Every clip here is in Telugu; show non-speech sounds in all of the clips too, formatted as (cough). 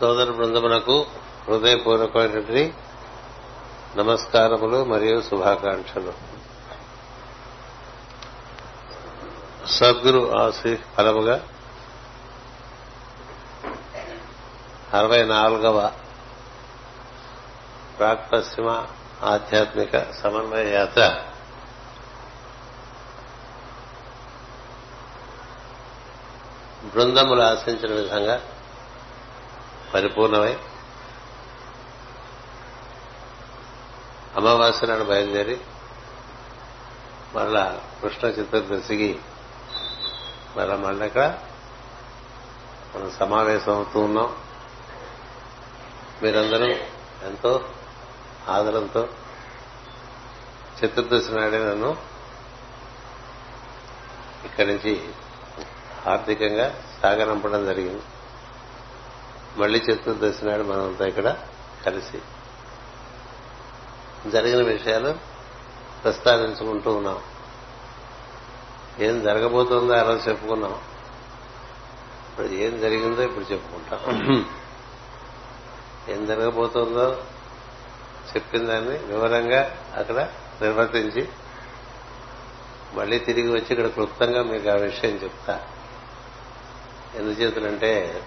సోదర బృందమునకు హృదయపూర్వకమైనటువంటి నమస్కారములు మరియు శుభాకాంక్షలు. సద్గురు ఆశీ ఫలముగా అరవై నాలుగవ ప్రాక్ పశ్చిమ ఆధ్యాత్మిక సమన్వయ యాత్ర బృందములు ఆశించిన విధంగా పరిపూర్ణమై? అమావాస్య నాడు బయలుదేరి మరలా కృష్ణ చతుర్దశికి మరలా మళ్ళీ అక్కడ మనం సమావేశం అవుతూ ఉన్నాం. మీరందరూ ఎంతో ఆదరంతో చతుర్దశి నాడే నన్ను ఇక్కడి నుంచి ఆర్థికంగా సాగనంపడం జరిగింది. మళ్ళీ చతుర్దశి నాడు మనంతా ఇక్కడ కలిసి జరిగిన విషయాలు ప్రస్తావించుకుంటూ ఉన్నాం. ఏం జరగబోతుందో అలా చెప్పుకున్నాం. ఇప్పుడు ఏం జరిగిందో ఇప్పుడు చెప్పుకుంటాం. ఏం జరగబోతుందో చెప్పిన దాన్ని వివరంగా అక్కడ నిర్వర్తించి మళ్ళీ తిరిగి వచ్చి ఇక్కడ క్లుప్తంగా మీకు ఆ విషయం చెప్తా. ఎందుచేతులంటే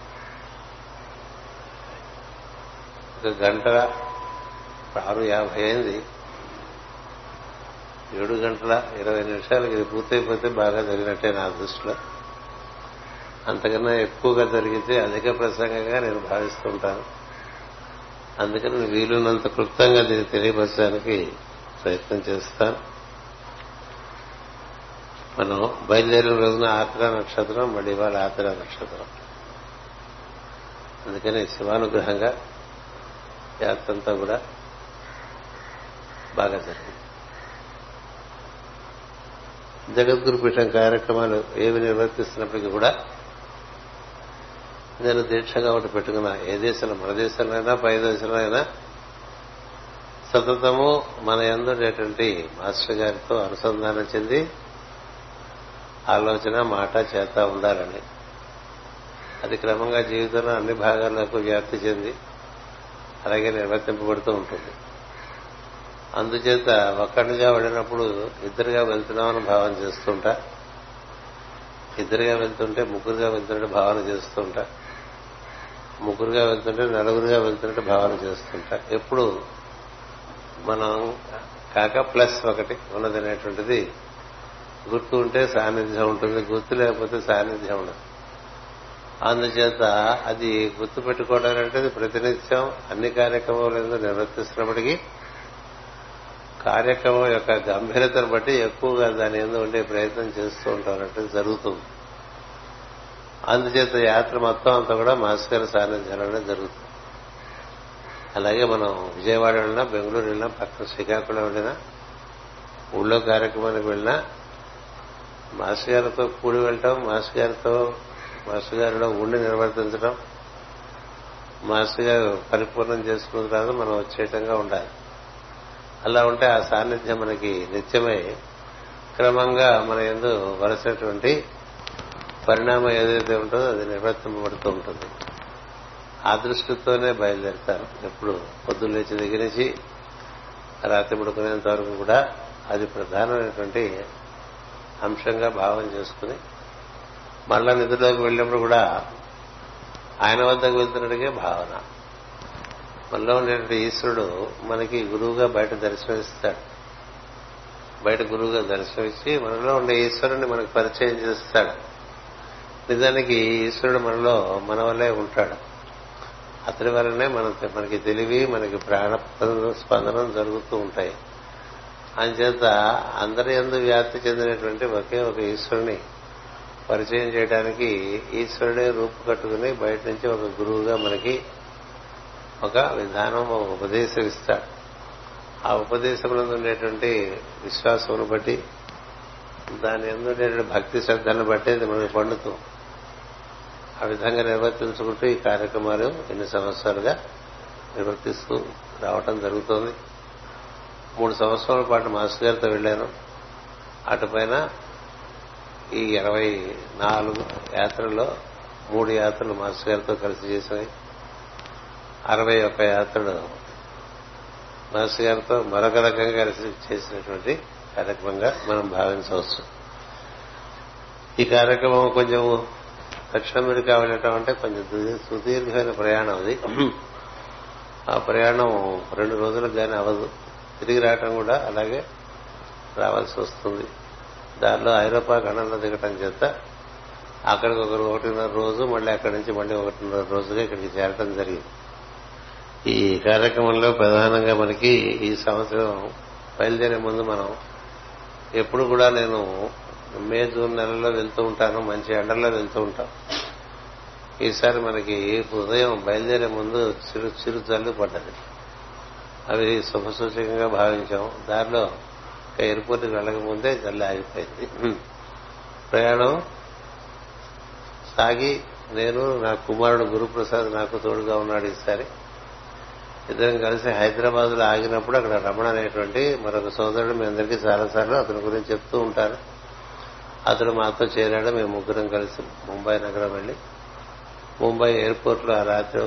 ఒక గంట ఆరు యాభై అయింది. ఏడు గంటల ఇరవై నిమిషాలకి ఇది పూర్తయిపోతే బాగా జరిగినట్టే నా దృష్టిలో. అంతకన్నా ఎక్కువగా జరిగితే అధిక ప్రసంగంగా నేను భావిస్తుంటాను. అందుకని వీలున్నంత క్లుప్తంగా దీన్ని తెలియపరచడానికి ప్రయత్నం చేస్తాను. మనం బయలుదేరిన రోజున ఆత్ర నక్షత్రం మళ్ళీ వాళ్ళ ఆత్ర నక్షత్రం. అందుకని శివానుగ్రహంగా యాత్రంతా కూడా బాగా జరిగింది. జగద్గురు పీఠం కార్యక్రమాలు ఏవి నిర్వర్తిస్తున్నప్పటికీ కూడా నేను దీక్షగా ఒకటి పెట్టుకున్నా ఏ దేశంలో మన దేశంలో అయినా పై దేశంలో అయినా సతతము మన ఎందుండేటువంటి మాస్టర్ గారితో అనుసంధానం చెంది ఆలోచన మాట చేత ఉండాలని. అది క్రమంగా జీవితంలో అన్ని భాగాలకు వ్యాప్తి చెంది అలాగే నిర్వర్తింపబడుతూ ఉంటుంది. అందుచేత ఒక్కడిగా వెళ్ళినప్పుడు ఇద్దరుగా వెళ్తున్నామని భావన చేస్తుంటా. ఇద్దరుగా వెళ్తుంటే ముగ్గురుగా వెళ్తుంటే భావన చేస్తుంటా. ముగ్గురుగా వెళ్తుంటే నలుగురుగా వెళ్తుంటే భావన చేస్తుంటా. ఎప్పుడు మనం కాక ప్లస్ ఒకటి ఉన్నది అనేటువంటిది గుర్తు ఉంటే సాన్నిధ్యం ఉంటుంది. గుర్తు లేకపోతే సాన్నిధ్యం ఉండదు. అందుచేత అది గుర్తుపెట్టుకోవడం అంటే ప్రతినిత్యం అన్ని కార్యక్రమాలు నిర్వర్తిస్తున్నప్పటికీ కార్యక్రమం యొక్క గంభీరతను బట్టి ఎక్కువగా దాని మీద ఉండే ప్రయత్నం చేస్తూ ఉంటారంటే జరుగుతుంది. అందుచేత యాత్ర మొత్తం అంతా కూడా మాస్కర్ గారి సాన్నిధ్యంలోనే జరుగుతుంది. అలాగే మనం విజయవాడ వెళ్ళినా బెంగళూరు వెళ్ళినా పక్కన శ్రీకాకుళం వెళ్ళినా ఊళ్ళో కార్యక్రమానికి వెళ్ళినా మాస్టర్ గారితో కూడి వెళ్ళటం మాస్టర్ గారితో మాస్టర్ గారిలో ఉండి నిర్వర్తించడం మాస్టర్ గారు పరిపూర్ణం చేసుకున్న తర్వాత మనం వచ్చేయటంగా ఉండాలి. అలా ఉంటే ఆ సాన్నిధ్యం మనకి నిత్యమై. క్రమంగా మన ఎందు వలసినటువంటి పరిణామం ఏదైతే ఉంటుందో అది నిర్వర్తింపబడుతూ ఉంటుంది. ఆ దృష్టితోనే బయలుదేరుతారు. ఎప్పుడు పొద్దున్న లేచి దగ్గర నుంచి రాత్రి పడుకునేంత వరకు కూడా అది ప్రధానమైనటువంటి అంశంగా భావం చేసుకుని మళ్ళా నిద్రలోకి వెళ్ళినప్పుడు కూడా ఆయన వద్దకు వెళ్తున్నట్టుగా భావన. మనలో ఉండేటువంటి ఈశ్వరుడు మనకి గురువుగా బయట దర్శనమిస్తాడు. బయట గురువుగా దర్శనమిచ్చి మనలో ఉండే ఈశ్వరుని మనకు పరిచయం చేస్తాడు. నిజానికి ఈశ్వరుడు మనలో మన వల్లే ఉంటాడు. అతని వల్లనే మన మనకి తెలివి మనకి ప్రాణ స్పందనం జరుగుతూ ఉంటాయి. అంచేత అందరి ఎందు వ్యాప్తి చెందినటువంటి ఒకే ఒక ఈశ్వరుని పరిచయం చేయడానికి ఈశ్వరుడే రూపు కట్టుకుని బయట నుంచి ఒక గురువుగా మనకి ఒక విధానం ఒక ఉపదేశం ఇస్తాడు. ఆ ఉపదేశంలో ఉండేటువంటి విశ్వాసమును బట్టి దాని ఎందుండేటువంటి భక్తి శ్రద్ధలను బట్టి అది మనకి పండుతూ ఆ విధంగా నిర్వర్తించుకుంటూ ఈ కార్యక్రమాలు ఎన్ని సంవత్సరాలుగా నిర్వర్తిస్తూ రావటం జరుగుతోంది. మూడు సంవత్సరాల పాటు మాస్టర్ గారితో వెళ్ళాను. అటుపైన ఈ ఇరవై నాలుగు యాత్రల్లో మూడు యాత్రలు మాస్టర్ గారితో కలిసి చేసినాయి. అరవై ఒక్క యాత్రలు మాస్టర్ గారితో మరొక రకంగా కలిసి చేసినటువంటి కార్యక్రమంగా మనం భావించవచ్చు. ఈ కార్యక్రమం కొంచెం దక్షిణ అమెరికా వెళ్ళటం అంటే కొంచెం సుదీర్ఘమైన ప్రయాణం అది. ఆ ప్రయాణం రెండు రోజులకు కానీ అవ్వదు తిరిగి రావటం కూడా అలాగే రావాల్సి వస్తుంది. దానిలో ఐరోపా ఖండంలో దిగటం చేత అక్కడికి ఒకరు ఒకటిన్నర రోజు మళ్ళీ అక్కడి నుంచి మళ్ళీ ఒకటిన్నర రోజుగా ఇక్కడికి చేరటం జరిగింది. ఈ కార్యక్రమంలో ప్రధానంగా మనకి ఈ సంవత్సరం బయలుదేరే ముందు మనం ఎప్పుడు కూడా నేను మే జూన్ నెలలో వెళ్తూ ఉంటాను మంచి ఎండల్లో వెళ్తూ ఉంటాం ఈసారి మనకి ఉదయం బయలుదేరే ముందు చిరు చిరు జల్లు పడ్డది. అవి శుభసూచకంగా భావించాం. దారిలో ఎయిర్పోర్ట్కి వెళ్ళకముందే గల్లి ఆగిపోయింది. ప్రయాణం సాగి నేను నా కుమారుడు గురుప్రసాద్ నాకు తోడుగా ఉన్నాడు ఈసారి. ఇద్దరం కలిసి హైదరాబాద్లో ఆగినప్పుడు అక్కడ రమణ అనేటువంటి మరొక సోదరుడు మీ అందరికీ చాలాసార్లు అతని గురించి చెప్తూ ఉంటారు. అతడు మాతో చేరాడు మేము ముగ్గురం కలిసి ముంబై నగరం వెళ్ళి. ముంబై ఎయిర్పోర్ట్లో ఆ రాత్రి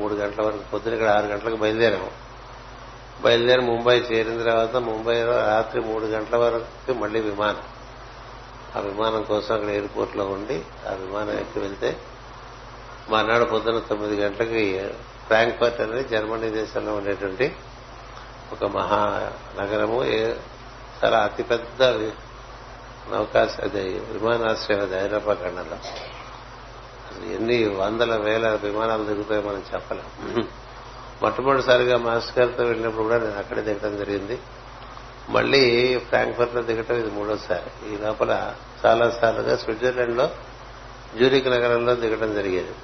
మూడు గంటల వరకు పొద్దున ఇక్కడ ఆరు గంటలకు బయలుదేరాము. బయలుదేరి ముంబై చేరిన తర్వాత ముంబైలో రాత్రి మూడు గంటల వరకు మళ్ళీ విమానం. ఆ విమానం కోసం అక్కడ ఎయిర్పోర్ట్లో ఉండి ఆ విమానం ఎక్కి వెళ్తే మర్నాడు పొద్దున తొమ్మిది గంటలకి ఫ్రాంక్ఫర్ట్ అనేది జర్మనీ దేశంలో ఉండేటువంటి ఒక మహా నగరము చాలా అతిపెద్ద నౌకాశ అది విమానాశ్రయం అది హైదరాబాద్ ఖండంలో. ఎన్ని వందల వేల విమానాలు దిగుతాయో మనం చెప్పలేం. మొట్టమొదటిసారిగా మాస్టర్ గారితో వెళ్ళినప్పుడు కూడా నేను అక్కడే దిగడం జరిగింది. మళ్ళీ ఫ్రాంక్ఫర్ట్లో దిగటం ఇది మూడోసారి. ఈ లోపల చాలా సార్లుగా స్విట్జర్లాండ్లో జ్యూరిక్ నగరంలో దిగటం జరిగేది.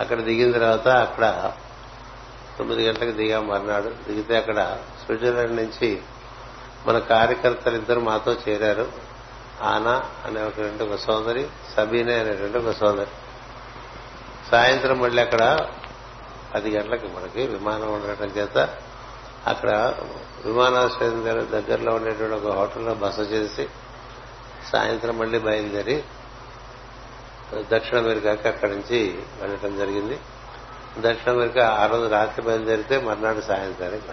అక్కడ దిగిన తర్వాత అక్కడ తొమ్మిది గంటలకు దిగాం మర్నాడు. దిగితే అక్కడ స్విట్జర్లాండ్ నుంచి మన కార్యకర్తలు ఇద్దరు మాతో చేరారు. ఆనా అనే ఒక సోదరి సబీనే అనేటువంటి ఒక సోదరి. సాయంత్రం మళ్ళీ అక్కడ పది గంటలకి మనకి విమానం ఉండటం చేత అక్కడ విమానాశ్రయం దగ్గరలో ఉండేటువంటి ఒక హోటల్లో బస చేసి సాయంత్రం మళ్ళీ బయలుదేరి దక్షిణ అమెరికాకి అక్కడి నుంచి వెళ్ళటం జరిగింది. దక్షిణ అమెరికా ఆ రోజు రాత్రి బయలుదేరితే మర్నాడు సాయంత్రానికి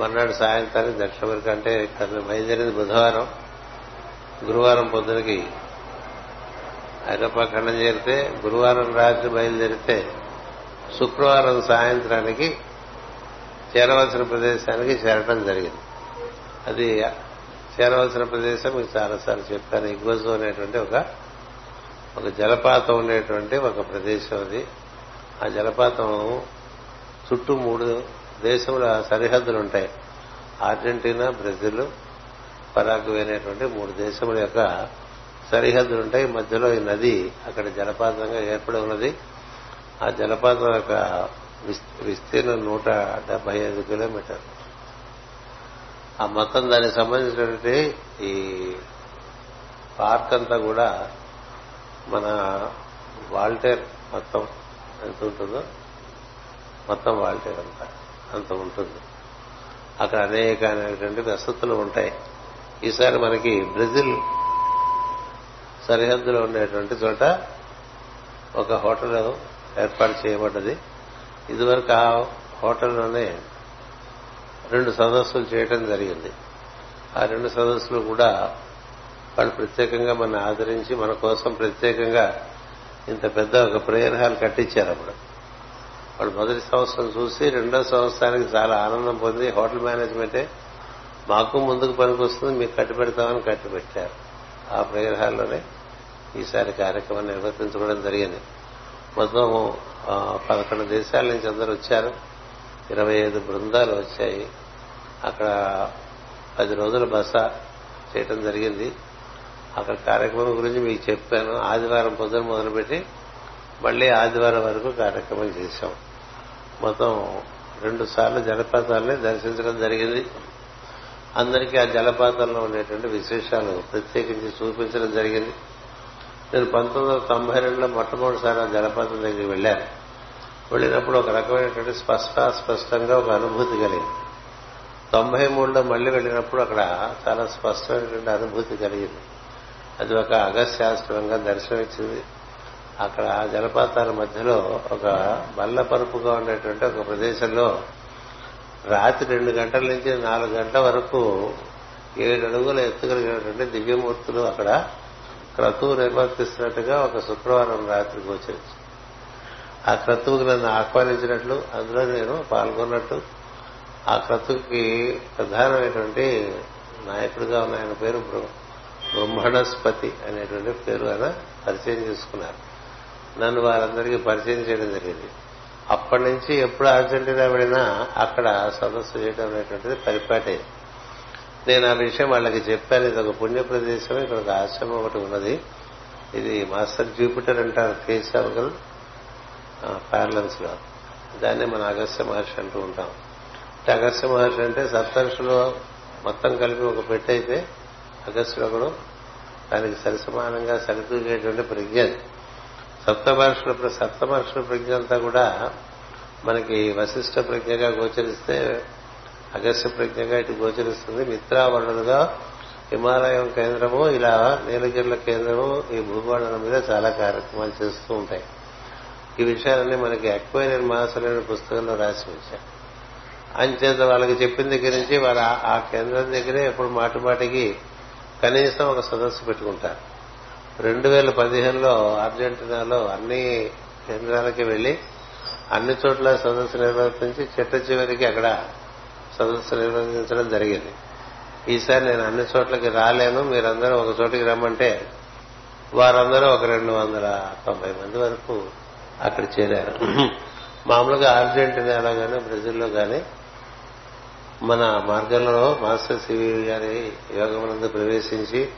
మర్నాడు సాయంత్రానికి దక్షిణ అమెరికా అంటే ఇక్కడ బయలుదేరింది బుధవారం. గురువారం పొద్దునకి ఐరోపా ఖండం చేరితే గురువారం రాత్రి బయలుదేరితే శుక్రవారం సాయంత్రానికి చేరవలసిన ప్రదేశానికి చేరటం జరిగింది. అది చేరవలసిన ప్రదేశం మీకు చాలాసార్లు చెప్పాను. ఇగ్వజు అనేటువంటి ఒక ఒక జలపాతం ఉండేటువంటి ఒక ప్రదేశం అది. ఆ జలపాతం చుట్టూ మూడు దేశముల సరిహద్దులు ఉంటాయి. అర్జెంటీనా బ్రెజిల్ పరాగ్వే అనేటువంటి మూడు దేశముల యొక్క సరిహద్దులు ఉంటాయి. మధ్యలో ఈ నది అక్కడ జలపాతంగా ఏర్పడి ఉన్నది. ఆ జలపాతం యొక్క విస్తీర్ణం నూట డెబ్బై ఐదు కిలోమీటర్లు ఆ మొత్తం దానికి సంబంధించినటువంటి ఈ పార్క్ అంతా కూడా మన వాల్టేర్ మొత్తం ఎంత ఉంటుందో? మొత్తం వాల్టేర్ అంతా అంత ఉంటుంది. అక్కడ అనేక అనేటువంటి వసతులు ఉంటాయి. ఈసారి మనకి బ్రెజిల్ సరిహద్దులో ఉండేటువంటి చోట ఒక హోటల్ ఏర్పాటు చేయబడ్డది. ఇదివరకు ఆ హోటల్లోనే రెండు సదస్సులు చేయటం జరిగింది. ఆ రెండు సదస్సులు కూడా వాళ్ళు ప్రత్యేకంగా మన ఆదరించి మన కోసం ప్రత్యేకంగా ఇంత పెద్ద ఒక ప్రేయర్ హాల్ కట్టించారు అప్పుడు. వాళ్ళు మొదటి సంవత్సరం చూసి రెండో సంవత్సరానికి చాలా ఆనందం పొంది హోటల్ మేనేజ్మెంటే మాకు ముందుకు పనికొస్తుంది మీకు కట్టి పెడతామని కట్టి పెట్టారు ఆ ప్రేయర్ హాల్లోనే ఈసారి కార్యక్రమం నిర్వర్తించుకోవడం జరిగింది. మొత్తం పదకొండు దేశాల నుంచి అందరూ వచ్చారు. ఇరవై ఐదు బృందాలు వచ్చాయి. అక్కడ పది రోజులు బస చేయటం జరిగింది. అక్కడ కార్యక్రమం గురించి మీకు చెప్పాను. ఆదివారం పొద్దున మొదలుపెట్టి మళ్ళీ ఆదివారం వరకు కార్యక్రమం చేశాం. మొత్తం రెండు సార్లు జలపాతాలని దర్శించడం జరిగింది. అందరికీ ఆ జలపాతంలో ఉండేటువంటి విశేషాలు ప్రత్యేకించి చూపించడం జరిగింది. నేను పంతొమ్మిది వందల తొంభై రెండులో మొట్టమొదటిసారి ఆ జలపాతం దగ్గరికి వెళ్ళాను. వెళ్ళినప్పుడు ఒక రకమైనటువంటి స్పష్ట స్పష్టంగా ఒక అనుభూతి కలిగింది. తొంభై మూడులో మళ్ళీ వెళ్ళినప్పుడు అక్కడ చాలా స్పష్టమైనటువంటి అనుభూతి కలిగింది. అది ఒక అగస్యాశ్రమంగా దర్శనమిచ్చింది అక్కడ ఆ జలపాతాల మధ్యలో ఒక బల్ల పరుపుగా ఉండేటువంటి ఒక ప్రదేశంలో రాత్రి రెండు గంటల నుంచి నాలుగు గంటల వరకు ఏడు అడుగుల ఎత్తుగలిగినటువంటి దివ్యమూర్తులు అక్కడ క్రతువు నిర్వర్తిస్తున్నట్టుగా ఒక శుక్రవారం రాత్రి గోచరించు ఆ క్రతువుకి నన్ను ఆహ్వానించినట్లు అందులో నేను పాల్గొన్నట్టు ఆ క్రతువుకి ప్రధానమైనటువంటి నాయకుడిగా ఉన్న ఆయన పేరు బ్రహ్మణస్పతి అనేటువంటి పేరు ఆయన పరిచయం చేసుకున్నారు. నన్ను వారందరికీ పరిచయం చేయడం జరిగింది. అప్పటి నుంచి ఎప్పుడు అర్జెంటీనా వెళ్ళినా అక్కడ సదస్సు చేయడం అనేటువంటిది పరిపాటైంది నేను ఆ విషయం వాళ్ళకి చెప్పాను. ఇది ఒక పుణ్య ప్రదేశం ఇక్కడ ఒక ఆశ్రమం ఒకటి ఉన్నది. ఇది మాస్టర్ జూపిటర్ అంటారు కేశవగల్ ప్యారలన్స్లో. దాన్ని మన అగస్త్య మహర్షి అంటూ ఉంటాం. అగస్త్య మహర్షి అంటే సప్తర్షులు మొత్తం కలిపి ఒక పెట్టయితే అగస్త్యుడు ఒకడు దానికి సరిసమానంగా సరితూగేటువంటి ప్రజ్ఞ సప్తమహర్షుల సప్తమహర్షుల ప్రజ్ఞ అంతా కూడా మనకి వశిష్ట ప్రజ్ఞగా గోచరిస్తే అగస్య ప్రజ్ఞగా ఇటు గోచరిస్తుంది. మిత్రావరుడుగా హిమాలయం కేంద్రము ఇలా నీలగిరిల కేంద్రము ఈ భూగోళం మీద చాలా కార్యక్రమాలు చేస్తూ ఉంటాయి. ఈ విషయాలన్నీ మనకి అక్వైరియన్ మాసలు అనే పుస్తకంలో రాసి వచ్చారు అంచేత వాళ్ళకి చెప్పిన దగ్గర నుంచి వారు ఆ కేంద్రం దగ్గరే ఎప్పుడు మాటిమాటికి కనీసం ఒక సదస్సు పెట్టుకుంటారు. రెండు వేల పదిహేనులో అర్జెంటీనాలో అన్ని కేంద్రాలకి వెళ్ళి అన్ని చోట్ల సదస్సు నిర్వర్తించి చిట్ట చివరికి అక్కడ సదస్సు నిర్వహించడం జరిగింది. ఈసారి నేను అన్ని చోట్లకి రాలేను. మీరందరూ ఒక చోటికి రమ్మంటే వారందరూ ఒక రెండు వందల తొంభై మంది వరకు అక్కడ చేరారు. మామూలుగా అర్జెంటీనాలో కానీ బ్రెజిల్లో కానీ మన మార్గంలో మాస్టర్ సివి గారి యోగమునందు ప్రవేశించి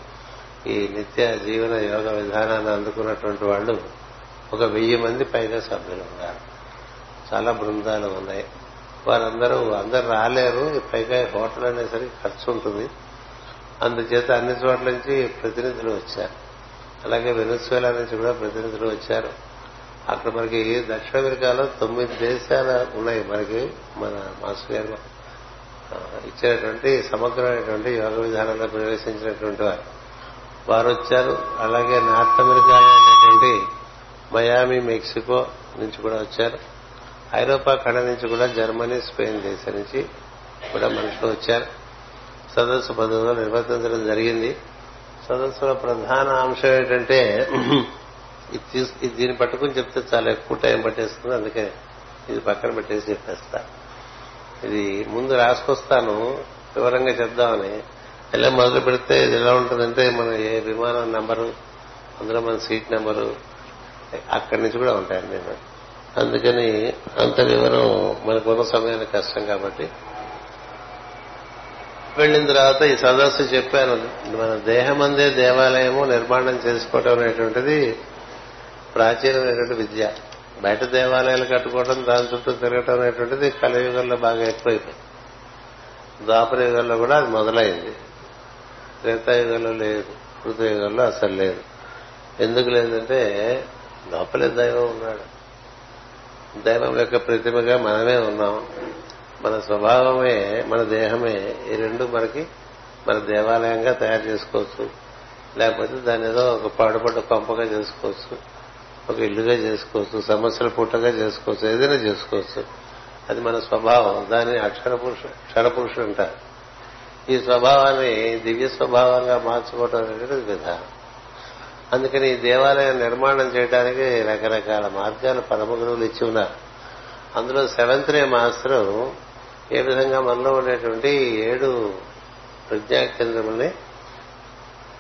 ఈ నిత్య జీవన యోగ విధానాన్ని అందుకున్నటువంటి వాళ్ళు ఒక వెయ్యి మంది పైగా సభ్యులు ఉన్నారు. చాలా బృందాలు ఉన్నాయి. వారందరూ అందరు రాలేరు. పైగా హోటల్ అనేసరికి ఖర్చు ఉంటుంది. అందుచేత అన్ని చోట్ల నుంచి ప్రతినిధులు వచ్చారు. అలాగే వెనుస్వేలా నుంచి కూడా ప్రతినిధులు వచ్చారు. అక్కడ మనకి దక్షిణ అమెరికాలో తొమ్మిది దేశాలు ఉన్నాయి మనకి మన మాస్టర్ గారు ఇచ్చినటువంటి సమగ్రమైనటువంటి యోగ విధానంలో ప్రవేశించినటువంటి వారు. వారు వచ్చారు. అలాగే నార్త్ అమెరికాలో ఉన్నటువంటి మయామి మెక్సికో నుంచి కూడా వచ్చారు. ఐరోపా ఖండ నుంచి కూడా జర్మనీ స్పెయిన్ దేశం నుంచి కూడా మనుషులు వచ్చారు. సదస్సు పద్ధతిలో నిర్వర్తించడం జరిగింది. సదస్సులో ప్రధాన అంశం ఏంటంటే (clears throat) ఇది దీన్ని పట్టుకుని చెప్తే చాలా ఎక్కువ టైం పట్టేస్తుంది. అందుకే ఇది పక్కన పెట్టేసి చెప్పేస్తా. ఇది ముందు రాసుకొస్తాను. వివరంగా చెప్దామని. ఎలా మొదలు పెడితే ఇది ఎలా ఉంటుందంటే మన ఏ విమానం నెంబరు అందులో మన సీట్ నెంబరు అక్కడి నుంచి కూడా ఉంటాయండి. నేను అందుకని అంత వివరం మనకున్న సమయానికి కష్టం కాబట్టి వెళ్ళిన తర్వాత ఈ సదస్సు చెప్పాను మన దేహమందే దేవాలయము నిర్మాణం చేసుకోవటం అనేటువంటిది ప్రాచీనమైనటువంటి విద్య. బయట దేవాలయాలు కట్టుకోవడం దాని చుట్టూ తిరగటం అనేటువంటిది కలియుగంలో బాగా ఎక్కువైపోయింది. ద్వాపర యుగంలో కూడా అది మొదలైంది. త్రేతాయుగంలో లేదు కృతయుగంలో అసలు లేదు. ఎందుకు లేదంటే లోపలే దైవం ఉన్నాడు. దైవం యొక్క ప్రతిమగా మనమే ఉన్నాం. మన స్వభావమే మన దేహమే ఈ రెండు మనకి మన దేవాలయంగా తయారు చేసుకోవచ్చు. లేకపోతే దాని ఏదో ఒక పాడుపడ్డ కొంపగా చేసుకోవచ్చు. ఒక ఇల్లుగా చేసుకోవచ్చు. సమస్యల పుట్టగా చేసుకోవచ్చు. ఏదైనా చేసుకోవచ్చు. అది మన స్వభావం. దాని అక్షర పురుషు క్షరపురుషుడు అంటారు. ఈ స్వభావాన్ని దివ్య స్వభావంగా మార్చుకోవటం అనేది విధానం. అందుకని ఈ దేవాలయం నిర్మాణం చేయడానికి రకరకాల మార్గాలు పరమగురువులు ఇచ్చి ఉన్నారు. అందులో సెవెంత్ డే మాస్టర్ ఏ విధంగా మనలో ఉండేటువంటి ఏడు ప్రజ్ఞా కేంద్రముల్ని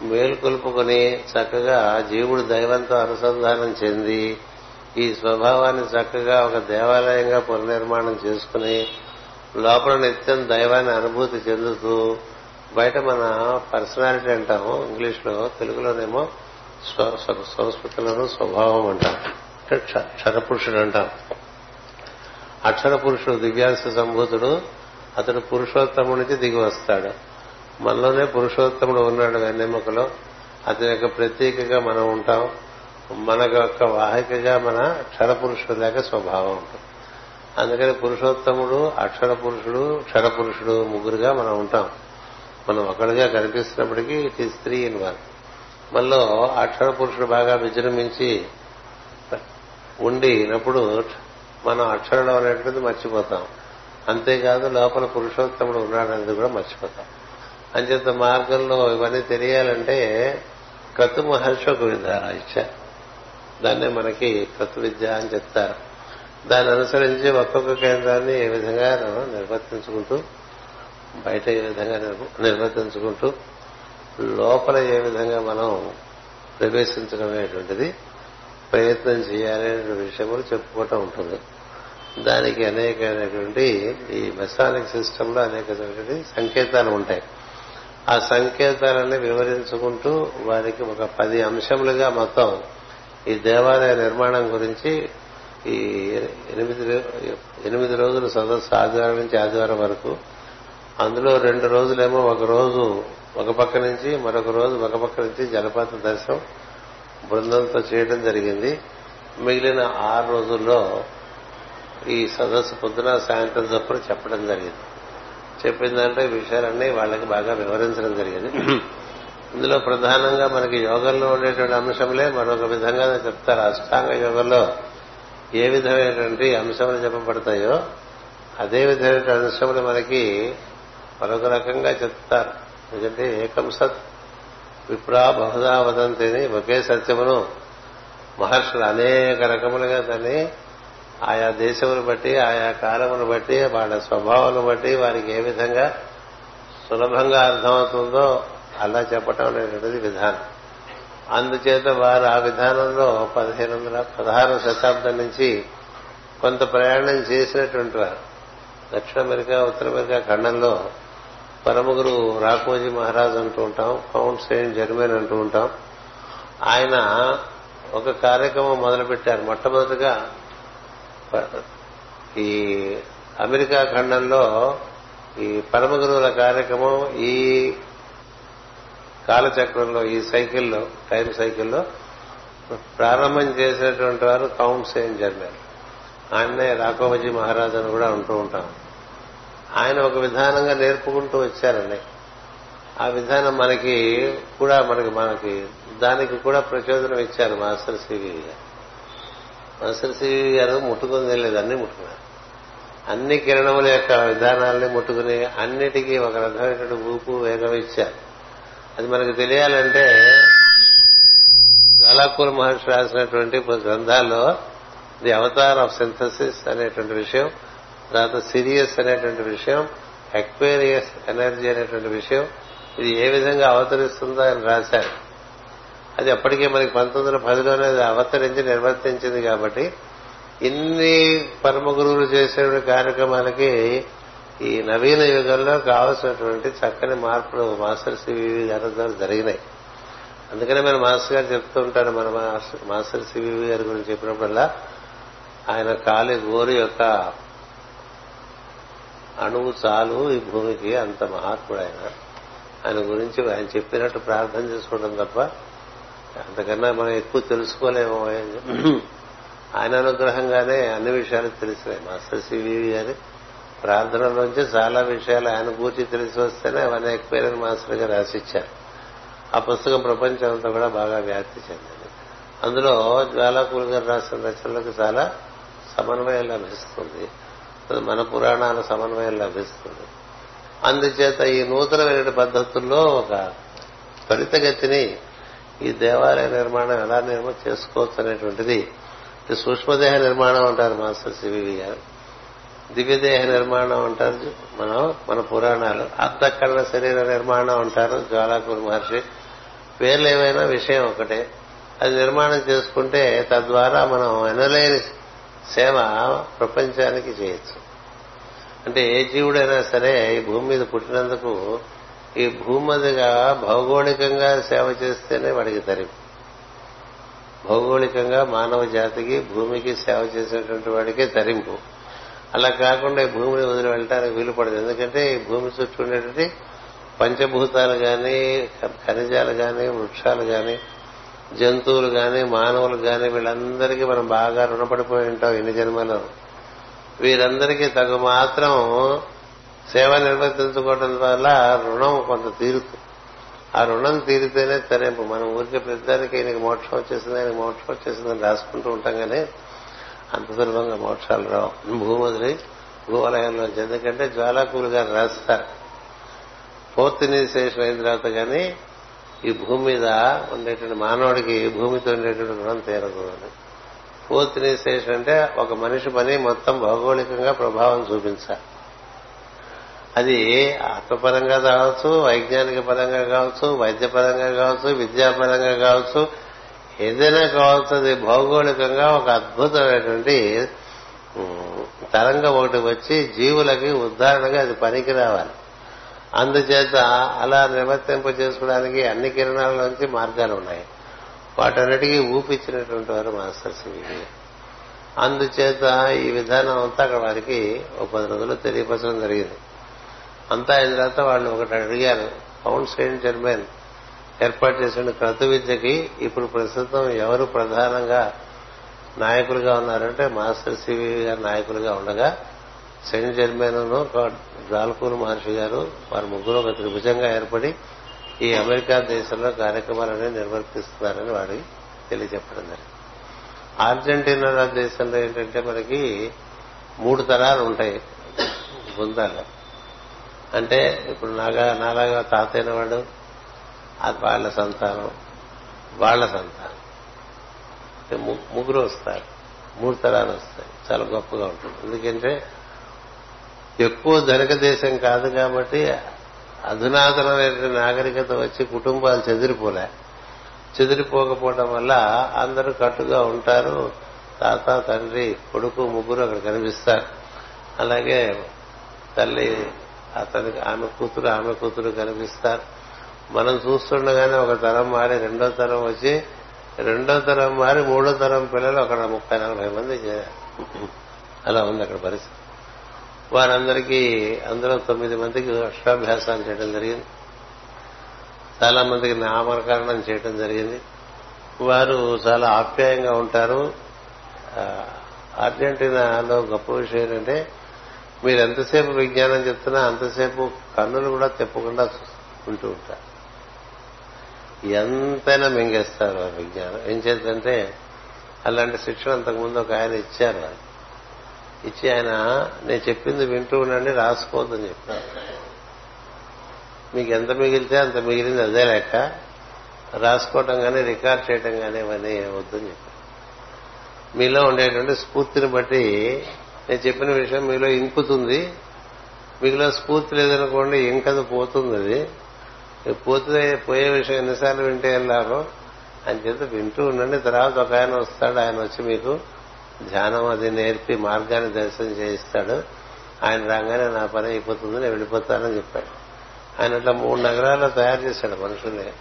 మేలుకొల్పుకొని చక్కగా జీవుడు దైవంతో అనుసంధానం చెంది ఈ స్వభావాన్ని చక్కగా ఒక దేవాలయంగా పునర్నిర్మాణం చేసుకుని లోపల నిత్యం దైవాన్ని అనుభూతి చెందుతూ బయట మన పర్సనాలిటీ అంటాము ఇంగ్లీష్లో తెలుగులోనేమో సంస్కృతిలోనూ స్వభావం అంటాం క్షరపురుషుడు అంటాం అక్షర పురుషుడు దివ్యాంశ సంభూతుడు అతడు పురుషోత్తమునికి దిగి వస్తాడు. మనలోనే పురుషోత్తముడు ఉన్నాడు వెన్నెముకలో. అతని యొక్క ప్రత్యేకగా మనం ఉంటాం. మన యొక్క వాహికగా మన క్షర పురుషుడు లేక స్వభావం ఉంటుంది. అందుకని పురుషోత్తముడు అక్షర పురుషుడు క్షర పురుషుడు ముగ్గురుగా మనం ఉంటాం. మనం ఒకడిగా కనిపిస్తున్నప్పటికీ ఇట్ ఈ స్త్రీ ఇన్ వన్. మనలో అక్షర పురుషుడు బాగా విజృంభించి ఉండినప్పుడు మనం అక్షరుడు అనేటువంటిది మర్చిపోతాం. అంతేకాదు లోపల పురుషోత్తముడు ఉన్నాడనేది కూడా మర్చిపోతాం. అంచేత మార్గంలో ఇవన్నీ తెలియాలంటే క్రతు మహర్షి ఒక విధానం ఇచ్చారు దాన్నే మనకి క్రతు విద్య అని చెప్తారు. దాన్ని అనుసరించి ఒక్కొక్క కేంద్రాన్ని ఏ విధంగా నిర్వర్తించుకుంటూ బయట ఏ విధంగా నిర్వర్తించుకుంటూ లోపల ఏ విధంగా మనం ప్రవేశించడం అనేటువంటిది ప్రయత్నం చేయాలనే విషయములు చెప్పుకోవటం ఉంటుంది. దానికి అనేకమైనటువంటి ఈ మెసానిక్ సిస్టమ్లో అనేకమైనటువంటి సంకేతాలు ఉంటాయి. ఆ సంకేతాలన్నీ వివరించుకుంటూ వారికి ఒక పది అంశములుగా మొత్తం ఈ దేవాలయ నిర్మాణం గురించి ఈ ఎనిమిది ఎనిమిది రోజుల సదస్సు ఆదివారం నుంచి ఆదివారం వరకు అందులో రెండు రోజులేమో ఒక రోజు ఒక పక్క నుంచి మరొక రోజు ఒక పక్క నుంచి జలపాత దర్శనం బృందంతో చేయడం జరిగింది. మిగిలిన ఆరు రోజుల్లో ఈ సదస్సు పొద్దున సాయంత్రం చొప్పున చెప్పడం జరిగింది. చెప్పిన దాంట్లో ఈ విషయాలన్నీ వాళ్ళకి బాగా వివరించడం జరిగింది. (clears throat) ఇందులో ప్రధానంగా మనకి యోగంలో ఉండేటువంటి అంశంలే మరొక విధంగా చెప్తారు. అష్టాంగ యోగంలో ఏ విధమైనటువంటి అంశములు చెప్పబడతాయో అదే విధమైన అంశములు మనకి మరొక రకంగా చెప్తారు. ఎందుకంటే ఏకం సత్ విప్రా బహుదా వదంతిని ఒకే సత్యమును మహర్షులు అనేక రకములుగా దాన్ని ఆయా దేశమును బట్టి ఆయా కాలమును బట్టి వాళ్ళ స్వభావాలను బట్టి వారికి ఏ విధంగా సులభంగా అర్థమవుతుందో అలా చెప్పటం అనేటువంటిది విధానం. అందుచేత వారు ఆ విధానంలో పదిహేను వందల పదహారు శతాబ్దం నుంచి కొంత ప్రయాణం చేసినటువంటి వారు. దక్షిణ అమెరికా ఉత్తర అమెరికా ఖండంలో పరమగురు రాఘోజీ మహారాజ్ అంటూ ఉంటాం కౌంట్ సెయింట్ జర్మన్ అంటూ ఉంటాం. ఆయన ఒక కార్యక్రమం మొదలుపెట్టారు. మొట్టమొదటిగా ఈ అమెరికా ఖండంలో ఈ పరమగురువుల కార్యక్రమం ఈ కాలచక్రంలో ఈ సైకిల్లో టైం సైకిల్లో ప్రారంభం చేసినటువంటి వారు కౌంట్ సెయింట్ జర్మన్. ఆయన్నే రాఘవజీ మహారాజ్ అని కూడా అంటూ ఉంటాం. ఆయన ఒక విధానంగా నేర్పుకుంటూ వచ్చారండి. ఆ విధానం మనకి కూడా మనకి మనకి దానికి కూడా ప్రచోదనం ఇచ్చారు మాస్టర్ సివి గారు. మాస్టర్ సివి గారు ముట్టుకుని తెలియదు అన్ని ముట్టుకున్నారు. అన్ని కిరణముల యొక్క విధానాలని ముట్టుకుని అన్నిటికీ ఒక రకమైనటువంటి ఊపు వేగం ఇచ్చారు. అది మనకు తెలియాలంటే జ్వాలాకూల మహర్షి రాసినటువంటి గ్రంథాల్లో ది అవతార్ ఆఫ్ సింథసిస్ అనేటువంటి విషయం తర్వాత సిరియస్ అనేటువంటి విషయం ఎక్వేరియస్ ఎనర్జీ అనేటువంటి విషయం ఇది ఏ విధంగా అవతరిస్తుందో ఆయన రాశారు. అది అప్పటికే మనకి పంతొమ్మిది వందల పదిలోనే అది అవతరించి నిర్వర్తించింది కాబట్టి ఇన్ని పరమ గురువులు చేసే కార్యక్రమాలకి ఈ నవీన యుగంలో కావలసినటువంటి చక్కని మార్పులు మాస్టర్ సివివి గారి ద్వారా జరిగినాయి. అందుకనే మన మాస్టర్ గారు చెప్తూ ఉంటారు మన మాస్టర్ సివివి గారి గురించి చెప్పినప్పుడల్లా ఆయన కాలి గోరు యొక్క అణువు చాలు ఈ భూమికి అంత మహాత్ముడు ఆయన ఆయన గురించి ఆయన చెప్పినట్టు ప్రార్థన చేసుకోవడం తప్ప అంతకన్నా మనం ఎక్కువ తెలుసుకోలేమో ఆయన అనుగ్రహంగానే అన్ని విషయాలు తెలిసినాయి. మాస్టర్ సివివి గారి ప్రార్థనలోంచి చాలా విషయాలు ఆయన పూర్తి తెలిసి వస్తేనే అవన్నీ ఎక్కువైన మాస్టర్ గారు రాసిచ్చారు. ఆ పుస్తకం ప్రపంచం అంతా కూడా బాగా వ్యాప్తి చెందింది. అందులో జ్వాలాకూల్ గారు రాసిన రచనలకు చాలా సమన్వయం లభిస్తుంది. మన పురాణాల సమన్వయం లభిస్తుంది. అందుచేత ఈ నూతనమైన పద్ధతుల్లో ఒక త్వరితగతిని ఈ దేవాలయ నిర్మాణం ఎలా నిర్మ చేసుకోవచ్చు అనేటువంటిది సూక్ష్మదేహ నిర్మాణం అంటారు మాస్టర్ సివివి గారు. దివ్యదేహ నిర్మాణం అంటారు మనం మన పురాణాలు. అర్ధకరణ శరీర నిర్మాణం అంటారు జ్వాలాకూర్ మహర్షి. పేర్లు ఏమైనా విషయం ఒకటే. అది నిర్మాణం చేసుకుంటే తద్వారా మనం ఎనలేని సేవ ప్రపంచానికి చేయొచ్చు. అంటే ఏ జీవుడైనా సరే ఈ భూమి మీద పుట్టినందుకు ఈ భూమదిగా భౌగోళికంగా సేవ చేస్తేనే వాడికి తరింపు భౌగోళికంగా మానవ జాతికి భూమికి సేవ చేసేటువంటి వాడికే తరింపు. అలా కాకుండా ఈ భూమిని వదిలి వెళ్ళటానికి వీలు పడదు. ఎందుకంటే ఈ భూమి చుట్టూ ఉండేటువంటి పంచభూతాలు కానీ ఖనిజాలు కానీ వృక్షాలు కానీ జంతువులు కానీ మానవులు కానీ వీళ్ళందరికీ మనం బాగా రుణపడిపోయి ఉంటాం ఎన్ని జన్మలో. వీరందరికీ తగు మాత్రం సేవ నిర్వర్తించుకోవడం వల్ల రుణం కొంత తీరుతుంది. ఆ రుణం తీరితేనే తరింపు. మనం ఊరికే పెద్దానికి ఆయనకి మోక్షం వచ్చేసింది ఆయనకి మోక్షం వచ్చేసిందని రాసుకుంటూ ఉంటాం కానీ అంత సులభంగా మోక్షాలు రావు. భూమి వదిలి భూవలయంలో ఎందుకంటే జ్వాలాకులు గారు రాస్తారు. ఫోర్త్ శేషం అయిన తర్వాత కానీ ఈ భూమి మీద ఉండేటువంటి మానవుడికి భూమితో ఉండేటువంటి రుణం తీరదు అని ఫోర్త్ ఇనిషియేషన్ అంటే ఒక మనిషి పని మొత్తం భౌగోళికంగా ప్రభావం చూపించాలి. అది ఆత్మపరంగా కావచ్చు వైజ్ఞానిక పరంగా కావచ్చు వైద్యపరంగా కావచ్చు విద్యాపరంగా కావచ్చు ఏదైనా కావచ్చు అది భౌగోళికంగా ఒక అద్భుతమైనటువంటి తరంగం ఒకటి వచ్చి జీవులకి ఉదాహరణగా అది పనికి రావాలి అందుచేత అలా నివర్తింప చేసుకోవడానికి అన్ని కిరణాలలోంచి మార్గాలు ఉన్నాయి. వాటన్నిటికీ ఊపిచ్చినటువంటి వారు మాస్టర్ సివి అందుచేత ఈ విధానం అంతా అక్కడ వారికి ఒక పది రోజులు తెలియపరచడం జరిగింది. అంతా అయిన తర్వాత వాళ్ళు ఒకటి అడిగారు పౌండ్ సెయింట్ జర్మన్ ఏర్పాటు చేసిన క్రతు విద్యకి ఇప్పుడు ప్రస్తుతం ఎవరు ప్రధానంగా నాయకులుగా ఉన్నారంటే మాస్టర్ సివి గారు నాయకులుగా ఉండగా సెయింట్ ఒక జాల్కూర్ మహర్షి గారు వారి ముగ్గురు ఒక త్రిభుజంగా ఏర్పడి ఈ అమెరికా దేశంలో కార్యక్రమాలనే నిర్వర్తిస్తున్నారని వాడికి తెలియజెప్పడం జరిగింది. అర్జెంటీనా దేశంలో ఏంటంటే మనకి మూడు తరాలు ఉంటాయి బృందాలు. అంటే ఇప్పుడు నాగా నాలాగా తాతైన వాడు అది వాళ్ళ సంతానం వాళ్ళ సంతానం. అంటే ముగ్గురు వస్తారు మూడు తరాలు వస్తాయి. చాలా గొప్పగా ఉంటుంది. ఎందుకంటే ఎక్కువ ధనిక దేశం కాదు కాబట్టి అధునాతనమైన నాగరికత వచ్చి కుటుంబాలు చెదిరిపోలే. చెదిరిపోకపోవడం వల్ల అందరూ కట్టుగా ఉంటారు. తాత తండ్రి కొడుకు ముగ్గురు అక్కడ కనిపిస్తారు. అలాగే తల్లి అతనికి ఆమె కూతురు ఆమె కూతురు కనిపిస్తారు. మనం చూస్తుండగానే ఒక తరం మారి రెండో తరం వచ్చి రెండో తరం మారి మూడో తరం పిల్లలు అక్కడ ముప్పై నలభై మంది అలా ఉంది అక్కడ పరిస్థితి. వారందరికీ అందులో తొమ్మిది మందికి అష్టాభ్యాసాలు చేయడం జరిగింది. చాలా మందికి నామకరణం చేయడం జరిగింది. వారు చాలా ఆప్యాయంగా ఉంటారు. అర్జెంటీనాలో గొప్ప విషయం ఏంటంటే మీరు ఎంతసేపు విజ్ఞానం చెప్తున్నా అంతసేపు కన్నులు కూడా తెప్పకుండా ఉంటూ ఉంటారు. ఎంతైనా మింగేస్తారు ఆ విజ్ఞానం. ఏం చేద్దంటే అలాంటి శిక్షణ అంతకుముందు ఒక ఆయన ఇచ్చారు. వాళ్ళు. ఇచ్చి ఆయన నేను చెప్పింది వింటూ ఉండండి రాసుకోవద్దని చెప్పాను. మీకు ఎంత మిగిలితే అంత మిగిలింది అదే లెక్క. రాసుకోవటం కానీ రికార్డ్ చేయటం కానీ ఇవన్నీ వద్దని చెప్పాను. మీలో ఉండేటువంటి స్ఫూర్తిని బట్టి నేను చెప్పిన విషయం మీలో ఇంకుతుంది. మీలో స్ఫూర్తి లేదనుకోండి ఇంకది పోతుంది అది. పోతే పోయే విషయం ఎన్నిసార్లు వింటే వెళ్ళారో అని చేత వింటూ ఉండండి. తర్వాత ఒక ఆయన వస్తాడు ఆయన వచ్చి మీకు ధ్యానం అది నేర్పి మార్గాన్ని దర్శనం చేయిస్తాడు. ఆయన రాగానే నా పని అయిపోతుంది నేను వెళ్ళిపోతానని చెప్పాడు. ఆయన అట్లా మూడు నగరాల్లో తయారు చేశాడు మనుషుల్ని.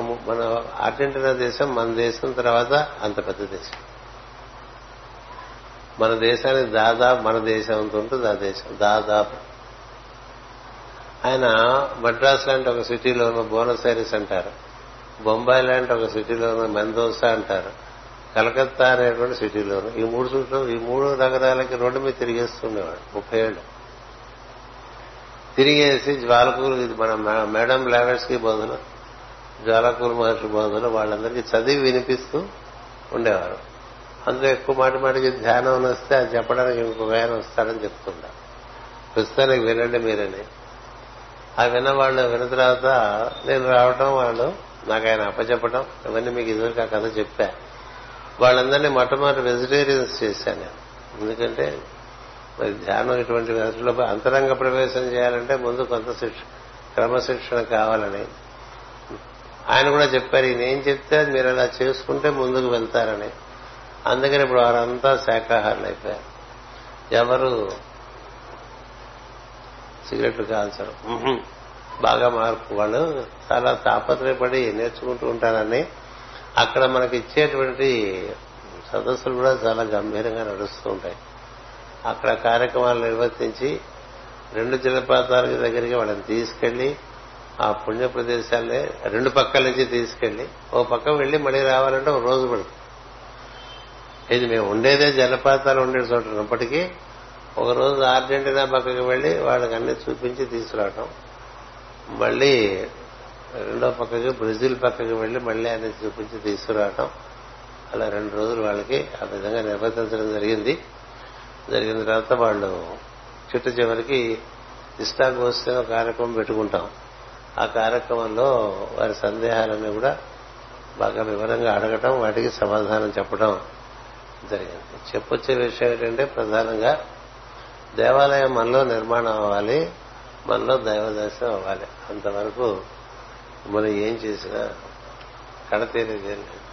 మన అర్జెంటీనా దేశం మన దేశం తర్వాత అంత పెద్ద దేశం. మన దేశానికి దాదాపు మన దేశం అంత ఉంటుంది ఆ దేశం దాదాపు ఆయన మద్రాస్ లాంటి ఒక సిటీలోనూ బోనస్ ఐరిస్ అంటారు. బొంబాయి లాంటి ఒక సిటీలోనూ మెందోసా అంటారు. కలకత్తా అనేటువంటి సిటీలోను. ఈ మూడు చుట్టూ ఈ మూడు నగరాలకి రోడ్డు మీద తిరిగేస్తుండేవాడు ముప్పై ఏళ్ళు తిరిగేసి జ్వాలకూరు ఇది మన మేడం లావెట్స్కి బోధన జ్వాలకూరు మహర్షి బోధన వాళ్ళందరికీ చదివి వినిపిస్తూ ఉండేవారు. అందులో ఎక్కువ మాటి మాటికి ధ్యానం వస్తే అది చెప్పడానికి ఇంకొక ఆయన వస్తాడని చెప్తుంటారు ప్రస్తుతానికి వినండి మీరని. ఆ విన్న వాళ్ళు విన్న తర్వాత నేను రావటం వాళ్ళు నాకు ఆయన అప్పచెప్పటం ఇవన్నీ మీకు ఇదివరకు ఆ కథ చెప్పా. వాళ్ళందరినీ మొట్టమొదటి వెజిటేరియన్స్ చేశాను నేను. ఎందుకంటే మరి ధ్యానం ఇటువంటి వాటిలో అంతరంగ ప్రవేశం చేయాలంటే ముందు కొంత శిక్ష క్రమశిక్షణ కావాలని. ఆయన కూడా చెప్పారు ఈయన ఏం చెప్తే అది మీరు అలా చేసుకుంటే ముందుకు వెళ్తారని. అందుకని ఇప్పుడు వారంతా శాఖాహారులు అయిపోయారు. ఎవరు? సిగరెట్లు కాల్చరు. బాగా మార్పు. వాళ్ళు చాలా తాపత్రయపడి నేర్చుకుంటూ ఉంటారని అక్కడ మనకి ఇచ్చేటువంటి సదస్సులు కూడా చాలా గంభీరంగా నడుస్తూ ఉంటాయి. అక్కడ కార్యక్రమాలు నిర్వర్తించి రెండు జలపాతాల దగ్గరికి వాళ్ళని తీసుకెళ్ళి ఆ పుణ్య ప్రదేశాలే రెండు పక్కల నుంచి తీసుకెళ్ళి ఓ పక్క వెళ్ళి మళ్ళీ రావాలంటే ఒక రోజు పడుతుంది. ఇది మేము ఉండేదే జలపాతాలు ఉండే చోట ఉన్నప్పటికీ ఒక రోజు అర్జెంటీనా పక్కకి వెళ్ళి వాళ్ళకి అన్ని చూపించి తీసుకురావటం. మళ్ళీ రెండో పక్కకి బ్రెజిల్ పక్కకి వెళ్ళి మళ్ళీ ఆయన చూపించి తీసుకురావటం. అలా రెండు రోజులు వాళ్ళకి ఆ విధంగా నిర్వర్తించడం జరిగింది. జరిగిన తర్వాత వాళ్ళు చిట్టు చివరికి ఇష్టాగోష్ఠి కార్యక్రమం పెట్టుకుంటాం. ఆ కార్యక్రమంలో వారి సందేహాలన్నీ కూడా బాగా వివరంగా అడగటం వాటికి సమాధానం చెప్పడం జరిగింది. చెప్పొచ్చే విషయం ఏంటంటే ప్రధానంగా దేవాలయం మనలో నిర్మాణం అవ్వాలి మనలో దైవ దర్శనం అవ్వాలి. అంతవరకు మనం ఏం చేసినా కడతీరేదేం లేదు.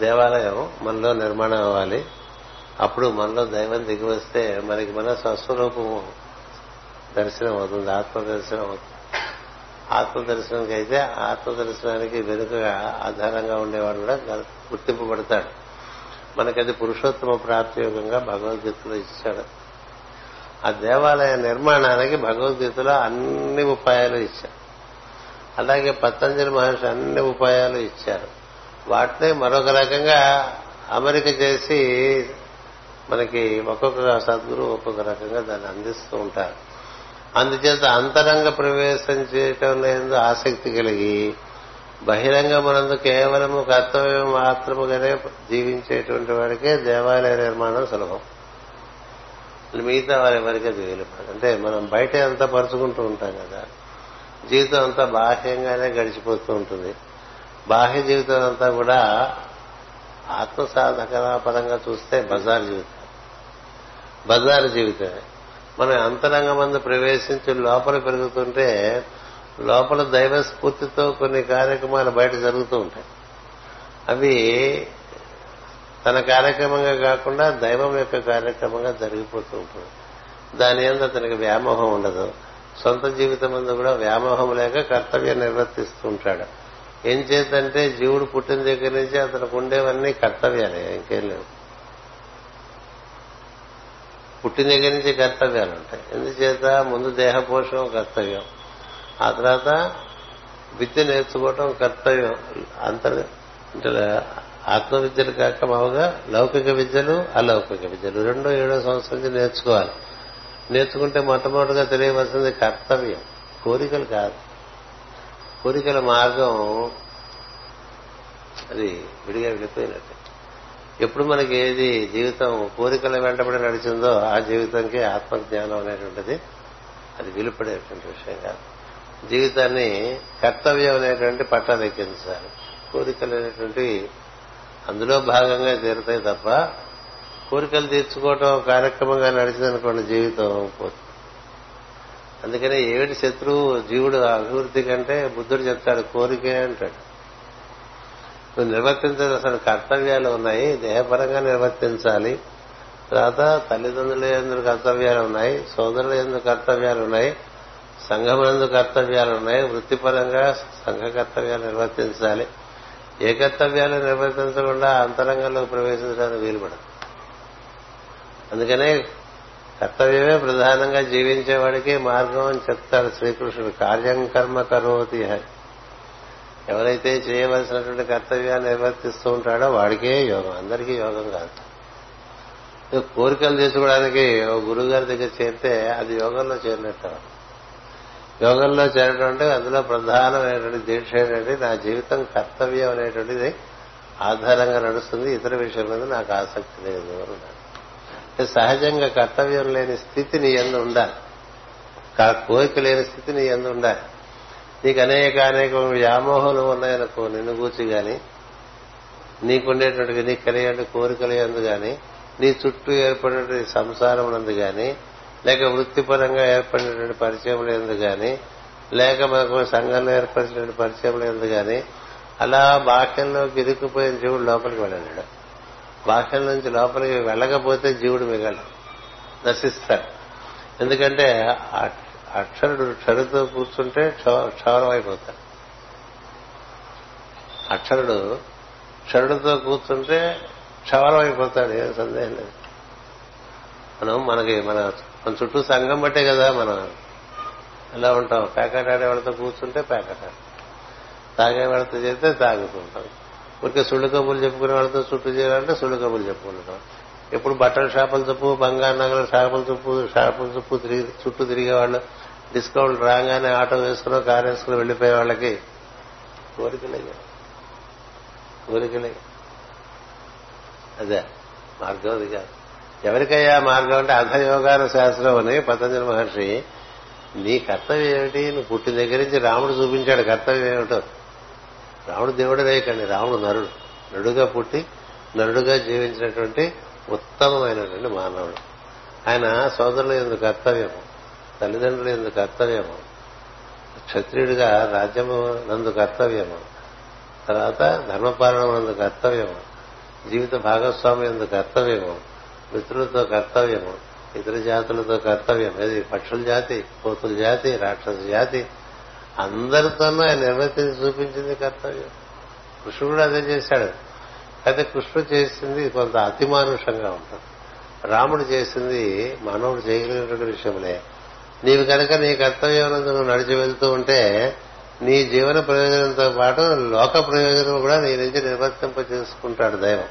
దేవాలయం మనలో నిర్మాణం అవ్వాలి. అప్పుడు మనలో దైవం దిగి వస్తే మనకి మన స్వస్వరూపం దర్శనం అవుతుంది ఆత్మ దర్శనం అవుతుంది. ఆత్మ దర్శనానికి అయితే ఆత్మ దర్శనానికి వెనుక ఆధారంగా ఉండేవాడు కూడా గుర్తింపబడతాడు. మనకది పురుషోత్తమ ప్రాప్తియోగంగా భగవద్గీతలో ఇచ్చాడు. ఆ దేవాలయ నిర్మాణానికి భగవద్గీతలో అన్ని ఉపాయాలు ఇచ్చారు అలాగే పతంజలి మహర్షి అన్ని ఉపాయాలు ఇచ్చారు. వాటిని మరొక రకంగా అమెరిక చేసి మనకి ఒక్కొక్క సద్గురు ఒక్కొక్క రకంగా దాన్ని అందిస్తూ ఉంటారు. అందుచేత అంతరంగ ప్రవేశం చేయటం లేదు ఆసక్తి కలిగి బహిరంగ మనందు కేవలము కర్తవ్యం మాత్రముగానే జీవించేటువంటి వాడికే దేవాలయ నిర్మాణం సులభం. మిగతా వారి ఎవరికి అది అంటే మనం బయట అంతా పరుచుకుంటూ ఉంటాం కదా. జీవితం అంతా బాహ్యంగానే గడిచిపోతూ ఉంటుంది. బాహ్య జీవితం అంతా కూడా ఆత్మ పరంగా చూస్తే బజార్ జీవితం. బజార్ జీవితమే. మనం అంతరంగ మందు ప్రవేశించి లోపల పెరుగుతుంటే లోపల దైవ స్ఫూర్తితో కొన్ని కార్యక్రమాలు బయట జరుగుతూ ఉంటాయి. అవి తన కార్యక్రమంగా కాకుండా దైవం యొక్క కార్యక్రమంగా జరిగిపోతూ ఉంటుంది. దాని మీద అతనికి వ్యామోహం ఉండదు. సొంత జీవితం ముందు కూడా వ్యామోహం లేక కర్తవ్యం నిర్వర్తిస్తూ ఉంటాడు. ఏం చేతంటే జీవుడు పుట్టిన దగ్గర నుంచి అతనికి ఉండేవన్నీ కర్తవ్యాలే ఇంకేం లేవు. పుట్టిన దగ్గర నుంచి కర్తవ్యాలు ఉంటాయి. ఎందుచేత? ముందు దేహ పోషణం కర్తవ్యం. ఆ తర్వాత విద్య నేర్చుకోవటం కర్తవ్యం. అంతర్ అంటే ఆత్మవిద్యలు కాక మామూలుగా లౌకిక విద్యలు అలౌకిక విద్యలు. రెండో ఏడో సంవత్సరం నుంచి నేర్చుకోవాలి. నేర్చుకుంటే మొట్టమొదటిగా తెలియవలసింది కర్తవ్యం. కోరికలు కాదు. కోరికల మార్గం అది విడిగా వెళ్ళిపోయినట్టే. ఎప్పుడు మనకి ఏది జీవితం కోరికల వెంటబడి నడిచిందో ఆ జీవితంకి ఆత్మజ్ఞానం అనేటువంటిది అది విలుపడేటువంటి విషయం కాదు. జీవితాన్ని కర్తవ్యం అనేటువంటి పట్టాలు ఎక్కించాలి. కోరికలు అనేటువంటి అందులో భాగంగా తీరుతాయి తప్ప కోరికలు తీర్చుకోవటం కార్యక్రమంగా నడిచిందనుకోండి జీవితం పోతుంది. అందుకనే ఏమిటి శత్రువు? జీవుడు అభివృద్ధి కంటే బుద్ధుడు చెప్తాడు కోరికే అంటాడు. నువ్వు నిర్వర్తించాల్సిన కర్తవ్యాలు ఉన్నాయి దేహపరంగా నిర్వర్తించాలి. తర్వాత తల్లిదండ్రుల ఎందుకు కర్తవ్యాలు ఉన్నాయి సోదరుల ఎందుకు కర్తవ్యాలు ఉన్నాయి సంఘం ఎందుకు కర్తవ్యాలు ఉన్నాయి వృత్తిపరంగా సంఘ కర్తవ్యాలు నిర్వర్తించాలి. ఏ కర్తవ్యాలు నిర్వర్తించకుండా అంతరంగంలో ప్రవేశించడానికి వీలుపడదు. అందుకనే కర్తవ్యమే ప్రధానంగా జీవించేవాడికి మార్గం అని చెప్తాడు శ్రీకృష్ణుడు. కార్యం కర్మ కరోతి ఎవరైతే చేయవలసినటువంటి కర్తవ్యాన్ని నిర్వర్తిస్తూ ఉంటాడో వాడికే యోగం. అందరికీ యోగం కాదు. కోరికలు తీసుకోవడానికి గురువు గారి దగ్గర చేరితే అది యోగంలో చేరినట్టు. యోగంలో చేరడం అంటే అందులో ప్రధానమైనటువంటి దీక్ష ఏంటంటే నా జీవితం కర్తవ్యం అనేటువంటిది ఆధారంగా నడుస్తుంది. ఇతర విషయం మీద నాకు ఆసక్తి లేదు అన్నాడు. సహజంగా కర్తవ్యం లేని స్థితి నీ ఎందు ఉండాలి. కోరిక లేని స్థితి నీ ఎందు ఉండాలి. నీకు అనేక అనేక వ్యామోహాలు ఉన్నాయనుకో నిన్ను కూర్చి గాని నీకుండేటువంటి నీకు కలిగే కోరికలు ఎందు గాని నీ చుట్టూ ఏర్పడినటువంటి సంసారం నందు గాని లేక వృత్తిపరంగా ఏర్పడినటువంటి పరిచయం ఎందు గాని లేక మనకు సంఘంలో ఏర్పడినటువంటి పరిచయం ఎందు గాని అలా బాహ్యంలోకి ఇరుక్కుపోయిన జీవుడు లోపలికి వెళ్ళాడు బాహ్యం నుంచి లోపలికి వెళ్ళకపోతే జీవుడు మిగలడు. నశిస్తాడు. ఎందుకంటే అక్షరుడు క్షరుతో కూర్చుంటే క్షౌరం అయిపోతాడు అక్షరుడు క్షరుడితో కూర్చుంటే క్షవరం అయిపోతాడు ఏం సందేహం లేదు. మనం మనకి మన మన చుట్టూ సంఘం బట్టే కదా మనం ఎలా ఉంటాం? ప్యాకెట్ ఆడే వాళ్ళతో కూర్చుంటే ప్యాకెట్ ఆడే తాగే వాళ్ళతో చేస్తే తాగుతుంటాం. ఊరికే సుళ్ళు కబుర్లు చెప్పుకునే వాళ్ళతో చుట్టూ చేయాలంటే సుళ్ళు కబుర్లు చెప్పుకుంటాం. ఎప్పుడు బట్టల షాపుల చుప్పు బంగారు నగల షాపుల చుప్పు షాపుల చుప్పు తిరిగి చుట్టూ తిరిగే వాళ్ళు డిస్కౌంట్ రాగానే ఆటో వేసుకుని కారు వేసుకుని వెళ్ళిపోయే వాళ్ళకి కోరికలే కోరికలే. అదే మార్గం అది కాదు. ఎవరికయ్యా మార్గం అంటే అధయోగాన శాస్త్రం అని పతంజలి మహర్షి నీ కర్తవ్యం ఏమిటి? నువ్వు పుట్టిన దగ్గర నుంచి రాముడు చూపించాడు కర్తవ్యం ఏమిటో. రాముడు దేవుడు కానీ రాముడు నరుడు. నరుడుగా పుట్టి నరుడుగా జీవించినటువంటి ఉత్తమమైనటువంటి మానవుడు. ఆయన సోదరుల ఎందుకు కర్తవ్యము తల్లిదండ్రులు ఎందుకు కర్తవ్యము క్షత్రియుడిగా రాజ్యము నందు కర్తవ్యము తర్వాత ధర్మపాలనం నందు కర్తవ్యము జీవిత భాగస్వామి ఎందుకు కర్తవ్యము మిత్రులతో కర్తవ్యము ఇతర జాతులతో కర్తవ్యం ఏది? పక్షుల జాతి కోతుల జాతి రాక్షస జాతి అందరితోనూ ఆయన నిర్వర్తించి చూపించింది కర్తవ్యం. కృష్ణుడు కూడా అదే చేశాడు. అయితే కృష్ణుడు చేసింది కొంత అతిమానుషంగా ఉంటుంది. రాముడు చేసింది మానవుడు చేయగలిగినటువంటి విషయంలే నీవు కనుక నీ కర్తవ్యం నువ్వు నడిచి వెళ్తూ ఉంటే నీ జీవన ప్రయోజనంతో పాటు లోక ప్రయోజనం కూడా నీ నుంచి నిర్వర్తింప చేసుకుంటాడు దైవం.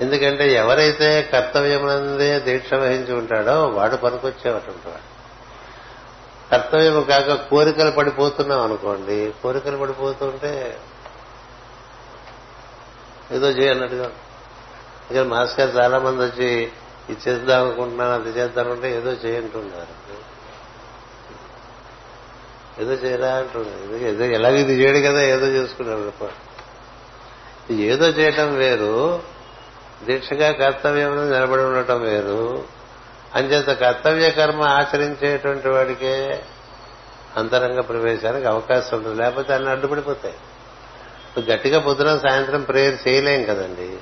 ఎందుకంటే ఎవరైతే కర్తవ్యమందే దీక్ష వహించి ఉంటాడో వాడు పనికొచ్చేవాడు ఉంటాడు. కర్తవ్యం కాక కోరికలు పడిపోతున్నాం అనుకోండి కోరికలు పడిపోతుంటే ఏదో చేయన్నట్టుగా ఇక్కడ మాస్ గారు చాలా మంది వచ్చి ఇది చేద్దాం అనుకుంటున్నాను అది చేద్దామంటే ఏదో చేయంటున్నారు ఏదో చేయరా అంటున్నారు ఏదో ఎలాగ ఇది చేయడు కదా ఏదో చేసుకున్నాడు ఏదో చేయటం వేరు దీక్షగా కర్తవ్యం నిలబడి ఉండటం వేరు అంచేత కర్తవ్య కర్మ ఆచరించేటువంటి వాడికే అంతరంగ ప్రవేశానికి అవకాశం ఉంటుంది. లేకపోతే అన్ని అడ్డుపడిపోతాయి. గట్టిగా పొద్దున సాయంత్రం ప్రేయర్ చేయలేం కదండి.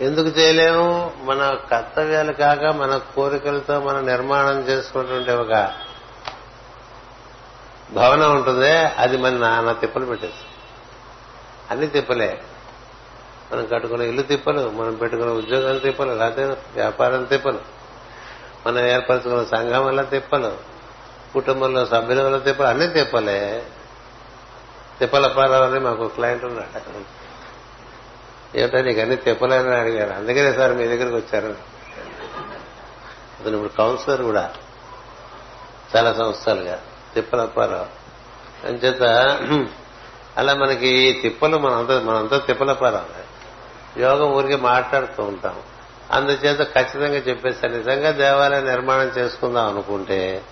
ఎందుకు చేయలేము? మన కర్తవ్యాలు కాక మన కోరికలతో మనం నిర్మాణం చేసుకున్నటువంటి ఒక భవనం ఉంటుంది అది మన నాన్న తిప్పలు పెట్టేసి అన్ని తిప్పలే. మనం కట్టుకున్న ఇల్లు తిప్పలు మనం పెట్టుకున్న ఉద్యోగం తిప్పలు లేకపోతే వ్యాపారం తిప్పలు మనం ఏర్పరచుకున్న సంఘం వల్ల తిప్పలు కుటుంబంలో సభ్యుల వల్ల తిప్పలు అన్ని తిప్పలే. తిప్పల పాలని మాకు క్లయింట్ ఉన్నాడు అక్కడ. ఏమిటో నీకు అన్ని తిప్పలేని అడిగారు. అందుకనే సార్ మీ దగ్గరికి వచ్చారు. అతను ఇప్పుడు కౌన్సిలర్ కూడా. చాలా సంవత్సరాలుగా. తిప్పలప్పారావు అంచేత అలా మనకి తిప్పలు మనంతా మనంతా తిప్పలపారావు యోగం ఊరికి మాట్లాడుతూ ఉంటాం. అందుచేత ఖచ్చితంగా చెప్పేస్తాను నిజంగా దేవాలయ నిర్మాణం చేసుకుందాం అనుకుంటే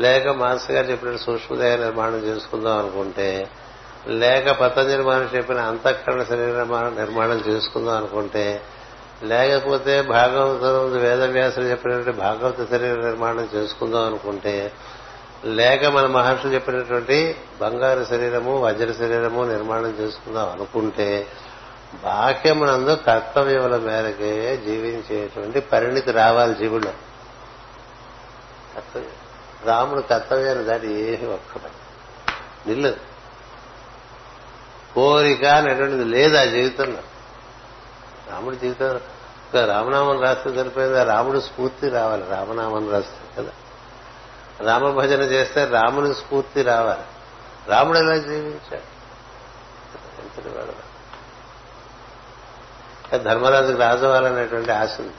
లేక మాస్టర్ గారు చెప్పినట్టు సూక్ష్మదేహ నిర్మాణం చేసుకుందాం అనుకుంటే లేక పతంజలి మహర్షి చెప్పిన అంతఃకరణ శరీర నిర్మాణం చేసుకుందాం అనుకుంటే లేకపోతే భాగవతం వేదవ్యాసులు చెప్పినటువంటి భాగవత శరీర నిర్మాణం చేసుకుందాం అనుకుంటే లేక మన మహర్షులు చెప్పినటువంటి బంగారు శరీరము వజ్ర శరీరము నిర్మాణం చేసుకుందాం అనుకుంటే వాక్యమునందు కర్తవ్యముల మేరకే జీవించేటువంటి పరిణితి రావాలి జీవుడు కర్తవ్యం. రాముడు కర్తవ్యాన్ని దాటి ఏమి ఒక్క నిల్లదు కోరిక అనేటువంటిది లేదు ఆ జీవితంలో. రాముడి జీవితం రామనామం రాస్తే సరిపోయింది రాముడు స్ఫూర్తి రావాలి రామనామం రాస్తే కదా? రామ భజన చేస్తే రాముని స్ఫూర్తి రావాలి. రాముడు ఎలా జీవించాడు? ఎంతటి వాడు ధర్మరాజుకి రాజవాలనేటువంటి ఆశ ఉంది.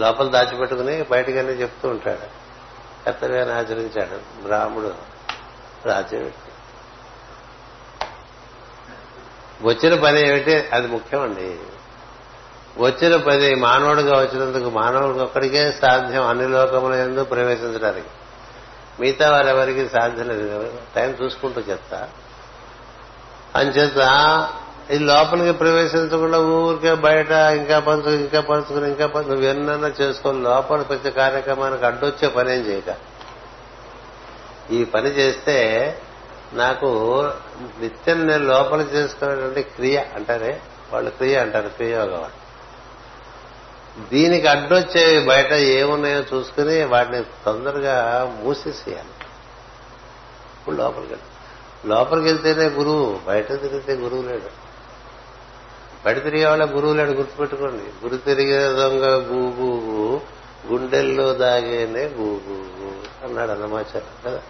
లోపల దాచిపెట్టుకుని బయటకన్నీ చెప్తూ ఉంటాడు. కర్తవ్యాన్ని ఆచరించాడు బ్రాహ్మడు రాజ్యం వచ్చిన పని ఏమిటి? అది ముఖ్యమండి. వచ్చిన పని మానవుడిగా వచ్చినందుకు మానవుడికి ఒక్కడికే సాధ్యం అన్ని లోకముల ఎందు ప్రవేశించడానికి. మిగతా వారెవరికి సాధ్యం లేదు. టైం చూసుకుంటూ చెప్తా. అంచేత ఈ లోపలికి ప్రవేశించకుండా ఊరికే బయట ఇంకా పంచు ఇంకా పంచుకుని ఇంకా పంచు నువ్వు ఎన్నన్నా చేసుకొని లోపల ప్రతి కార్యక్రమానికి అడ్డొచ్చే పని ఏం చేయక. ఈ పని చేస్తే నాకు నిత్యం నేను లోపల చేసుకునేటువంటి క్రియ అంటారే వాళ్ళు క్రియ అంటారు క్రియోగం దీనికి అడ్డొచ్చేవి బయట ఏమున్నాయో చూసుకుని వాటిని తొందరగా మూసేసేయాలి. ఇప్పుడు లోపలికి వెళ్ళి. లోపలికి వెళ్తేనే గురువు బయట తిరిగితే గురువు లేడు. బయట తిరిగే వాళ్ళ గురువులను గుర్తుపెట్టుకోండి. గురు తిరిగే దొంగ గూగు గుండెల్లో దాగేనే గూగు అన్నాడు అన్నమాచారం కదా?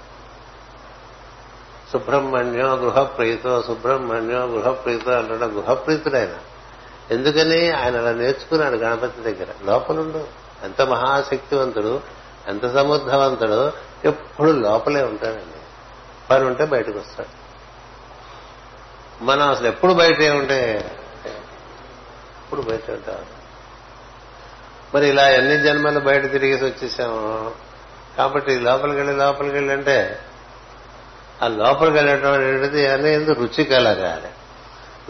సుబ్రహ్మణ్యం గృహప్రీతో సుబ్రహ్మణ్యం గృహప్రీతో అంటాడు గృహప్రీతుడు ఆయన. ఎందుకని? ఆయన అలా నేర్చుకున్నాడు గణపతి దగ్గర. లోపలుండు. ఎంత మహాశక్తివంతుడు ఎంత సమర్థవంతుడు ఎప్పుడు లోపలే ఉంటాడండి. పని ఉంటే బయటకు వస్తాడు మనం అసలు ఎప్పుడు బయటే ఉంటే ఎప్పుడు బయట మరి ఇలా ఎన్ని జన్మలు బయట తిరిగేసి వచ్చేసాము? కాబట్టి లోపలికి వెళ్ళి లోపలికి వెళ్ళి అంటే ఆ లోపలికి వెళ్ళటం అనేది అనేది రుచి కలగాలి?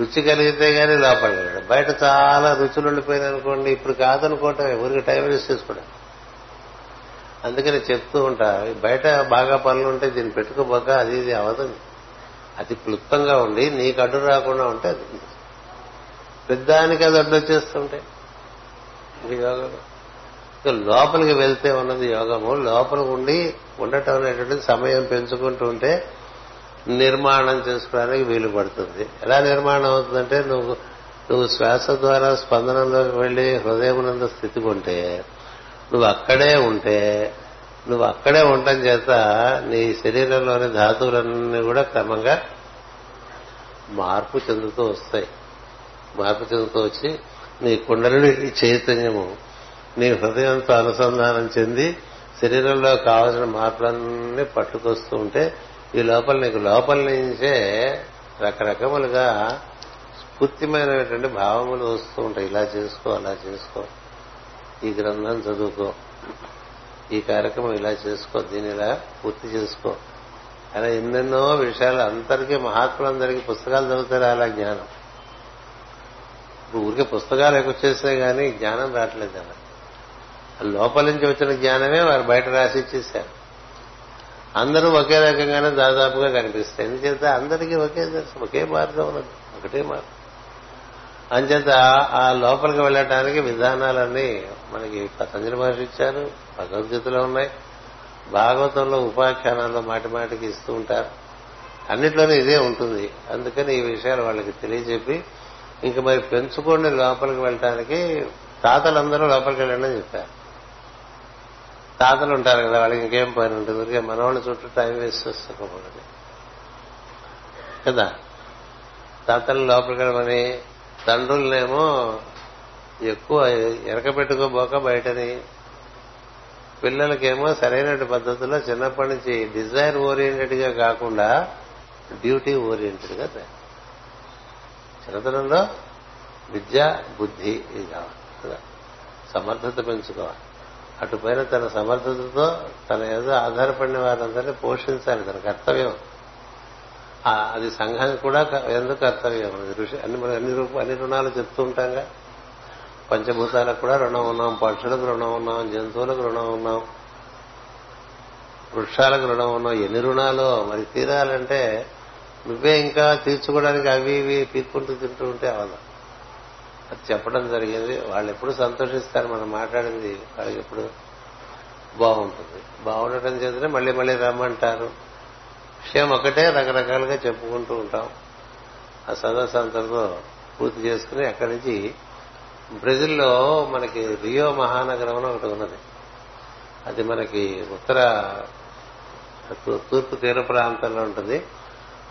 రుచి కలిగితే గానీ లోపలికి వెళ్ళడం బయట చాలా రుచులు ఉండిపోయింది అనుకోండి ఇప్పుడు కాదనుకోవటం ఎవరికి టైం వేస్ట్ చేసుకోవడం. అందుకని చెప్తూ ఉంటా బయట బాగా పనులు ఉంటే దీన్ని పెట్టుకోబోక అది ఇది అవదు. అది క్లుప్తంగా ఉండి నీకు అడ్డు రాకుండా ఉంటే అది. పెద్దానికి అది అడ్డు ఇది యోగం. లోపలికి వెళ్తే ఉన్నది యోగము. లోపలికి ఉండి ఉండటం అనేటువంటిది సమయం పెంచుకుంటూ ఉంటే నిర్మాణం చేసుకోవడానికి వీలు పడుతుంది. ఎలా నిర్మాణం అవుతుందంటే నువ్వు నువ్వు శ్వాస ద్వారా స్పందనంలోకి వెళ్ళి హృదయమునందు స్థితి ఉంటే నువ్వు అక్కడే ఉంటే నువ్వు అక్కడే ఉండటం చేత నీ శరీరంలోని ధాతువులన్నీ కూడా క్రమంగా మార్పు చెందుతూ వస్తాయి. మార్పు చెందుతూ వచ్చి నీ కుండలిని చైతన్యము నీ హృదయంతో అనుసంధానం చెంది శరీరంలో కావలసిన మార్పులన్నీ పట్టుకొస్తూ ఉంటే ఈ లోపల నీకు లోపల నుంచే రకరకములుగా స్ఫూర్తిమైనటువంటి భావములు వస్తూ ఉంటాయి. ఇలా చేసుకో అలా చేసుకో. ఈ గ్రంథం చదువుకో. ఈ కార్యక్రమం ఇలా చేసుకో. దీని ఇలా పూర్తి చేసుకో. అలా ఎన్నెన్నో విషయాలు అందరికీ మహాత్ములందరికీ పుస్తకాలు చదువుతారు. అలా జ్ఞానం. ఇప్పుడు ఊరికే పుస్తకాలు ఎక్కువచ్చేసినాయి కానీ జ్ఞానం రావట్లేదు అలా. లోపల నుంచి వచ్చిన జ్ఞానమే వారు బయట రాసి ఇచ్చేశారు. అందరూ ఒకే రకంగానే దాదాపుగా కనిపిస్తాయి. ఎందుచేత అందరికీ ఒకే దర్శనం ఒకే మార్గం ఉన్నది ఒకటే మార్గం. అంచేత ఆ లోపలికి వెళ్ళటానికి విధానాలన్నీ మనకి పతంజలి మహర్షి ఇచ్చారు భగవద్గీతలో ఉన్నాయి. భాగవతంలో ఉపాఖ్యానాల్లో మాటి మాటికి ఇస్తూ ఉంటారు. అన్నిట్లోనే ఇదే ఉంటుంది. అందుకని ఈ విషయాలు వాళ్ళకి తెలియజెప్పి ఇంక మరి పెంచుకోండి లోపలికి వెళ్ళటానికి. తాతలందరూ లోపలికి వెళ్ళండి అని చెప్పారు. తాతలు ఉంటారు కదా వాళ్ళకి ఇంకేం పని ఉంటుంది ఊరికే మనవాళ్ళ చుట్టూ టైం వేస్ట్ చేసుకోకూడదు కదా? తాతలు లోపలికి వెళ్ళమని తండ్రులనేమో ఎక్కువ ఎరకపెట్టుకోబోక బయటని. పిల్లలకేమో సరైన పద్ధతిలో చిన్నప్పటి నుంచి డిజైర్ ఓరియంటెడ్గా కాకుండా డ్యూటీ ఓరియంటెడ్గా తయారు చిన్నతనంలో విద్య బుద్ధి ఇది కావాలి. సమర్థత పెంచుకోవాలి. అటుపైన తన సమర్థతతో తన ఏదో ఆధారపడిన వారందరినీ పోషించాలి తన కర్తవ్యం. అది సంఘానికి కూడా ఎందుకు కర్తవ్యం? ఋషి అన్ని అన్ని రూప అన్ని రుణాలు చెప్తూ ఉంటాంగా పంచభూతాలకు కూడా రుణం ఉన్నాం పక్షులకు రుణం ఉన్నాం జంతువులకు రుణం ఉన్నాం వృక్షాలకు రుణం ఉన్నాం ఎన్ని రుణాలు మరి తీరాలంటే నువ్వే ఇంకా తీర్చుకోవడానికి అవి ఇవి పీక్కుంటూ తింటూ ఉంటే అవదా? అది చెప్పడం జరిగింది. వాళ్ళు ఎప్పుడు సంతోషిస్తారు మనం మాట్లాడింది. వాళ్ళకి ఎప్పుడు బాగుంటుంది. బాగుండటం చేతనే మళ్ళీ మళ్ళీ రమ్మంటారు. విషయం ఒకటే రకరకాలుగా చెప్పుకుంటూ ఉంటాం. ఆ సదస్సు పూర్తి చేసుకుని అక్కడి నుంచి బ్రెజిల్లో మనకి రియో మహానగరం అని ఒకటి ఉన్నది. అది మనకి ఉత్తర తూర్పు తీర ప్రాంతంలో ఉంటుంది.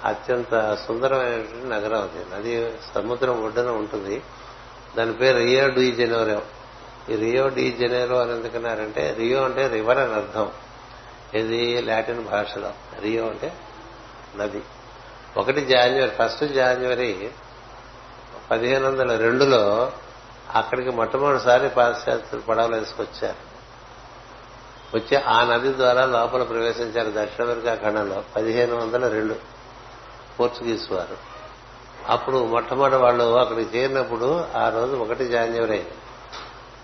అత్యంత సుందరమైనటువంటి నగరం అది. నది సముద్రం ఒడ్డున ఉంటుంది. దాని పేరు రియో డి జెనోరో. ఈ రియో డి జెనేరో అని ఎందుకున్నారంటే రియో అంటే రివర్ అని అర్థం. ఇది లాటిన్ భాషలో. రియో అంటే నది. ఒకటి జాన్యువరి ఫస్ట్ జాన్యువరి పదిహేను వందల రెండులో అక్కడికి మొట్టమొదటిసారి పాశ్చాత్యులు పడవలు వేసుకొచ్చారు. వచ్చి ఆ నది ద్వారా లోపల ప్రవేశించారు దక్షిణ అమెరికా ఖండంలో పదిహేను వందల రెండు. పోర్చుగీస్ వారు అప్పుడు మొట్టమొదటి వాళ్ళు అక్కడికి చేరినప్పుడు ఆ రోజు ఒకటి జాన్యువరి.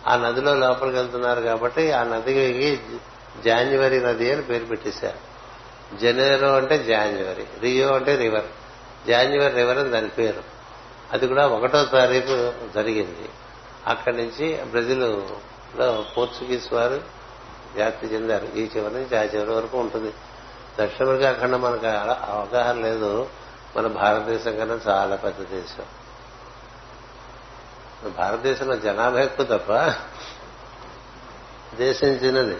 ఆ నదిలో లోపలికి వెళ్తున్నారు కాబట్టి ఆ నదికి జాన్యువరి నది అని పేరు పెట్టేశారు. జనేరో అంటే జాన్యువరి రియో అంటే రివర్. జాన్యువరి రివర్ అని దాని పేరు. అది కూడా ఒకటో తారీఖు జరిగింది. అక్కడి నుంచి బ్రెజిల్లో పోర్చుగీస్ వారు వ్యాప్తి చెందారు. ఈ చివరి నుంచి ఆ చివరి వరకు ఉంటుంది. దక్షిణ అమెరికా మనకు అవగాహన లేదు. మన భారతదేశం కన్నా చాలా పెద్ద దేశం. భారతదేశంలో జనాభా ఎక్కువ తప్ప దేశం చిన్నది.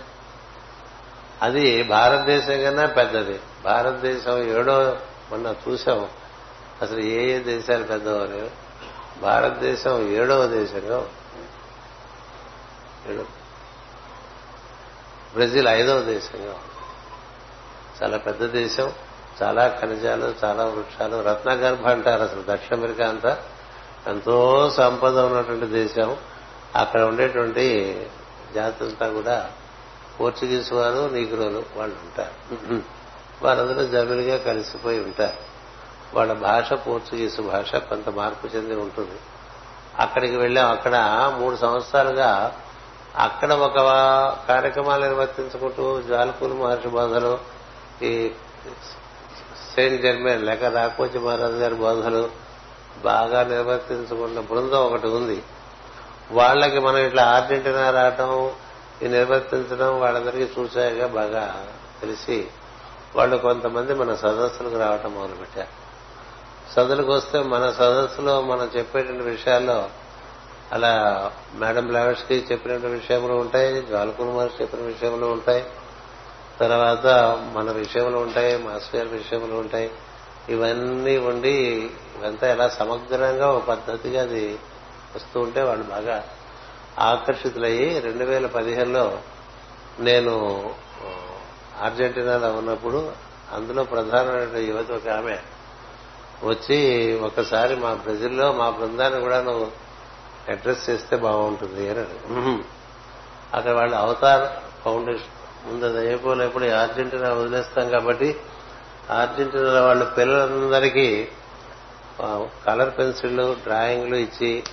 అది భారతదేశం కన్నా పెద్దది. భారతదేశం ఏడో మొన్న చూసాం. అసలు ఏ ఏ దేశాలు పెద్దవారు భారతదేశం ఏడవ దేశంగా బ్రెజిల్ ఐదవ దేశంగా చాలా పెద్ద దేశం. చాలా ఖనిజాలు చాలా వృక్షాలు. రత్నగర్భ అంటారు అసలు. దక్షిణ అమెరికా అంతా ఎంతో సంపద ఉన్నటువంటి దేశం. అక్కడ ఉండేటువంటి జాతంతా కూడా పోర్చుగీస్ వారు నీగ్రోలు వాళ్ళు ఉంటారు. వారందరూ జమిలిగా కలిసిపోయి ఉంటారు. వాళ్ళ భాష పోర్చుగీసు భాష కొంత మార్పు చెంది ఉంటుంది. అక్కడికి వెళ్ళాం. అక్కడ మూడు సంవత్సరాలుగా అక్కడ ఒక కార్యక్రమాలు నిర్వర్తించుకుంటూ జాలకూలు మహర్షి బాధలో ఈ సెయింట్ జర్మన్ లేక రాకోచి మహారాజు గారి బోధలు బాగా నిర్వర్తించుకున్న బృందం ఒకటి ఉంది. వాళ్ళకి మనం ఇట్లా ఆర్జెంటీనా రావటం ఈ నిర్వర్తించడం వాళ్ళందరికీ చూసాయిగా బాగా తెలిసి వాళ్ళు కొంతమంది మన సదస్సులకు రావటం మొదలుపెట్టారు. సదులకు వస్తే మన సదస్సులో మనం చెప్పేటువంటి విషయాల్లో అలా మేడం లావెట్స్కి చెప్పినటువంటి విషయంలో ఉంటాయి జ్వాలకుమార్ చెప్పిన విషయంలో ఉంటాయి. తర్వాత మన విషయములు ఉంటాయి మాస్టర్ గారి విషయములు ఉంటాయి. ఇవన్నీ ఉండి ఇవంతా ఎలా సమగ్రంగా ఒక పద్ధతిగా అది వస్తూ ఉంటే వాళ్ళు బాగా ఆకర్షితులయ్యి రెండు వేల పదిహేనులో నేను అర్జెంటీనాలో ఉన్నప్పుడు అందులో ప్రధానమైన యువత ఒక ఆమె వచ్చి ఒకసారి మా బ్రెజిల్లో మా బృందాన్ని కూడా నువ్వు అడ్రస్ చేస్తే బాగుంటుంది అని అక్కడ వాళ్ళు అవతార్ ఫౌండేషన్ ముందు అది అయిపోలేప్పుడు అర్జెంటీనా వదిలేస్తాం కాబట్టి అర్జెంటీనా వాళ్ళ పిల్లలందరికీ కలర్ పెన్సిళ్ళు డ్రాయింగ్లు ఇచ్చి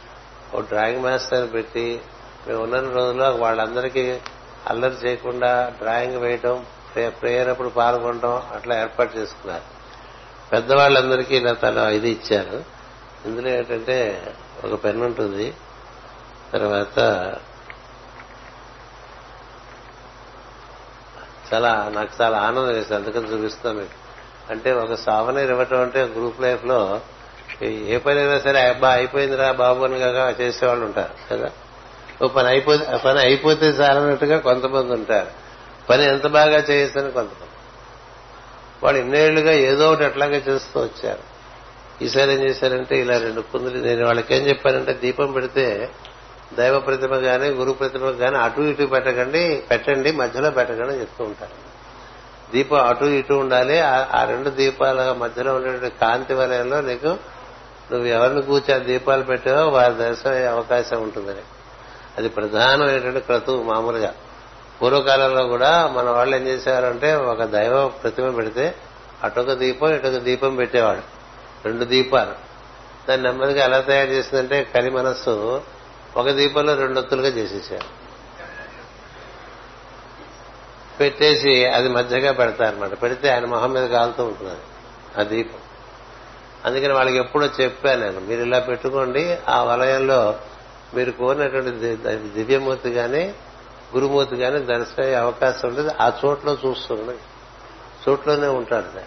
ఓ డ్రాయింగ్ మాస్టర్ పెట్టి మేము ఉన్న రోజుల్లో వాళ్ళందరికీ అల్లరి చేయకుండా డ్రాయింగ్ వేయటం ప్రేయర్ అప్పుడు పాల్గొనడం అట్లా ఏర్పాటు చేసుకున్నారు. పెద్దవాళ్ళందరికీ ఇలా తన ఇది ఇచ్చారు. ఇందులో ఏంటంటే ఒక పెన్ ఉంటుంది తర్వాత చాలా నాకు చాలా ఆనందం వేసి అందుకని చూపిస్తాం మీకు. అంటే ఒక సావనీర్ ఇవ్వటం అంటే గ్రూప్ లైఫ్లో ఏ పని అయినా సరే అబ్బా అయిపోయిందిరా బాబు అని కాక చేసేవాళ్ళు ఉంటారు కదా? ఓ పని అయిపోతే పని అయిపోతే చాలన్నట్టుగా కొంతమంది ఉంటారు. పని ఎంత బాగా చేయొచ్చని కొంతమంది. వాళ్ళు ఇన్నేళ్ళుగా ఏదో ఒకటి అట్లాగే చేస్తూ వచ్చారు. ఈసారి ఏం చేశారంటే ఇలా రెండు కుందులు నేను వాళ్ళకేం చెప్పానంటే దీపం పెడితే దైవ ప్రతిమ గాని గురు ప్రతిమ గాని అటు ఇటు పెట్టకండి పెట్టండి మధ్యలో పెట్టకండి చెప్తూ ఉంటారు. దీపం అటు ఇటు ఉండాలి ఆ రెండు దీపాల మధ్యలో ఉండే కాంతి వలయంలో నీకు నువ్వు ఎవరిని కూర్చో దీపాలు పెట్టావో వారి దర్శనం అయ్యే అవకాశం ఉంటుందని. అది ప్రధానమైనటువంటి క్రతువు మామూలుగా. పూర్వకాలంలో కూడా మన వాళ్ళు ఏం చేసేవారంటే ఒక దైవ ప్రతిమ పెడితే అటొక దీపం ఇటొక దీపం పెట్టేవాడు రెండు దీపాలు. దాన్ని నెమ్మదిగా ఎలా తయారు చేసిందంటే కలి మనస్సు ఒక దీపంలో రెండు ఒత్తులుగా చేసేసారు. పెట్టేసి అది మధ్యగా పెడతారనమాట పెడితే ఆయన మొహం మీద కాలుతూ ఉంటుంది ఆ దీపం. అందుకని వాళ్ళకి ఎప్పుడో చెప్పాను నేను మీరు ఇలా పెట్టుకోండి ఆ వలయంలో మీరు కోరినటువంటి దివ్యమూర్తి కానీ గురుమూర్తి కానీ దర్శనమయ్యే అవకాశం ఉంటుంది ఆ చోట్లో చూస్తుంది. చోట్లోనే ఉంటాడు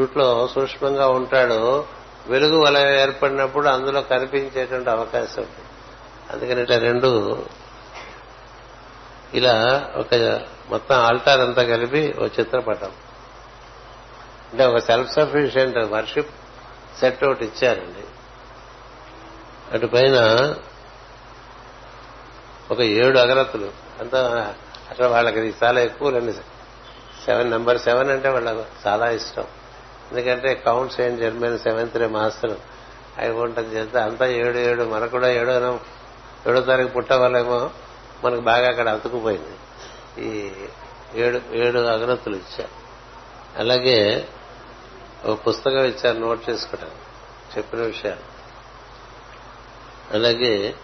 చోట్లో సూక్ష్మంగా ఉంటాడు. వెలుగు వలయం ఏర్పడినప్పుడు అందులో కనిపించేటువంటి అవకాశం ఉంటుంది అందుకని ఇట్లా రెండు ఇలా ఒక మొత్తం ఆల్టార్ అంతా కలిపి ఒక చిత్రపటం. అంటే ఒక సెల్ఫ్ సఫిషియెంట్ వర్షిప్ సెట్ ఒకటి ఇచ్చారండి. అటు పైన ఒక ఏడు అగరత్తులు. అంతా అక్కడ వాళ్ళకి చాలా ఎక్కువ రండి సెవెన్ నెంబర్ సెవెన్ అంటే వాళ్ళకు చాలా ఇష్టం. ఎందుకంటే count saint Germain seventh ray master. అవి ఉంటుంది చేస్తే అంతా ఏడు ఏడు మనకు కూడా ఏడో ఏడో తారీఖు పుట్టవాళ్ళేమో మనకు బాగా అక్కడ అతుకుపోయింది. ఈ ఏడు ఏడు అగరత్తులు ఇచ్చారు. అలాగే ఒక పుస్తకం ఇచ్చారు నోట్ చేసుకోవడానికి చెప్పిన విషయాలు. అలాగే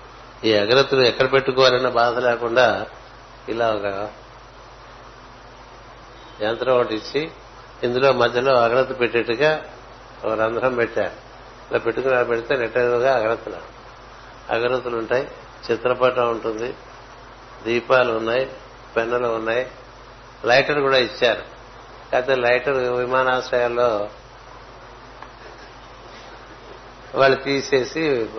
ఈ అగ్రతులు ఎక్కడ పెట్టుకోవాలన్న బాధ లేకుండా ఇలా ఒక యంత్రం ఒకటి ఇచ్చి ఇందులో మధ్యలో అగ్రత పెట్టేట్టుగా ఒక రంధ్రం పెట్టారు. ఇలా పెట్టుకుని పెడితే రిటైర్గా అగ్రతలు అగరత్తులు ఉంటాయి. చిత్రపటం ఉంటుంది. దీపాలు ఉన్నాయి పెన్నులు ఉన్నాయి. లైటర్ కూడా ఇచ్చారు. కాకపోతే లైటర్ విమానాశ్రయాల్లో వాళ్ళు తీసేసి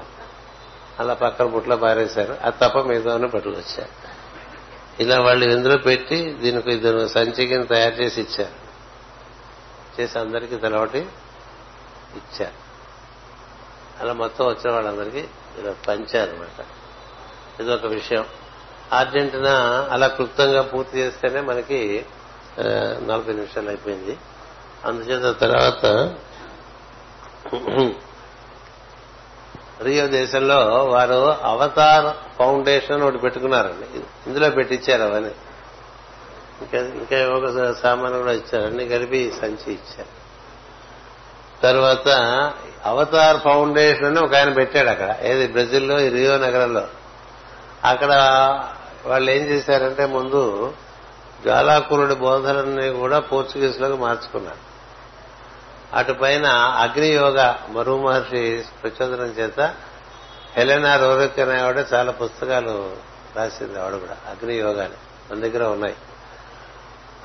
అలా పక్కన బుట్లో పారేశారు. అది తప్ప మిగతాను పట్టుకొచ్చారు. ఇలా వాళ్ళు ఇందులో పెట్టి దీనికి ఇద్దరు సంచి కింద తయారు చేసి ఇచ్చారు. చేసి అందరికీ తెలవటి ఇచ్చారు. అలా మొత్తం వచ్చిన వాళ్ళందరికీ ఇలా పంచారనమాట ఇది ఒక విషయం. అర్జెంటీనా అలా క్లుప్తంగా పూర్తి చేస్తేనే మనకి నలభై నిమిషాలు అయిపోయింది. అందుచేత తర్వాత రియో దేశంలో వారు అవతార్ ఫౌండేషన్ ఒకటి పెట్టుకున్నారండి. ఇందులో పెట్టించారు అవన్నీ. ఇంకా ఇంకా ఒక సామాన్ కూడా ఇచ్చారు. అన్ని కలిపి సంచి ఇచ్చారు. తర్వాత అవతార్ ఫౌండేషన్ అని ఒక ఆయన పెట్టాడు అక్కడ. ఏది? బ్రెజిల్లో రియో నగరంలో. అక్కడ వాళ్ళు ఏం చేశారంటే ముందు జ్వాలాకురుడి బోధనని కూడా పోర్చుగీస్లోకి మార్చుకున్నారు. అటుపైన అగ్నియోగ మరువు మహర్షి ప్రచోదనం చేత హెలెనా రోరక్ అనే చాలా పుస్తకాలు రాసింది ఆవిడ కూడా అగ్నియోగాని మన దగ్గర ఉన్నాయి.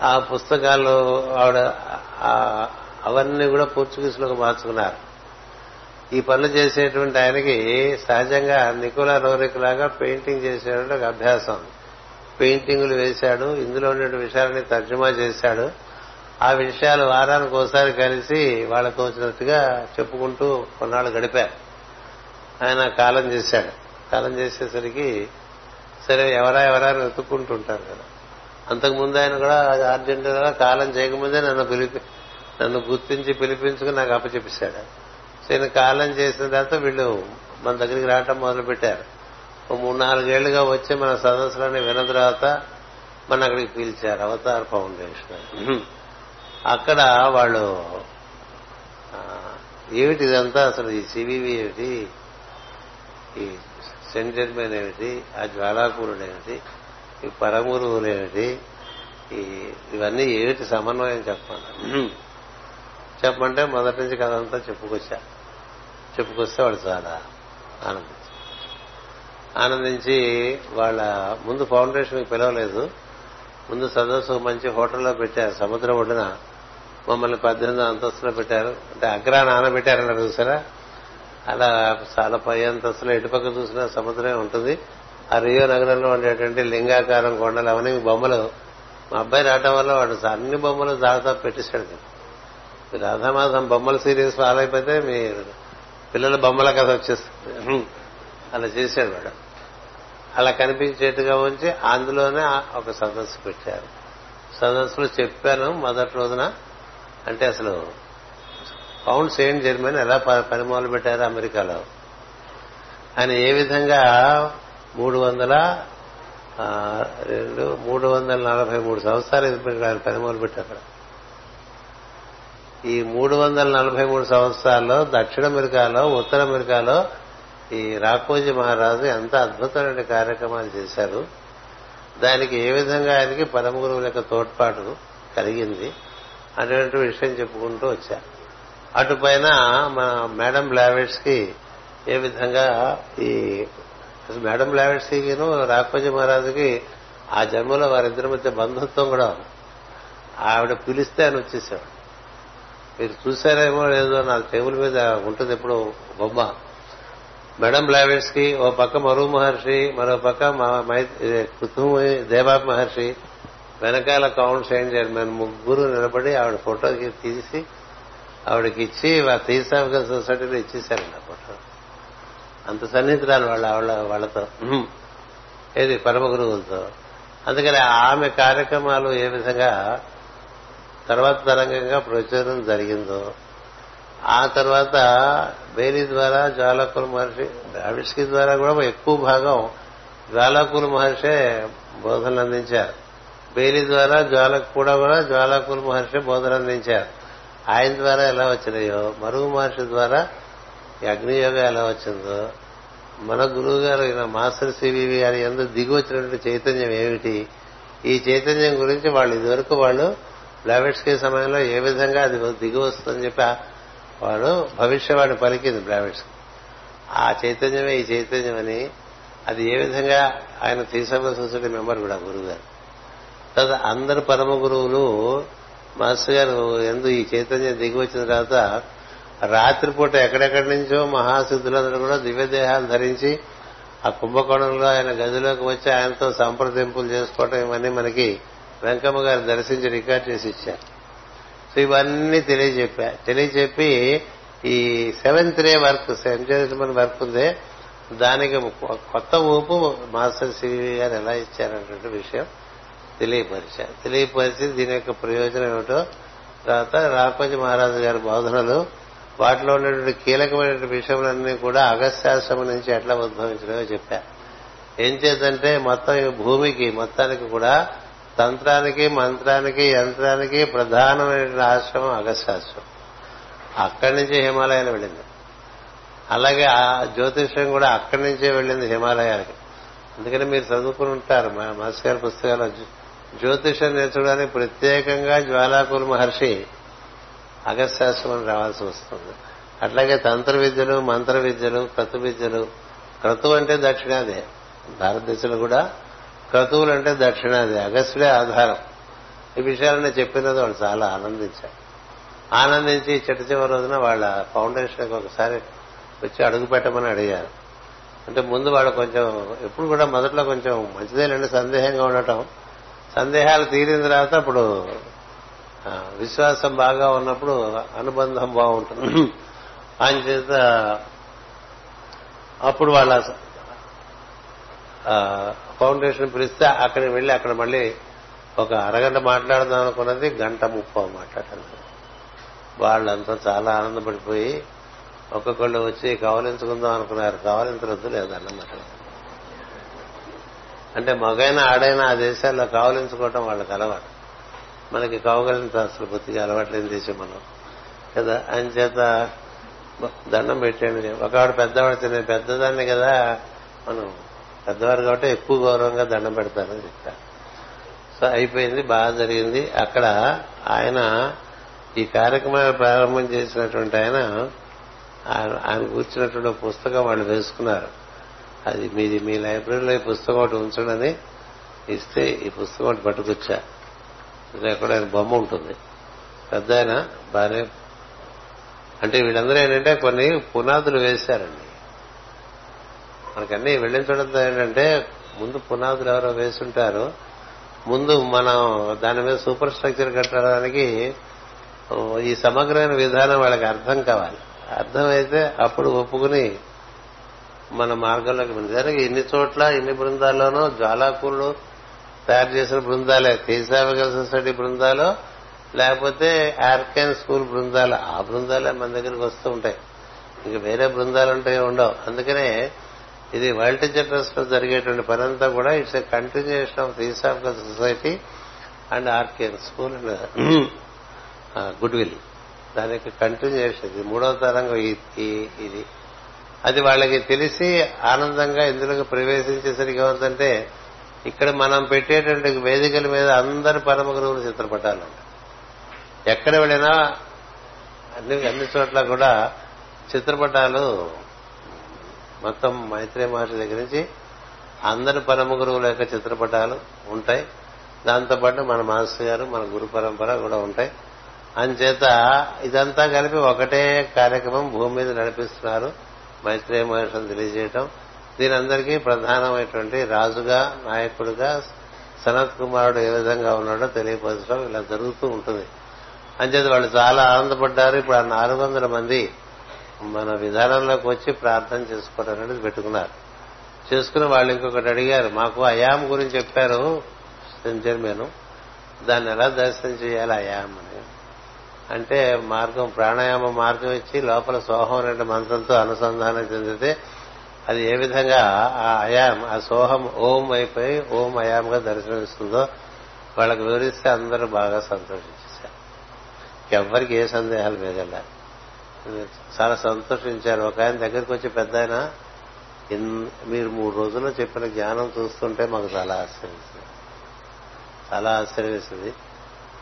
ఆ పుస్తకాలు ఆవిడ అవన్నీ కూడా పోర్చుగీస్లోకి మార్చుకున్నారు. ఈ పనులు చేసేటువంటి ఆయనకి సహజంగా నికోలా రోరిక్ లాగా పెయింటింగ్ చేసేటువంటి ఒక అభ్యాసం. పెయింటింగులు వేశాడు ఇందులో ఉండే విషయాలని తర్జుమా చేశాడు. ఆ విషయాలు వారానికి ఒకసారి కలిసి వాళ్ళకు వచ్చినట్టుగా చెప్పుకుంటూ కొన్నాళ్ళు గడిపారు. ఆయన కాలం చేశాడు. కాలం చేసేసరికి సరే ఎవరా ఎవరా వెతుక్కుంటుంటారు కదా. అంతకుముందు ఆయన కూడా అర్జెంటీనా కాలం చేయకముందే నన్ను పిలిపి నన్ను గుర్తించి పిలిపించుకుని నాకు అప్పచెప్పాడు ఈయన కాలం చేసిన తర్వాత వీళ్ళు మన దగ్గరికి రావటం మొదలు పెట్టారు ఓ మూడు నాలుగేళ్ళుగా వచ్చి మన సదస్సులని విన్న తర్వాత మన అక్కడికి పిలిచారు అవతార్ ఫౌండేషన్ అక్కడ వాళ్ళు ఏమిటి ఇదంతా అసలు ఈ సివివి ఏమిటి? ఈ సెంట్ జర్మన్ ఏమిటి? ఆ జ్వాలాకూరుడు ఏమిటి? ఈ పరమురువులు ఏమిటి? ఈ ఇవన్నీ ఏమిటి సమన్వయం చెప్పండి చెప్పమంటే మొదటి నుంచి కథ అంతా చెప్పుకొచ్చా చెప్పుకొస్తే వాళ్ళు చాలా ఆనందించారు ఆనందించి వాళ్ళ ముందు ఫౌండేషన్కి పిలవలేదు. ముందు సదస్సు మంచి హోటల్లో పెట్టారు. సముద్రం ఒడ్డున మమ్మల్ని పద్దెనిమిది అంతస్తులో పెట్టారు. అంటే అగ్రా నానబెట్టారన్నారు చూసారా? అలా చాలా పై అంతస్తులో ఇటుపక్క చూసినా సముద్రమే ఉంటుంది. ఆ రియో నగరంలో ఉండేటువంటి లింగాకారం కొండలు అవన్నీ బొమ్మలు. మా అబ్బాయి రావటం వల్ల వాడు అన్ని బొమ్మలు దాదాపు పెట్టేశాడు. కదా రాధామాధం బొమ్మల సీరియస్ ఫాలో అయిపోతే మీ పిల్లల బొమ్మల కథ వచ్చేస్తుంది. అలా చేశాడు వాడు అలా కనిపించేట్టుగా ఉంచి అందులోనే ఒక సదస్సు పెట్టారు. సదస్సులో చెప్పాను మొదటి రోజున. అంటే అసలు పౌండ్ సెయింట్ జర్మనీ ఎలా పని మొదలు పెట్టారు అమెరికాలో. ఆయన ఏ విధంగా మూడు వందల రెండు మూడు వందల నలభై మూడు సంవత్సరాలు ఆయన పని మొదలు పెట్టారు. ఈ మూడు వందల నలభై మూడు సంవత్సరాల్లో దక్షిణ అమెరికాలో ఉత్తర అమెరికాలో ఈ రాకోజీ మహారాజు ఎంత అద్భుతమైన కార్యక్రమాలు చేశారు. దానికి ఏ విధంగా ఆయనకి పరమ గురువుల యొక్క తోడ్పాటు కలిగింది అటువంటి విషయం చెప్పుకుంటూ వచ్చా. అటుపైన మన మేడం బ్లావెట్స్కి ఏ విధంగా ఈ మేడం బ్లావెట్స్ కిను రాకోజీ మహారాజుకి ఆ జన్మలో వారిద్దరి మధ్య బంధుత్వం కూడా ఆవిడ పిలిస్తే ఆయన వచ్చేసేవాడు. మీరు చూసారేమో లేదో నా టేబుల్ మీద ఉంటుంది ఎప్పుడు బొమ్మ. మేడం బ్లావెట్స్కి ఓ పక్క మరు మహర్షి మరో పక్క కుతుమి దేవాబ్ మహర్షి వెనకాల కౌంట్స్ ఏం చేయాలి మేము ముగ్గురు నిలబడి ఆవిడ ఫోటో తీసి ఆవిడకి ఇచ్చి థీసాఫికల్ సొసైటీలో ఇచ్చేశారండి ఆ ఫోటో. అంత సన్నిహితురాలు వాళ్ళ ఆవిడ వాళ్ళతో. ఏది పరమ గురువులతో అందుకని ఆమె కార్యక్రమాలు ఏ విధంగా తర్వాత తరంగంగా ప్రచురం జరిగిందో ఆ తర్వాత బేరీ ద్వారా జ్వాలకుల మహర్షి ద్రావిడ్స్కి ద్వారా కూడా ఎక్కువ భాగం జ్వాలకుల మహర్షే బోధనలు అందించారు. బేరీ ద్వారా జ్వాలకు కూడా కూడా జ్వాలకుల మహర్షి బోధనలు అందించారు. ఆయన ద్వారా ఎలా వచ్చినాయో మరుగు మహర్షి ద్వారా అగ్నియోగం ఎలా వచ్చిందో మన గురువు గారు ఈయన మాస్టర్ సివివి గారి ఎందుకు దిగి వచ్చినటువంటి చైతన్యం ఏమిటి ఈ చైతన్యం గురించి వాళ్ళు ఇదివరకు వాళ్ళు బ్లావెట్స్కీ సమయంలో ఏ విధంగా అది దిగి వస్తుందని చెప్పి వాడు భవిష్యవాణి పలికింది బ్లావెట్స్ ఆ చైతన్యమే ఈ చైతన్యం అని అది ఏ విధంగా ఆయన త్రీసభ సొసైటీ మెంబర్ కూడా గురువుగారు తర్వాత అందరు పరమ గురువులు మాస్టర్ గారు ఎందు ఈ చైతన్యం దిగి వచ్చిన తర్వాత రాత్రిపూట ఎక్కడెక్కడి నుంచో మహాసిద్ధులందరూ కూడా దివ్యదేహాలు ధరించి ఆ కుంభకోణంలో ఆయన గదిలోకి వచ్చి ఆయనతో సంప్రదింపులు చేసుకోవటం ఇవన్నీ మనకి వెంకమ్మ గారు దర్శించి రికార్డ్ చేసి ఇచ్చారు. సో ఇవన్నీ తెలియజెప్పా. తెలియజెప్పి ఈ seventh ray work Saint Germain work ఉందే దానికి కొత్త ఊపు మాస్టర్ సివి గారు ఎలా ఇచ్చారనేటువంటి విషయం తెలియపరిచారు తెలియపరిచి దీని యొక్క ప్రయోజనం ఏమిటో తర్వాత రాకోజీ మహారాజు గారి బోధనలు వాటిలో ఉన్నటువంటి కీలకమైనటువంటి విషయములన్నీ కూడా అగస్త్యాశ్రమం నుంచి ఎట్లా ఉద్భవించడమో చెప్పారు ఏం చేద్దంటే మొత్తం భూమికి మొత్తానికి కూడా తంత్రానికి మంత్రానికి యంత్రానికి ప్రధానమైన ఆశ్రమం అగస్త్యాశ్రమం. అక్కడి నుంచి హిమాలయాలు వెళ్ళింది. అలాగే ఆ జ్యోతిష్యం కూడా అక్కడి నుంచే వెళ్ళింది హిమాలయాలకి. అందుకని మీరు చదువుకుని ఉంటారు. మా మాస్ గారి పుస్తకాలు జ్యోతిషం నేర్చుకోవడానికి ప్రత్యేకంగా జ్వాలాకుల మహర్షి అగస్త్యాశ్రమం రావాల్సి వస్తుంది. అట్లాగే తంత్ర విద్యలు మంత్ర విద్యలు క్రతు విద్యలు. క్రతువు అంటే దక్షిణాది. భారతదేశంలో కూడా క్రతువులు అంటే దక్షిణాది అగస్త్యుడే ఆధారం. ఈ విషయాలన్నీ చెప్పినది వాళ్ళు చాలా ఆనందించారు ఆనందించి చిట్ట చివరి రోజున వాళ్ళ ఫౌండేషన్కి ఒకసారి వచ్చి అడుగు పెట్టమని అడిగారు. అంటే ముందు వాళ్ళు కొంచెం ఎప్పుడు కూడా మొదట్లో కొంచెం మంచిదేలండి సందేహంగా ఉండటం. సందేహాలు తీరిన తర్వాత అప్పుడు విశ్వాసం బాగా ఉన్నప్పుడు అనుబంధం బాగుంటుంది. చేత అప్పుడు వాళ్ళ ఫౌండేషన్ పిలిస్తే అక్కడికి వెళ్ళి అక్కడ మళ్ళీ ఒక అరగంట మాట్లాడదాం అనుకున్నది గంట ముప్పో మాట్లాడాలి వాళ్ళంతా చాలా ఆనందపడిపోయి ఒక్కొక్కళ్ళు వచ్చి కవలించుకుందాం అనుకున్నారు. కవలించరద్దు లేదన్నమాట. అంటే మగైన ఆడైనా ఆ దేశాల్లో కావలించుకోవటం వాళ్ళకి అలవాటు. మనకి కవగలింత అసలు బుద్ధిగా అలవాట్లేని దేశం మనం. కదా? అని చేత దండం పెట్టండి ఒకవాడు పెద్దవాడు తినే పెద్దదాన్ని కదా మనం పెద్దవారు కాబట్టి ఎక్కువ గౌరవంగా దండం పెడతారని చెప్తారు. సో అయిపోయింది బాగా జరిగింది. అక్కడ ఆయన ఈ కార్యక్రమాలు ప్రారంభం చేసినటువంటి ఆయన ఆయన- కూర్చున్నటువంటి పుస్తకం వాళ్ళు వేసుకున్నారు. అది మీది మీ లైబ్రరీలో ఈ పుస్తకం ఒకటి ఉంచడని ఇస్తే ఈ పుస్తకం ఒకటి పట్టుకొచ్చా. ఇక్కడ ఆయన బొమ్మ ఉంటుంది. పెద్ద ఆయన బాగానే అంటే వీళ్ళందరూ ఏంటంటే కొన్ని పునాదులు వేశారండి. మనకన్నీ వెళ్ళిన చూడంతో ఏంటంటే ముందు పునాదులు ఎవరో వేసుంటారు. ముందు మనం దాని మీద సూపర్ స్ట్రక్చర్ కట్టడానికి ఈ సమగ్రమైన విధానం వాళ్ళకి అర్థం కావాలి. అర్థమైతే అప్పుడు ఒప్పుకుని మన మార్గంలోకి నిజానికి ఇన్ని చోట్ల ఇన్ని బృందాల్లోనూ జ్వాలాకూరులు తయారు చేసిన బృందాలే. థీసావికల్ సొసైటీ బృందాలు లేకపోతే ఆర్కెన్ స్కూల్ బృందాలు. ఆ బృందాలే మన దగ్గరికి వస్తూ ఉంటాయి. ఇంకా వేరే బృందాలు ఉంటాయి ఉండవు. అందుకనే ఇది వరల్డ్ టీచర్ ట్రస్ట్లో జరిగేటువంటి పనంతా కూడా it's a continuation of theosophical society and arcane school and good will దానికి కంటిన్యూషన్ ఇది మూడవ తరంగా ఇది. అది వాళ్ళకి తెలిసి ఆనందంగా ఇందులోకి ప్రవేశించేసరికి ఏమవుతుందంటే ఇక్కడ మనం పెట్టేటువంటి వేదికల మీద అందరి పరమ గురువుల చిత్రపటాలు. ఉంటాయి. ఎక్కడ వెళ్ళినా అన్ని అన్ని చోట్ల కూడా చిత్రపటాలు మొత్తం మైత్రి మహర్షి దగ్గర నుంచి అందరి పరమ గురువుల యొక్క చిత్రపటాలు ఉంటాయి. దాంతోపాటు మన మాస్టర్ గారు మన గురు పరంపర కూడా ఉంటాయి. అంచేత ఇదంతా కలిపి ఒకటే కార్యక్రమం భూమి మీద నడిపిస్తున్నారు మైత్రేయ మహర్షిని తెలియజేయటం. దీని అందరికీ ప్రధానమైనటువంటి రాజుగా నాయకుడిగా సనత్ కుమారుడు ఏ విధంగా ఉన్నాడో తెలియపరచడం ఇలా జరుగుతూ ఉంటుంది. అంచేత వాళ్ళు చాలా ఆనందపడ్డారు. ఇప్పుడు ఆ నాలుగు వందల మంది మన విధానంలోకి వచ్చి ప్రార్థన చేసుకోవడం అనేది పెట్టుకున్నారు. చేసుకుని వాళ్ళు ఇంకొకటి అడిగారు మాకు అయాం గురించి చెప్పారు మేము దాన్ని ఎలా దర్శనం చేయాలి అయాం అని. అంటే మార్గం ప్రాణాయామ మార్గం ఇచ్చి లోపల సోహం అనే మంత్రంతో అనుసంధానం చెందితే అది ఏ విధంగా ఆ అయాం ఆ సోహం ఓం అయిపోయి ఓం అయాంగా దర్శనమిస్తుందో వాళ్ళకి వివరిస్తే అందరూ బాగా సంతోషించేశారు. ఎవ్వరికి ఏ సందేహాలు మిగల చాలా సంతోషించారు. ఒక ఆయన దగ్గరికి వచ్చి పెద్ద ఆయన మీరు మూడు రోజుల్లో చెప్పిన జ్ఞానం చూస్తుంటే మాకు చాలా ఆశ్చర్యిస్తుంది చాలా ఆశ్చర్యమేస్తుంది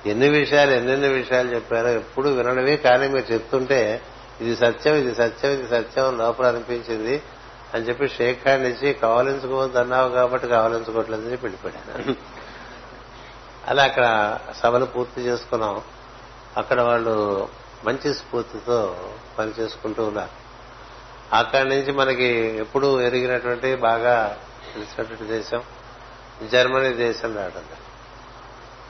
ఎన్ని విషయాలు ఎన్నెన్ని విషయాలు చెప్పారో ఎప్పుడు వినడమే కానీ మీరు చెప్తుంటే ఇది సత్యం ఇది సత్యం ఇది సత్యం లోపల అనిపించింది అని చెప్పి షేక్ హ్యాండ్ ఇచ్చి కావలించుకోవద్దు అన్నావు కాబట్టి కావలించుకోవట్లేదని చెప్పి వెళ్ళిపోయాను అలా అక్కడ సభలు పూర్తి చేసుకున్నాం. అక్కడ వాళ్ళు మంచి స్ఫూర్తితో పని చేసుకుంటూ ఉన్నారు. అక్కడి నుంచి మనకి ఎప్పుడు ఎరిగినటువంటి బాగా తెలిసినటువంటి దేశం జర్మనీ దేశం రావడం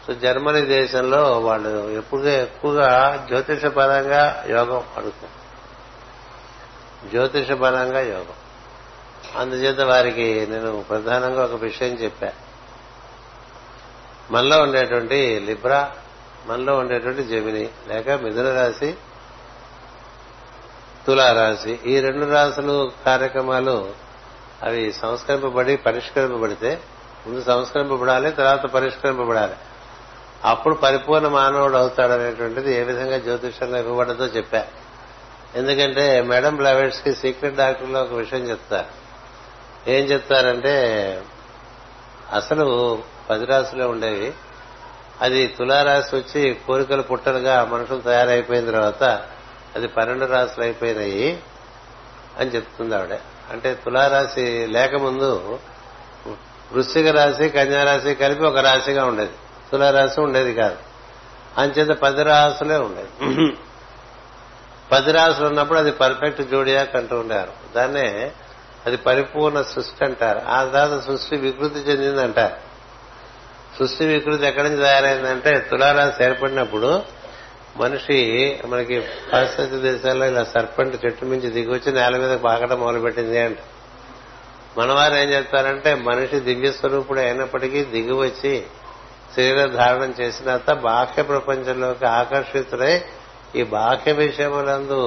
సో జర్మనీ దేశంలో వాళ్ళు ఎప్పుడు ఎక్కువగా జ్యోతిషపరంగా యోగం అడుగుతారు. జ్యోతిష పరంగా యోగం. అందుచేత వారికి నేను ప్రధానంగా ఒక విషయం చెప్పా. మనలో ఉండేటువంటి లిబ్రా మనలో ఉండేటువంటి జమిని లేక మిథున రాశి తులారాశి ఈ రెండు రాశులు కార్యక్రమాలు అవి సంస్కరింపబడి పరిష్కరింపబడితే ముందు సంస్కరింపబడాలి తర్వాత పరిష్కరింపబడాలి. అప్పుడు పరిపూర్ణ మానవుడు అవుతాడనేటువంటిది ఏ విధంగా జ్యోతిషంలో ఇవ్వబడదో చెప్పా. ఎందుకంటే మేడం బ్లవెట్స్కి సీక్రెట్ డాక్టర్లో ఒక విషయం చెప్తారు ఏం చెప్తారంటే అసలు పది రాశులే ఉండేవి. అది తులారాశి వచ్చి కోరికలు పుట్టలుగా మనుషులు తయారైపోయిన తర్వాత అది పన్నెండు రాశులు అయిపోయినాయి అని చెప్తుంది ఆవిడ. అంటే తులారాశి లేకముందు వృశ్చిక రాశి కన్యారాశి కలిపి ఒక రాశిగా ఉండేది. తులారాశి ఉండేది కాదు. అంచేత పది రాసులే ఉండేది. పది రాసులు ఉన్నప్పుడు అది పర్ఫెక్ట్ జోడియాక్ అంటూ ఉండారు దాన్నే అది పరిపూర్ణ సృష్టి అంటారు. ఆ తర్వాత సృష్టి వికృతి చెందిందంటారు. సృష్టి వికృతి ఎక్కడి నుంచి తయారైందంటే తులారాశి ఏర్పడినప్పుడు మనిషి మనకి పాశ్చాత్య దేశాల్లో ఇలా సర్పంట్ చెట్టు మించి దిగొచ్చి నేల మీద పాకటం మొదలుపెట్టింది అంట. మనవారు ఏం చెప్తారంటే మనిషి దివ్య స్వరూపుడు అయినప్పటికీ దిగివచ్చి శరీర ధారణం చేసిన తర్వాత బాహ్య ప్రపంచంలోకి ఆకర్షితుడై ఈ బాహ్య విషయములందు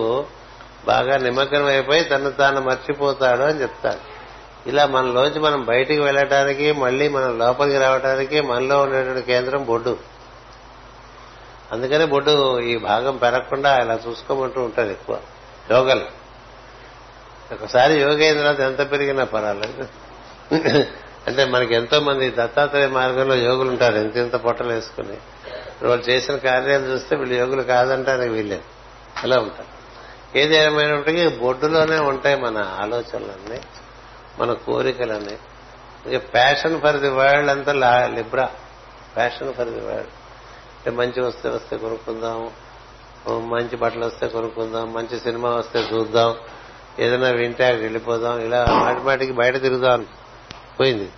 బాగా నిమగ్నం అయిపోయి తను తాను మర్చిపోతాడు అని చెప్తాడు ఇలా మనలోంచి మనం బయటికి వెళ్ళటానికి మళ్ళీ మనం లోపలికి రావడానికి మనలో ఉండేటువంటి కేంద్రం బొడ్డు. అందుకనే బొడ్డు ఈ భాగం పెరగకుండా ఇలా చూసుకోమంటూ ఉంటుంది ఎక్కువ. యోగలు ఒకసారి యోగ అయిన తర్వాత ఎంత పెరిగినా పర్వాలేదు. అంటే మనకి ఎంతో మంది దత్తాత్రేయ మార్గంలో యోగులు ఉంటారు ఎంత ఇంత పొట్టలు వేసుకుని. వాళ్ళు చేసిన కార్యాలు చూస్తే వీళ్ళు యోగులు కాదంటానికి వీళ్ళే ఇలా ఉంటారు. ఏది ఏమైనప్పటికీ బొడ్డులోనే ఉంటాయి మన ఆలోచనలన్నీ. మన కోరికలన్నీ ఇక ప్యాషన్ ఫర్ ది వరల్డ్ అంతా Libra passion for the world అంటే మంచి వస్తే వస్తే కొనుక్కుందాం మంచి బట్టలు వస్తే కొనుక్కుందాం మంచి సినిమా వస్తే చూద్దాం ఏదైనా వింటే వెళ్ళిపోదాం ఇలా మాటి మాటికి బయట తిరుగుదాం. పోయింది.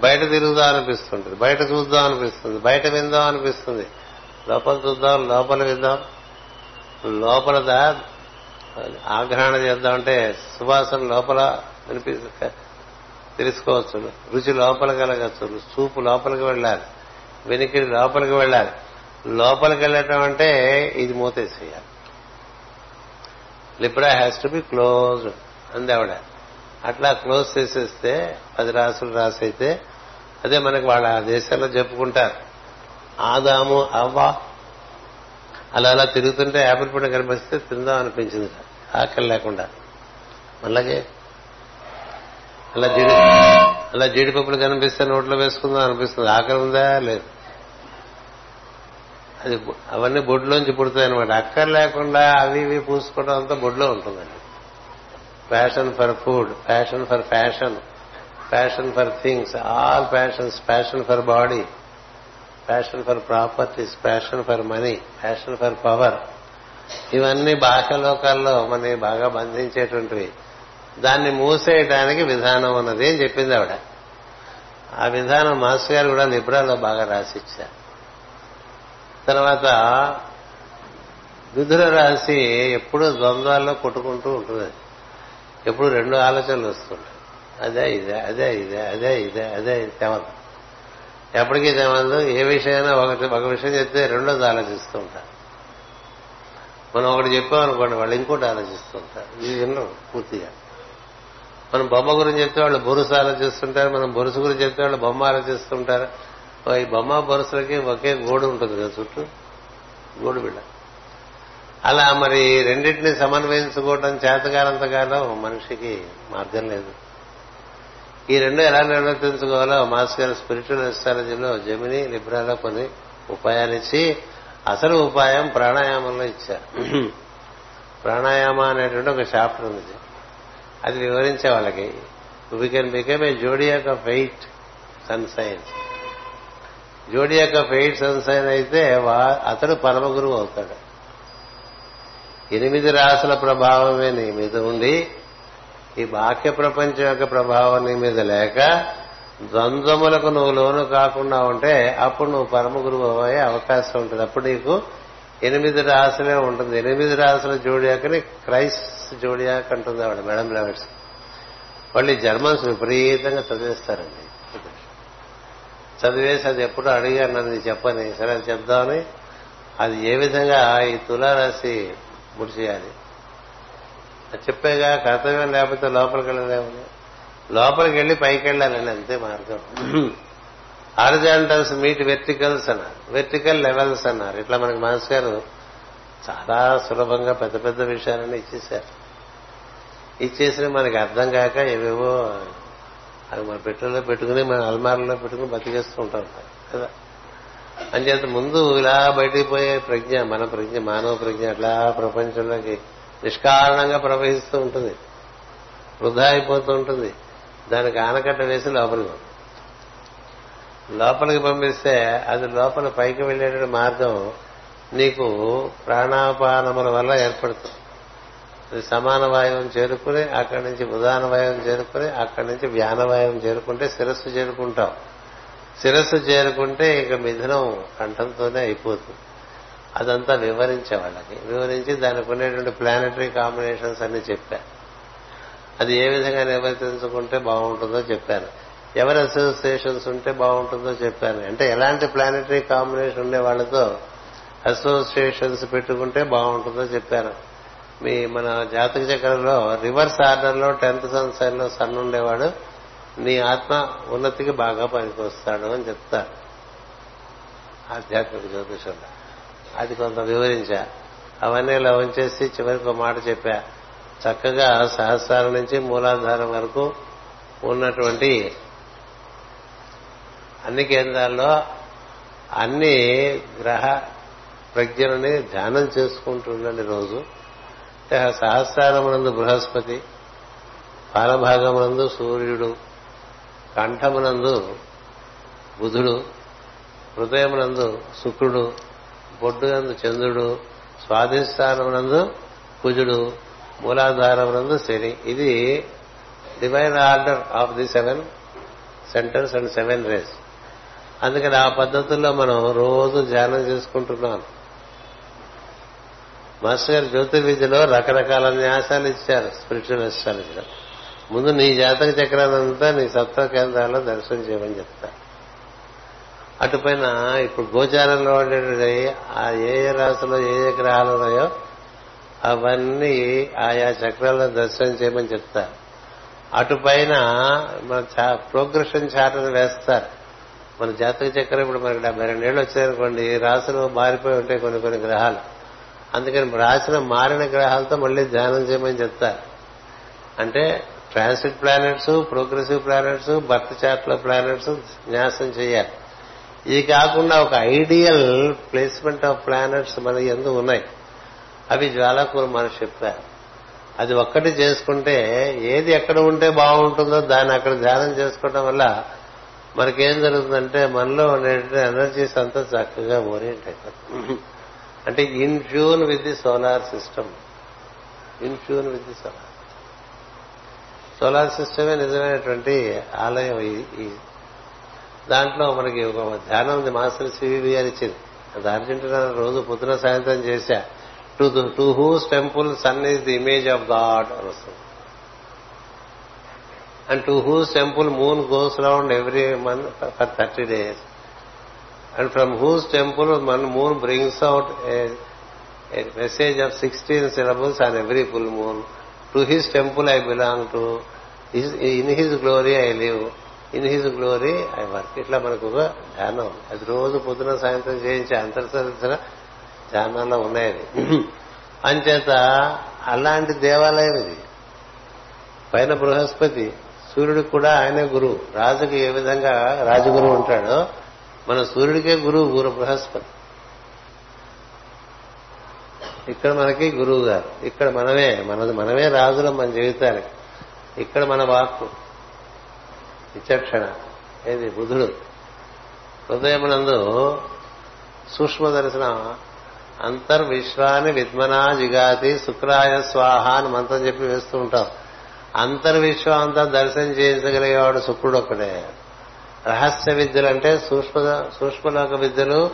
బయట తిరుగుదాం అనిపిస్తుంటుంది. బయట చూద్దాం అనిపిస్తుంది. బయట విందాం అనిపిస్తుంది. లోపల చూద్దాం లోపల విందాం. లోపల ఆగ్రహణ చేద్దామంటే సువాసన లోపల అనిపి తెలుసుకోవచ్చు. రుచి లోపల కలగచ్చు చూపు లోపలికి వెళ్ళాలి. వెనికి లోపలికి వెళ్ళాలి. లోపలికి వెళ్ళటం అంటే ఇది మూతేసేయాలి. Libra has to be close అంది ఆవిడ అట్లా క్లోజ్ చేసేస్తే పది రాసులు రాసైతే అదే మనకు వాళ్ళ దేశాల్లో చెప్పుకుంటారు ఆదాము అవ్వ అలా అలా తిరుగుతుంటే యాపిల్ పండు కనిపిస్తే తిందాం అనిపించింది ఆకలి లేకుండా. అలాగే అలా జీడి అలా జీడిపప్పులు కనిపిస్తే నోట్లో వేసుకుందాం అనిపిస్తుంది. ఆకలి ఉందా? లేదు. అది అవన్నీ బొడ్లోంచి పుడతాయి అనమాట అక్కర్ లేకుండా అవి ఇవి పూసుకోవడం అంతా బొడ్లో ఉంటుందండి. Passion for food passion for fashion passion for things all passions passion for body passion for properties passion for money passion for power ఇవన్నీ బాహ్య లోకాల్లో మనని బాగా బంధించేటువంటివి. దాన్ని మూసేయటానికి విధానం ఉన్నది అని చెప్పింది ఆవిడ. ఆ విధానం మాస్టర్ గారు కూడా నిపుణాల్లో బాగా రాసిచ్చారు. తర్వాత విధుల రాసి ఎప్పుడూ ద్వంద్వాల్లో కొట్టుకుంటూ ఉంటుంది. ఎప్పుడు రెండు ఆలోచనలు వస్తుంటాయి. అదే ఇదే అదే ఇదే అదే ఇదే అదే తెమదు ఎప్పటికీ తెమదు ఏ విషయమైనా ఒకటి ఒక విషయం చెప్తే రెండోది ఆలోచిస్తూ ఉంటారు. మనం ఒకటి చెప్పామనుకోండి వాళ్ళు ఇంకోటి ఆలోచిస్తూ ఉంటారు. ఇది వినరు పూర్తిగా. మనం బొమ్మ గురించి చెప్తే వాళ్ళు బొరుసు ఆలోచిస్తుంటారు మనం బొరుసు గురించి చెప్తే వాళ్ళు బొమ్మ ఆలోచిస్తుంటారు. ఈ బొమ్మ బొరుసులకి ఒకే గోడు ఉంటుంది కదా చుట్టూ? గోడు బిడ్డ అలా మరి రెండింటిని సమన్వయించుకోవటం చేతగానంతకాలం మనిషికి మార్గం లేదు. ఈ రెండు ఎలా నిర్వర్తించుకోవాలో మాస్ గారు స్పిరిచువల్ ఎస్ట్రాలజీలో జమిని లిబ్రాలో కొన్ని ఉపాయాలిచ్చి అసలు ఉపాయం ప్రాణాయామంలో ఇచ్చారు. ప్రాణాయామ అనేటువంటి ఒక చాప్టర్ ఉంది. అది వివరించే వాళ్ళకి we can become a zodiac of eight sun signs zodiac of eight sun sign అయితే అతడు పరమ గురువు అవుతాడు. ఎనిమిది రాసుల ప్రభావమే నీ మీద ఉండి ఈ బాహ్య ప్రపంచం యొక్క ప్రభావం నీ మీద లేక ద్వంద్వములకు నువ్వు లోను కాకుండా ఉంటే అప్పుడు నువ్వు పరమ గురువు అయ్యే అవకాశం ఉంటుంది. అప్పుడు నీకు ఎనిమిది రాసులే ఉంటుంది. ఎనిమిది రాసుల జోడియాకని క్రైస్ట్ జోడియాక్ అంటుంది ఆవిడ మేడం లెవెట్స్ వాళ్ళు ఈ జర్మన్స్ విపరీతంగా చదివేస్తారండి. చదివేసి అది ఎప్పుడో అడిగారు నన్ను చెప్పని సరే అది చెప్దామని. అది ఏ విధంగా ఈ తులారాశి ముడిచేయాలి అది చెప్పేగా కర్తవ్యం లేకపోతే లోపలికి వెళ్ళలేము లోపలికి వెళ్ళి పైకి వెళ్ళాలని అంతే మార్గం. హారిజాంటల్స్ మీట్ వెర్టికల్స్ అన్నారు. వెర్టికల్ లెవెల్స్ అన్నారు. ఇట్లా మనకి మాస్ గారు చాలా సులభంగా పెద్ద పెద్ద విషయాలన్నీ ఇచ్చేశారు. ఇచ్చేసిన మనకి అర్థం కాక ఏవేవో అవి మన పెట్టెల్లో పెట్టుకుని మన అల్మార్లో పెట్టుకుని బతికేస్తూ ఉంటాం కదా. అంచేత ముందు ఇలా బయటికి పోయే ప్రజ్ఞ మన ప్రజ్ఞ మానవ ప్రజ్ఞ అట్లా ప్రపంచంలోకి నిష్కారణంగా ప్రవహిస్తూ ఉంటుంది. వృధా అయిపోతూ ఉంటుంది. దానికి ఆనకట్ట వేసి లోపలికి లోపలికి పంపిస్తే అది లోపల పైకి వెళ్ళేటువంటి మార్గం నీకు ప్రాణాపానముల వల్ల ఏర్పడుతుంది. సమాన వాయువం చేరుకుని అక్కడి నుంచి ఉదాన వాయువం చేరుకుని అక్కడి నుంచి వ్యాన వాయువం చేరుకుంటే శిరస్సు చేరుకుంటాం. శిరస్సు చేరుకుంటే ఇక మిథునం కంఠంతోనే అయిపోతుంది. అదంతా వివరించే వాళ్ళకి. వివరించి దానికి ఉండేటువంటి ప్లానటరీ కాంబినేషన్స్ అన్ని చెప్పాను అది ఏ విధంగా నిర్వర్తించుకుంటే బాగుంటుందో చెప్పాను. ఎవరి అసోసియేషన్స్ ఉంటే బాగుంటుందో చెప్పాను. అంటే ఎలాంటి ప్లానటరీ కాంబినేషన్ ఉండే వాళ్ళతో అసోసియేషన్స్ పెట్టుకుంటే బాగుంటుందో చెప్పాను. మీ మన జాతక చక్రంలో రివర్స్ ఆర్డర్లో టెన్త్ సన్సైన్లో లో సన్ ఉండేవాడు. నీ ఆత్మ ఉన్నతికి బాగా పనికొస్తాడు అని చెప్తారు ఆధ్యాత్మిక జ్యోతిషంలో. అది కొంత వివరించా. అవన్నీ ఇలా ఉంచేసి చివరికి ఒక మాట చెప్పా. చక్కగా సహస్రాల నుంచి మూలాధారం వరకు ఉన్నటువంటి అన్ని కేంద్రాల్లో అన్ని గ్రహ ప్రజ్ఞలని ధ్యానం చేసుకుంటుండండి రోజు. సహస్రారమునందు బృహస్పతి పాలభాగమునందు సూర్యుడు కంఠమునందు బుధుడు హృదయమునందు శుక్రుడు బొడ్డునందు చంద్రుడు స్వాధిష్టానమునందు కుజుడు మూలాధారమునందు శని. ఇది divine order of the seven centres and seven rays అందుకని ఆ పద్ధతుల్లో మనం రోజు ధ్యానం చేసుకుంటున్నాం. మాస్టర్ గారు జ్యోతిర్విద్యలో రకరకాల న్యాసాలు ఇచ్చారు స్పిరిచువల్ అస్ట్రాలజీలో ముందు నీ జాతక చక్రానంతా నీ సత్వ కేంద్రాల్లో దర్శనం చేయమని చెప్తా అటుపైన ఇప్పుడు గోచారంలో ఉండేటువంటి ఆ ఏ ఏ రాశిలో ఏ ఏ గ్రహాలు ఉన్నాయో అవన్నీ ఆయా చక్రాల్లో దర్శనం చేయమని చెప్తారు. అటుపైన మన ప్రోగ్రెషన్ చార్ట్ని వేస్తారు. మన జాతక చక్రం ఇప్పుడు మనకి డెబ్బై రెండేళ్ళు వచ్చాయనుకోండి రాశులు మారిపోయి ఉంటాయి కొన్ని కొన్ని గ్రహాలు. అందుకని రాసిన మారిన గ్రహాలతో మళ్ళీ ధ్యానం చేయమని చెప్తారు అంటే transit planets progressive planets birth చార్ట్ల planets న్యాసం చేయాలి. ఇది కాకుండా ఒక ఐడియల్ ప్లేస్మెంట్ ఆఫ్ ప్లానెట్స్ మన ఎందు ఉన్నాయి. అవి జ్వాలాకూరు మనిషి చెప్పారు అది ఒక్కటి చేసుకుంటే ఏది ఎక్కడ ఉంటే బాగుంటుందో దాన్ని అక్కడ ధ్యానం చేసుకోవడం వల్ల మనకేం జరుగుతుందంటే మనలో ఉండే ఎనర్జీస్ అంతా చక్కగా ఓరియంట్ అయిపోతుంది అంటే in tune with the solar system. In tune with the solar. Solar సిస్టమే నిజమైనటువంటి ఆలయం ఈ దాంట్లో మనకి ఒక ధ్యానం ఉంది. మాస్టర్ సివివి గారు ఇచ్చింది. అది అర్జెంటీనా రోజు పొద్దున సాయంత్రం చేశా. To to whose temple sun is the image of God అని వస్తుంది. And to whose temple moon goes round every month for thirty days. And from whose temple man moon brings out a message of sixteen syllables on every full moon to his temple I belong to in his glory I live in his glory I work ఇట్లా మనకు ఒక ధ్యానం అది రోజు పొద్దున సాయంత్రం చేయించే అంతర్సరిసిన ధ్యానాల్లో ఉన్నాయి అంచేత అలాంటి దేవాలయం ఇది. పైన బృహస్పతి సూర్యుడికి కూడా ఆయనే గురువు. రాజుకి ఏ విధంగా రాజగురువు ఉంటాడో మన సూర్యుడికే గురువు గురు బృహస్పతి. ఇక్కడ మనకి గురువు గారు. ఇక్కడ మనమే మనది మనమే రాజులం మన జీవితానికి ఇక్కడ మన వాక్కు. విచక్షణ. ఏది? బుధుడు. హృదయమునందు సూక్ష్మ దర్శనం. అంతర్విశ్వాన్ని విద్మనా జిగాతి శుక్రాయ స్వాహ అని మంత్రం చెప్పి వేస్తూ ఉంటాం. అంతర్విశ్వం అంతా దర్శనం చేయించగలిగేవాడు శుక్రుడు ఒక్కడే. రహస్య విద్యలు అంటే సూక్ష్మ సూక్ష్మలోక విద్యలు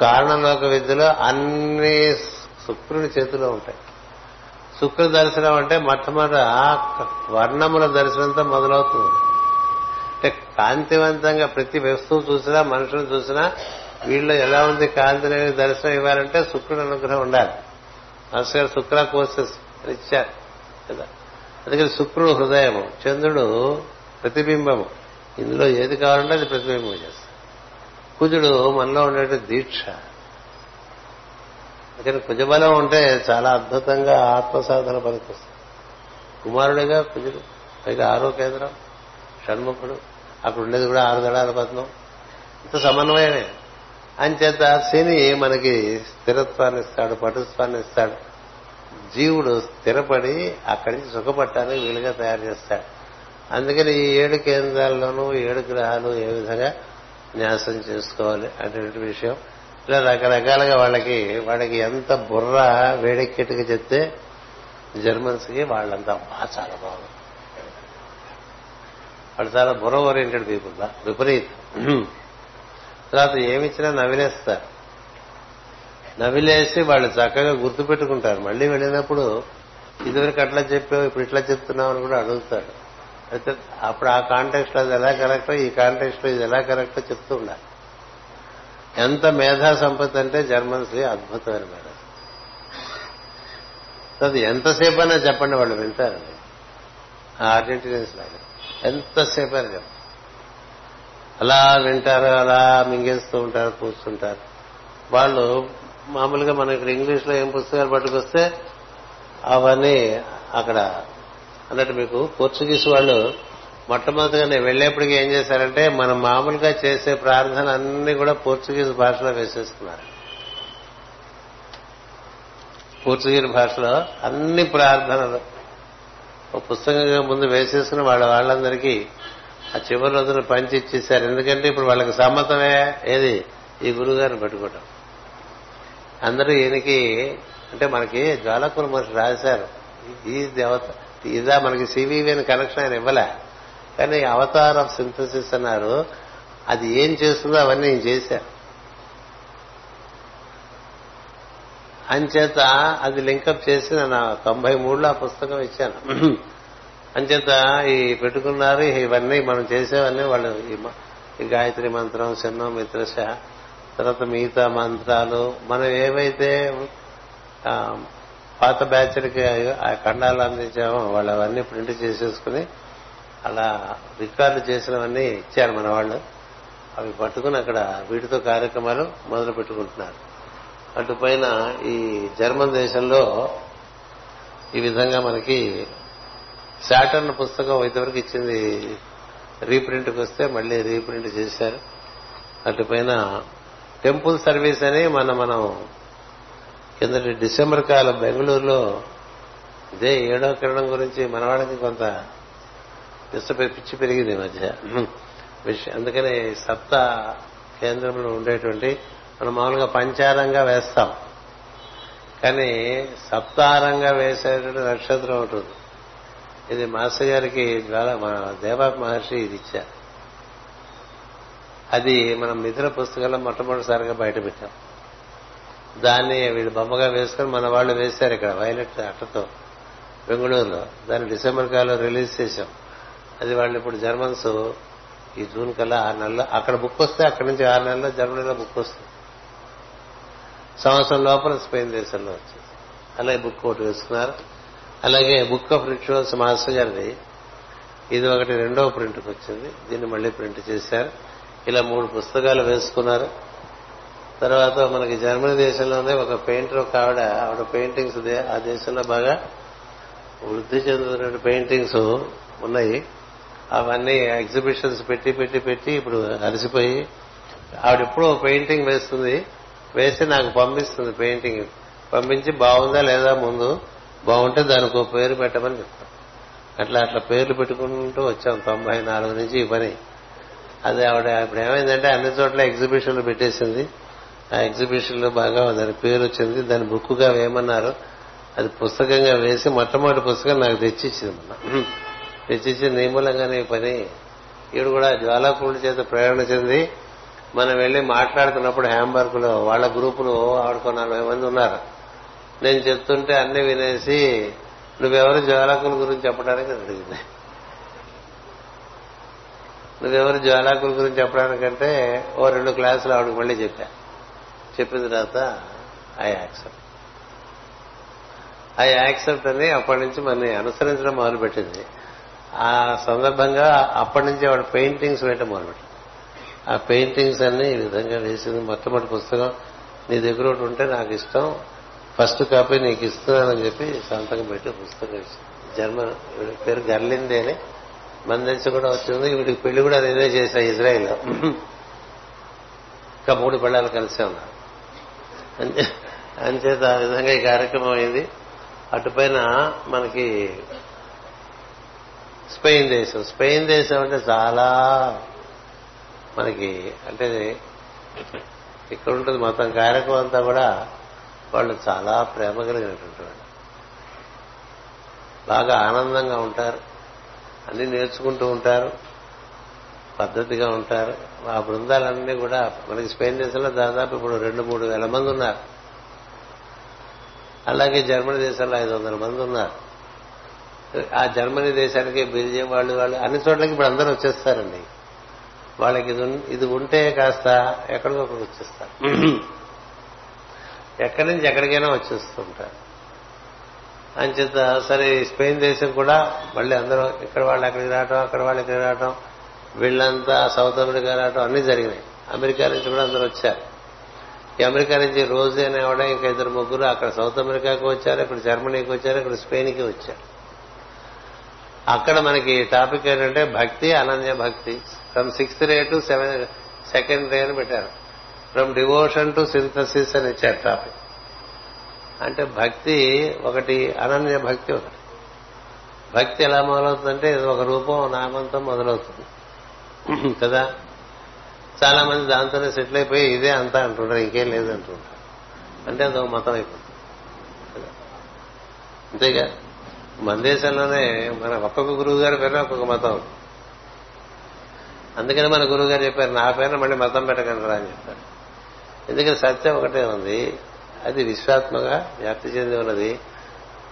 కారణలోక విద్యలు అన్ని శుక్రుని చేతిలో ఉంటాయి. శుక్ర దర్శనం అంటే మొట్టమొదట వర్ణముల దర్శనంతో మొదలవుతుంది. అంటే కాంతివంతంగా ప్రతి వస్తువు చూసినా మనుషులు చూసినా వీళ్ళు ఎలా ఉంది కాంతి లేని దర్శనం ఇవ్వాలంటే శుక్రుడు అనుగ్రహం ఉండాలి. మాస్టర్ శుక్ర కోర్సెస్ ఇచ్చారు కదా. అందుకని శుక్రుడు హృదయము చంద్రుడు ప్రతిబింబము. ఇందులో ఏది కావాలంటే అది ప్రతిబింబం చేస్తాడు కుజుడు మనలో ఉండే దీక్ష. అందుకని కుజబలం ఉంటే చాలా అద్భుతంగా ఆత్మసాధన పనికొస్తుంది. కుమారుడిగా కుజుడు పైగా ఆరో కేంద్రం షణ్ముఖుడు అక్కడ ఉండేది కూడా ఆరు దళాల పద్మం. ఇంత సమన్వయమే. అంచేత శని మనకి స్థిరత్వాన్ని ఇస్తాడు పటుత్వాన్ని ఇస్తాడు. జీవుడు స్థిరపడి అక్కడి నుంచి సుఖపడటానికి వీలుగా తయారు చేస్తాడు. అందుకని ఈ ఏడు కేంద్రాల్లోనూ ఏడు గ్రహాలు ఏ విధంగా న్యాసం చేసుకోవాలి అటువంటి విషయం. ఇలా రకరకాలుగా వాళ్ళకి వాళ్ళకి ఎంత బుర్ర వేడెక్కేట్టుగా చెప్తే జర్మన్స్కి వాళ్ళంతా బాగా చాలా బాగుంది. వాళ్ళు చాలా బుర్ర ఓరియంటెడ్ పీపుల్ విపరీత. తర్వాత ఏమిచ్చినా నవ్వినేస్తారు నవ్విలేసి వాళ్ళు చక్కగా గుర్తు పెట్టుకుంటారు మళ్ళీ వెళ్ళినప్పుడు ఇదివరకు అట్లా చెప్పావు ఇప్పుడు ఇట్లా చెప్తున్నావు అని కూడా అడుగుతాడు అయితే అప్పుడు ఆ కాంటెక్స్ట్లో అది ఎలా కరెక్టో ఈ కాంటెక్స్ట్లో ఇది ఎలా కరెక్టో చెప్తూ ఉండాలి. ఎంత మేధా సంపత్తి అంటే జర్మన్స్ అద్భుతమైన మేధా అది ఎంతసేపు అయినా చెప్పండి వాళ్ళు వింటారండి ఆ అర్జెంటీనియన్స్ లాగా. ఎంతసేపు అయినా చెప్పండి. అలా వింటారు అలా మింగేస్తూ ఉంటారు కూర్చుంటారు. వాళ్ళు మామూలుగా మనకి ఇంగ్లీష్లో ఏం పుస్తకాలు పట్టుకొస్తే అవన్నీ అక్కడ అన్నట్టు మీకు పోర్చుగీస్ వాళ్ళు మొట్టమొదటిగా నేను వెళ్ళేప్పటికీ ఏం చేశారంటే మనం మామూలుగా చేసే ప్రార్థన అన్ని కూడా పోర్చుగీస్ భాషలో వేసేసుకున్నారు. పోర్చుగీస్ భాషలో అన్ని ప్రార్థనలు. ఒక పుస్తకంగా ముందు వేసేసుకుని వాళ్ళ వాళ్ళందరికీ ఆ చివరి రోజున పంచి ఇచ్చేశారు. ఎందుకంటే ఇప్పుడు వాళ్ళకి సమ్మతమే ఏది? ఈ గురుగారిని పెట్టుకోవటం. అందరూ ఈయనకి అంటే మనకి జ్వాలకుల మనిషి రాశారు. ఈ దేవత ఇదా మనకి సివివి అని కనెక్షన్ ఆయన ఇవ్వలే. కానీ అవతార్ ఆఫ్ సింథసిస్ అన్నారు అది ఏం చేస్తుందో అవన్నీ నేను చేశాను అంచేత అది లింకప్ చేసి నేను తొంభై మూడులో ఆ పుస్తకం ఇచ్చాను. అంచేత ఈ పెట్టుకున్నారు ఇవన్నీ మనం చేసేవన్నీ వాళ్ళు ఈ గాయత్రి మంత్రం చిన్న మిత్రశ తర్వాత మిగతా మంత్రాలు మనం ఏవైతే పాత బ్యాచ్లకి ఆ ఖండాలు అందించామో. వాళ్ళు అవన్నీ ప్రింట్ చేసేసుకుని అలా రికార్డు చేసినవన్నీ ఇచ్చారు మన వాళ్ళు. అవి పట్టుకుని అక్కడ వీటితో కార్యక్రమాలు మొదలు పెట్టుకుంటున్నారు. అటుపైన ఈ జర్మన్ దేశంలో ఈ విధంగా మనకి శాటర్న్ పుస్తకం ఇంతవరకు ఇచ్చింది రీప్రింట్కి వస్తే మళ్ళీ రీప్రింట్ చేశారు. అటుపైన టెంపుల్ సర్వీస్ అని మన మనం కిందటి డిసెంబర్ కాలం బెంగళూరులో ఇదే ఏడో కిరణం గురించి మనవాడికి కొంత పిచ్చి పెరిగింది ఈ మధ్య. అందుకని సప్త కేంద్రంలో ఉండేటువంటి మనం మామూలుగా పంచారంగా వేస్తాం. కానీ సప్తారంగా వేసేటువంటి నక్షత్రం ఉంటుంది ఇది మాస్టర్ గారికి జ్వాల మన దేవా మహర్షి ఇది ఇచ్చారు. అది మనం మిథున పుస్తకంలో మొట్టమొదటిసారిగా బయట పెట్టాం. దాన్ని వీళ్ళు బొమ్మగా వేసుకుని మన వాళ్ళు వేశారు ఇక్కడ వైలెట్ అట్టతో బెంగళూరులో. దాన్ని డిసెంబర్ కాలంలో రిలీజ్ చేశాం. అది వాళ్ళు ఇప్పుడు జర్మన్స్ ఈ జూన్ కల్లా ఆరు నెలల్లో అక్కడ బుక్ వస్తే అక్కడి నుంచి ఆరు నెలల్లో జర్మనీలో బుక్ వస్తుంది. సంవత్సరం లోపల స్పెయిన్ దేశంలో వచ్చింది అలాగే బుక్ ఒకటి వేసుకున్నారు. అలాగే బుక్ ఆఫ్ రిచువల్స్ మాస్టర్ గారిది. ఇది ఒకటి రెండవ ప్రింట్కి వచ్చింది. దీన్ని మళ్ళీ ప్రింట్ చేశారు. ఇలా మూడు పుస్తకాలు వేసుకున్నారు. తర్వాత మనకి జర్మనీ దేశంలోనే ఒక పెయింటర్ ఒక ఆవిడ ఆవిడ పెయింటింగ్స్ ఆ దేశంలో బాగా వృద్ధి చెందుతున్న పెయింటింగ్స్ ఉన్నాయి. అవన్నీ ఎగ్జిబిషన్స్ పెట్టి పెట్టి పెట్టి ఇప్పుడు అలసిపోయి ఆవిడ ఎప్పుడూ పెయింటింగ్ వేస్తుంది. వేసి నాకు పంపిస్తుంది పెయింటింగ్. పంపించి బాగుందా లేదా ముందు? బాగుంటే దానికి ఒక పేరు పెట్టమని చెప్తాం. అట్లా అట్లా పేర్లు పెట్టుకుంటూ వచ్చాం తొంభై నాలుగు నుంచి ఈ పని. అది ఆవిడ ఇప్పుడు ఏమైందంటే అన్ని చోట్ల ఎగ్జిబిషన్లు పెట్టేసింది. ఆ ఎగ్జిబిషన్లో బాగా దాని పేరు వచ్చింది. దాని బుక్గా వేయమన్నారు. అది పుస్తకంగా వేసి మొట్టమొదటి పుస్తకం నాకు తెచ్చిచ్చింది మన తెచ్చిచ్చి నీ మూలంగానే పని. ఈడు కూడా జ్వాలాకుడి చేత ప్రేరణ చెంది మనం వెళ్ళి మాట్లాడుతున్నప్పుడు హ్యాంబర్గ్లో వాళ్ళ గ్రూపులు ఆడుకో నలభై మంది ఉన్నారు. నేను చెప్తుంటే అన్ని వినేసి నువ్వెవరు జ్వాలాకుల గురించి చెప్పడానికి అడిగింది. నువ్వెవరు జ్వాలాకుల గురించి చెప్పడానికంటే ఓ రెండు క్లాసులు ఆవిడకి మళ్ళీ చెప్పా. చెప్పిన తర్వాత ఐ యాక్సెప్ట్ ఐ యాక్సెప్ట్ అని అప్పటి నుంచి మనని అనుసరించడం మొదలుపెట్టింది. ఆ సందర్భంగా అప్పటి నుంచి వాడు పెయింటింగ్స్ వేయటం మొదలుపెట్టింది. ఆ పెయింటింగ్స్ అన్ని ఈ విధంగా వేసింది. మొట్టమొదటి పుస్తకం నీ దగ్గర ఒకటి ఉంటే నాకు ఇష్టం ఫస్ట్ కాపీ నీకు ఇస్తున్నానని చెప్పి సంతకం పెట్టి పుస్తకం ఇచ్చింది జర్మన్ పేరు గర్లిందే అని మన దేశం కూడా వచ్చింది. వీడికి పెళ్ళి కూడా అదేదే చేశా ఇజ్రాయిల్ ఇంకా మూడు పిల్లలు కలిసే ఉన్నారు. అంచేత ఆ విధంగా ఈ కార్యక్రమం అయింది. అటుపైన మనకి స్పెయిన్ దేశం. స్పెయిన్ దేశం అంటే చాలా మనకి అంటే ఇక్కడ ఉంటుంది మొత్తం కార్యక్రమం అంతా కూడా వాళ్ళు చాలా ప్రేమ కలిగినటువంటి వాళ్ళు. బాగా ఆనందంగా ఉంటారు. అన్ని నేర్చుకుంటూ ఉంటారు. పద్ధతిగా ఉంటారు. ఆ బృందాలన్నీ కూడా మనకి స్పెయిన్ దేశంలో దాదాపు ఇప్పుడు రెండు మూడు వేల మంది ఉన్నారు. అలాగే జర్మనీ దేశంలో ఐదు వందల మంది ఉన్నారు. ఆ జర్మనీ దేశానికి బెల్జియం వాళ్ళు వాళ్ళు అన్ని చోట్లకి ఇప్పుడు అందరూ వచ్చేస్తారండి. వాళ్ళకి ఇది ఇది ఉంటే కాస్త ఎక్కడికో వచ్చేస్తారు. ఎక్కడి నుంచి ఎక్కడికైనా వచ్చేస్తుంటారు అంచేత సరే స్పెయిన్ దేశం కూడా మళ్ళీ అందరూ ఇక్కడ వాళ్ళు అక్కడికి రావటం అక్కడ వాళ్ళు ఇక్కడికి రావటం వీళ్ళంతా సౌత్ అమెరికా రావటం అన్ని జరిగినాయి. అమెరికా నుంచి కూడా అందరూ వచ్చారు. ఈ అమెరికా నుంచి రోజు అనేవాడ ఇంకా ఇద్దరు ముగ్గురు అక్కడ సౌత్ అమెరికాకి వచ్చారు ఇక్కడ జర్మనీకి వచ్చారు ఇక్కడ స్పెయిన్కి వచ్చారు. అక్కడ మనకి టాపిక్ ఏంటంటే భక్తి అనన్య భక్తి. From sixth ray to seven second ray అని పెట్టారు. ఫ్రమ్ డివోషన్ టు సింథసిస్ అని ఇచ్చారు టాపిక్. అంటే భక్తి ఒకటి అనన్య భక్తి ఒకటి. భక్తి ఎలా మొదలవుతుందంటే ఇది ఒక రూపం నామంతో మొదలవుతుంది. కదా? చాలా మంది దాంతోనే సెటిల్ అయిపోయి ఇదే అంతా అంటుంటారు ఇంకేం లేదంటుంటారు. అంటే అదొక మతం అయిపోతుంది. అంతేగా? మన దేశంలోనే మన ఒక్కొక్క గురువు గారి పేరున ఒక్కొక్క మతం అందుకని మన గురువు గారు చెప్పారు నా పేరున మళ్ళీ మతం పెట్టకండి అని చెప్పారు. ఎందుకంటే సత్యం ఒకటే ఉంది. అది విశ్వాత్మగా వ్యాప్తి చెంది ఉన్నది.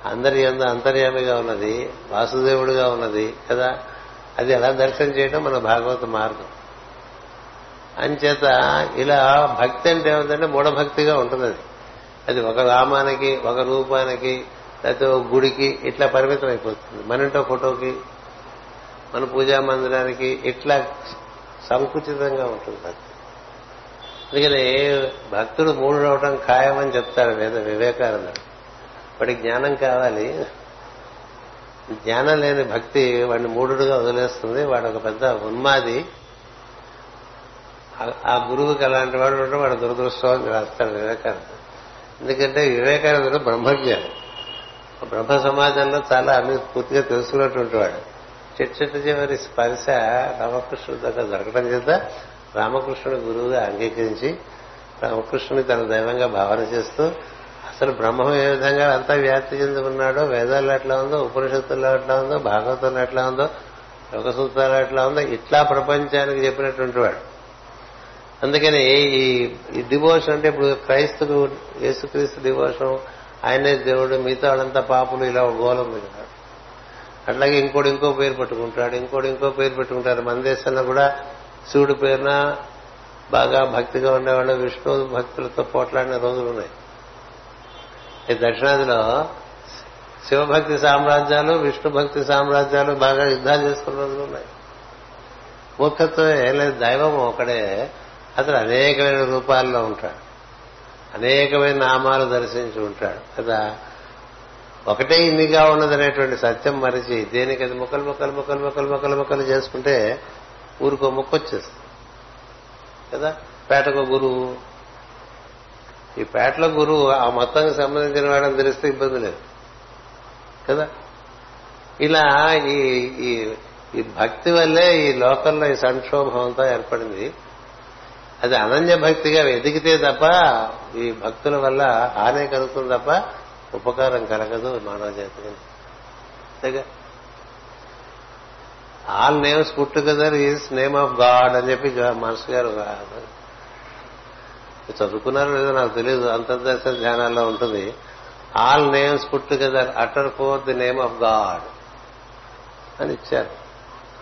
అందరి ఎందు అంతర్యామిగా ఉన్నది. వాసుదేవుడిగా ఉన్నది. కదా? అది ఎలా దర్శనం చేయడం మన భాగవత మార్గం. అంచేత ఇలా భక్తి అంటే ఏమిటంటే మూఢభక్తిగా ఉంటుంది అది. అది ఒక రామానికి ఒక రూపానికి లేకపోతే ఒక గుడికి ఇట్లా పరిమితం అయిపోతుంది. మన ఇంటో ఫోటోకి మన పూజా మందిరానికి ఇట్లా సంకుచితంగా ఉంటుంది భక్తి. అందుకని భక్తుడు మూడు అవటం ఖాయమని చెప్తాడు వేద వివేకానందుడు. వాడికి జ్ఞానం కావాలి. జ్ఞానం లేని భక్తి వాడిని మూడుగా వదిలేస్తుంది. వాడు ఒక పెద్ద ఉన్మాది. ఆ- గురువుకి అలాంటి వాడు ఉంటే వాడు దురదృష్టం అని రాస్తాడు వివేకానంద. ఎందుకంటే వివేకానందుడు బ్రహ్మజ్ఞానం. బ్రహ్మ సమాజంలో చాలా అన్ని పూర్తిగా తెలుసుకున్నటువంటి వాడు. చెట్టు చెట్టు చివరి స్పర్శ రామకృష్ణుడి దగ్గర దొరకడం చేత రామకృష్ణుడు గురువుగా అంగీకరించి రామకృష్ణుని తన దైవంగా భావన చేస్తూ అసలు బ్రహ్మం ఏ విధంగా అంతా వ్యాప్తి చెంది ఉన్నాడో వేదాల్లో ఎట్లా ఉందో ఉపనిషత్తుల్లో ఎట్లా ఉందో భాగవతంలో ఎట్లా ఉందో యొక్క సూత్రాలు ఎట్లా ఉందో ఇట్లా ప్రపంచానికి చెప్పినటువంటి వాడు. అందుకని ఈ ఈ డివోషన్ అంటే ఇప్పుడు క్రైస్తవు యేసుక్రీస్తు డివోషన్ ఆయనే దేవుడు మిగతా వాళ్ళంతా పాపులు ఇలా గోలం ఉంది కదా అట్లాగే ఇంకోటి ఇంకో పేరు పెట్టుకుంటాడు ఇంకోటి ఇంకో పేరు పెట్టుకుంటారు మన దేశంలో కూడా శివుడి పేరున బాగా భక్తిగా ఉండేవాళ్ళు విష్ణు భక్తులతో పోట్లాడిన రోజులు ఉన్నాయి. ఈ దక్షిణాదిలో శివభక్తి సామ్రాజ్యాలు విష్ణు భక్తి సామ్రాజ్యాలు బాగా యుద్ధాలు చేసుకున్న రోజులు ఉన్నాయి. ముఖ్యత్వం ఏం లేదు దైవం ఒకడే. అతను అనేకమైన రూపాల్లో ఉంటాడు. అనేకమైన నామాలు దర్శించి ఉంటాడు. కదా? ఒకటే ఇన్నిగా ఉన్నదనేటువంటి సత్యం మరిచి దేనికి అది ముక్కలు ముక్కలు ముక్కలు ముక్కలు ముక్కలు ముక్కలు చేసుకుంటే ఊరికో ముక్క వచ్చేస్తుంది కదా? పేటకో గురువు ఈ పేటలో గురువు ఆ మొత్తానికి సంబంధించిన వాడని తెలిస్తే ఇబ్బంది లేదు. కదా? ఇలా ఈ ఈ ఈ భక్తి వల్లే ఈ లోకంలో ఈ సంక్షోభం అంతా ఏర్పడింది. అది అనన్య భక్తిగా ఎదిగితే తప్ప ఈ భక్తుల వల్ల హాని కలుగుతుంది తప్ప ఉపకారం కలగదు మానవ జాతికి. అంతేగా? All names put together is name of God అని చెప్పి మనసు గారు చదువుకున్నారో లేదో నాకు తెలియదు అంతర్దశ ధ్యానాల్లో ఉంటుంది. All names put together utter for the name of God అని ఇచ్చారు.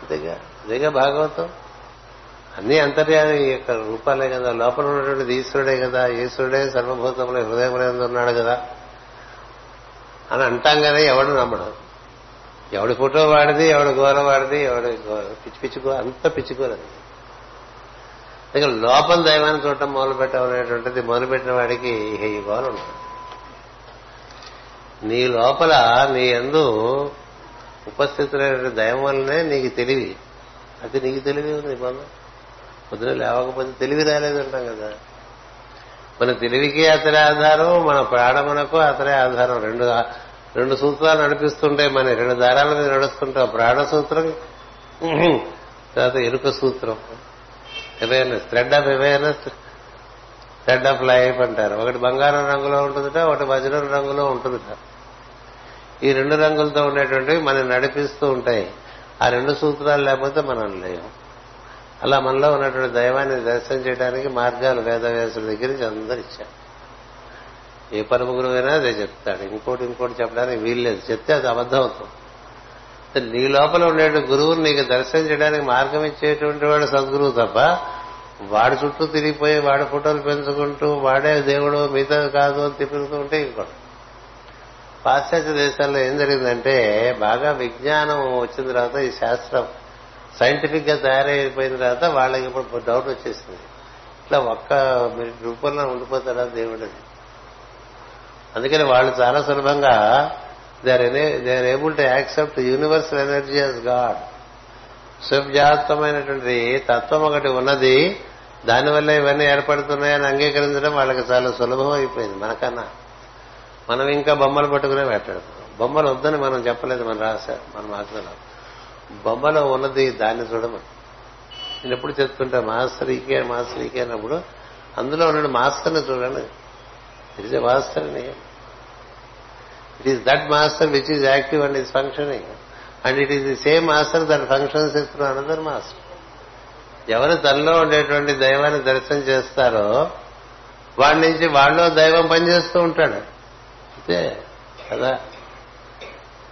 అంతేగా? అంతేగా భాగవతం? అన్ని అంతర్యామి యొక్క రూపాలే కదా. లోపల ఉన్నటువంటిది ఈశ్వరుడే కదా. ఈశ్వరుడే సర్వభూతంలో హృదయంలో ఉన్నాడు కదా. అని అంటాం కానీ ఎవడు నమ్మడు. ఎవడి ఫోటో వాడిది ఎవడి గోర వాడిది ఎవడి పిచ్చి పిచ్చుకో అంత పిచ్చుకోలేదు ఇక లోపల దైవాన్ని చూడటం మొదలు పెట్టమనేటువంటిది మొదలుపెట్టిన వాడికి హెయ్యి ఉంటుంది నీ లోపల నీ ఎందు ఉపస్థితులైన దైవం వల్లనే నీకు తెలివి. అది నీకు తెలివి ఉంది పొంద పొద్దున లేవకపోతే తెలివి రాలేదంటాం కదా. మన తెలివికి అతడే ఆధారం మన ప్రాణమునకు అతడే ఆధారం. రెండు రెండు సూత్రాలు నడిపిస్తుంటాయి మన రెండు దారాల మీద నడుస్తుంటాం ప్రాణ సూత్రం తర్వాత ఎరుక సూత్రం. Awareness thread of awareness thread of life అంటారు. ఒకటి బంగారం రంగులో ఉంటుందిట ఒకటి వజ్రం రంగులో ఉంటుందిట. ఈ రెండు రంగులతో ఉండేటువంటివి మనం నడిపిస్తూ ఉంటాయి. ఆ రెండు సూత్రాలు లేకపోతే మనం లేము. అలా మనలో ఉన్నటువంటి దైవాన్ని దర్శనం చేయడానికి మార్గాలు వేదవ్యాసుల దగ్గర నుంచి అందరు ఇచ్చారు. ఏ పరమ గురువైనా అదే చెప్తాడు. ఇంకోటి ఇంకోటి చెప్పడానికి వీల్లేదు. చెప్తే అది అబద్ధం అవుతుంది. నీ లోపల ఉండే గురువుని నీకు దర్శనం చేయడానికి మార్గం ఇచ్చేటువంటి వాడు సద్గురువు తప్ప వాడి చుట్టూ తిరిగిపోయి వాడి ఫోటోలు పెంచుకుంటూ వాడే దేవుడు మిగతా కాదు అని తిప్పుతూ ఉంటే ఇంకోటి పాశ్చాత్య దేశాల్లో ఏం జరిగిందంటే బాగా విజ్ఞానం వచ్చిన తర్వాత ఈ శాస్త్రం సైంటిఫిక్గా తయారైపోయిన తర్వాత వాళ్ళకి ఇప్పుడు డౌట్ వచ్చేసింది. ఇట్లా ఒక్క రూపంలో ఉండిపోతారా దేవుడు అందుకని వాళ్ళు చాలా సులభంగా they are they are able to accept universal energy as God సువ్యాప్తమైనటువంటి తత్వం ఒకటి ఉన్నది. దానివల్ల ఇవన్నీ ఏర్పడుతున్నాయని అంగీకరించడం వాళ్ళకి చాలా సులభం అయిపోయింది మనకన్నా. మనం ఇంకా బొమ్మలు పట్టుకునే పెట్టాడుతున్నాం బొమ్మలు వద్దని మనం చెప్పలేదు మన రాశ మన మాత్రం బొమ్మలో ఉన్నది దాన్ని చూడమని నేను ఎప్పుడు చెప్తుంటా మాస్టర్ ఈకే మాస్టర్ ఈకే అన్నప్పుడు అందులో ఉన్న మాస్టర్ని చూడండి. ఇది is it is that master which is active and is functioning and it is the same master that functions ఇస్తున్న అనదర్ మాస్టర్ ఎవరు తనలో ఉండేటువంటి దైవాన్ని దర్శనం చేస్తారో వాడి నుంచి వాళ్ళలో దైవం పనిచేస్తూ ఉంటాడు. అంతే కదా?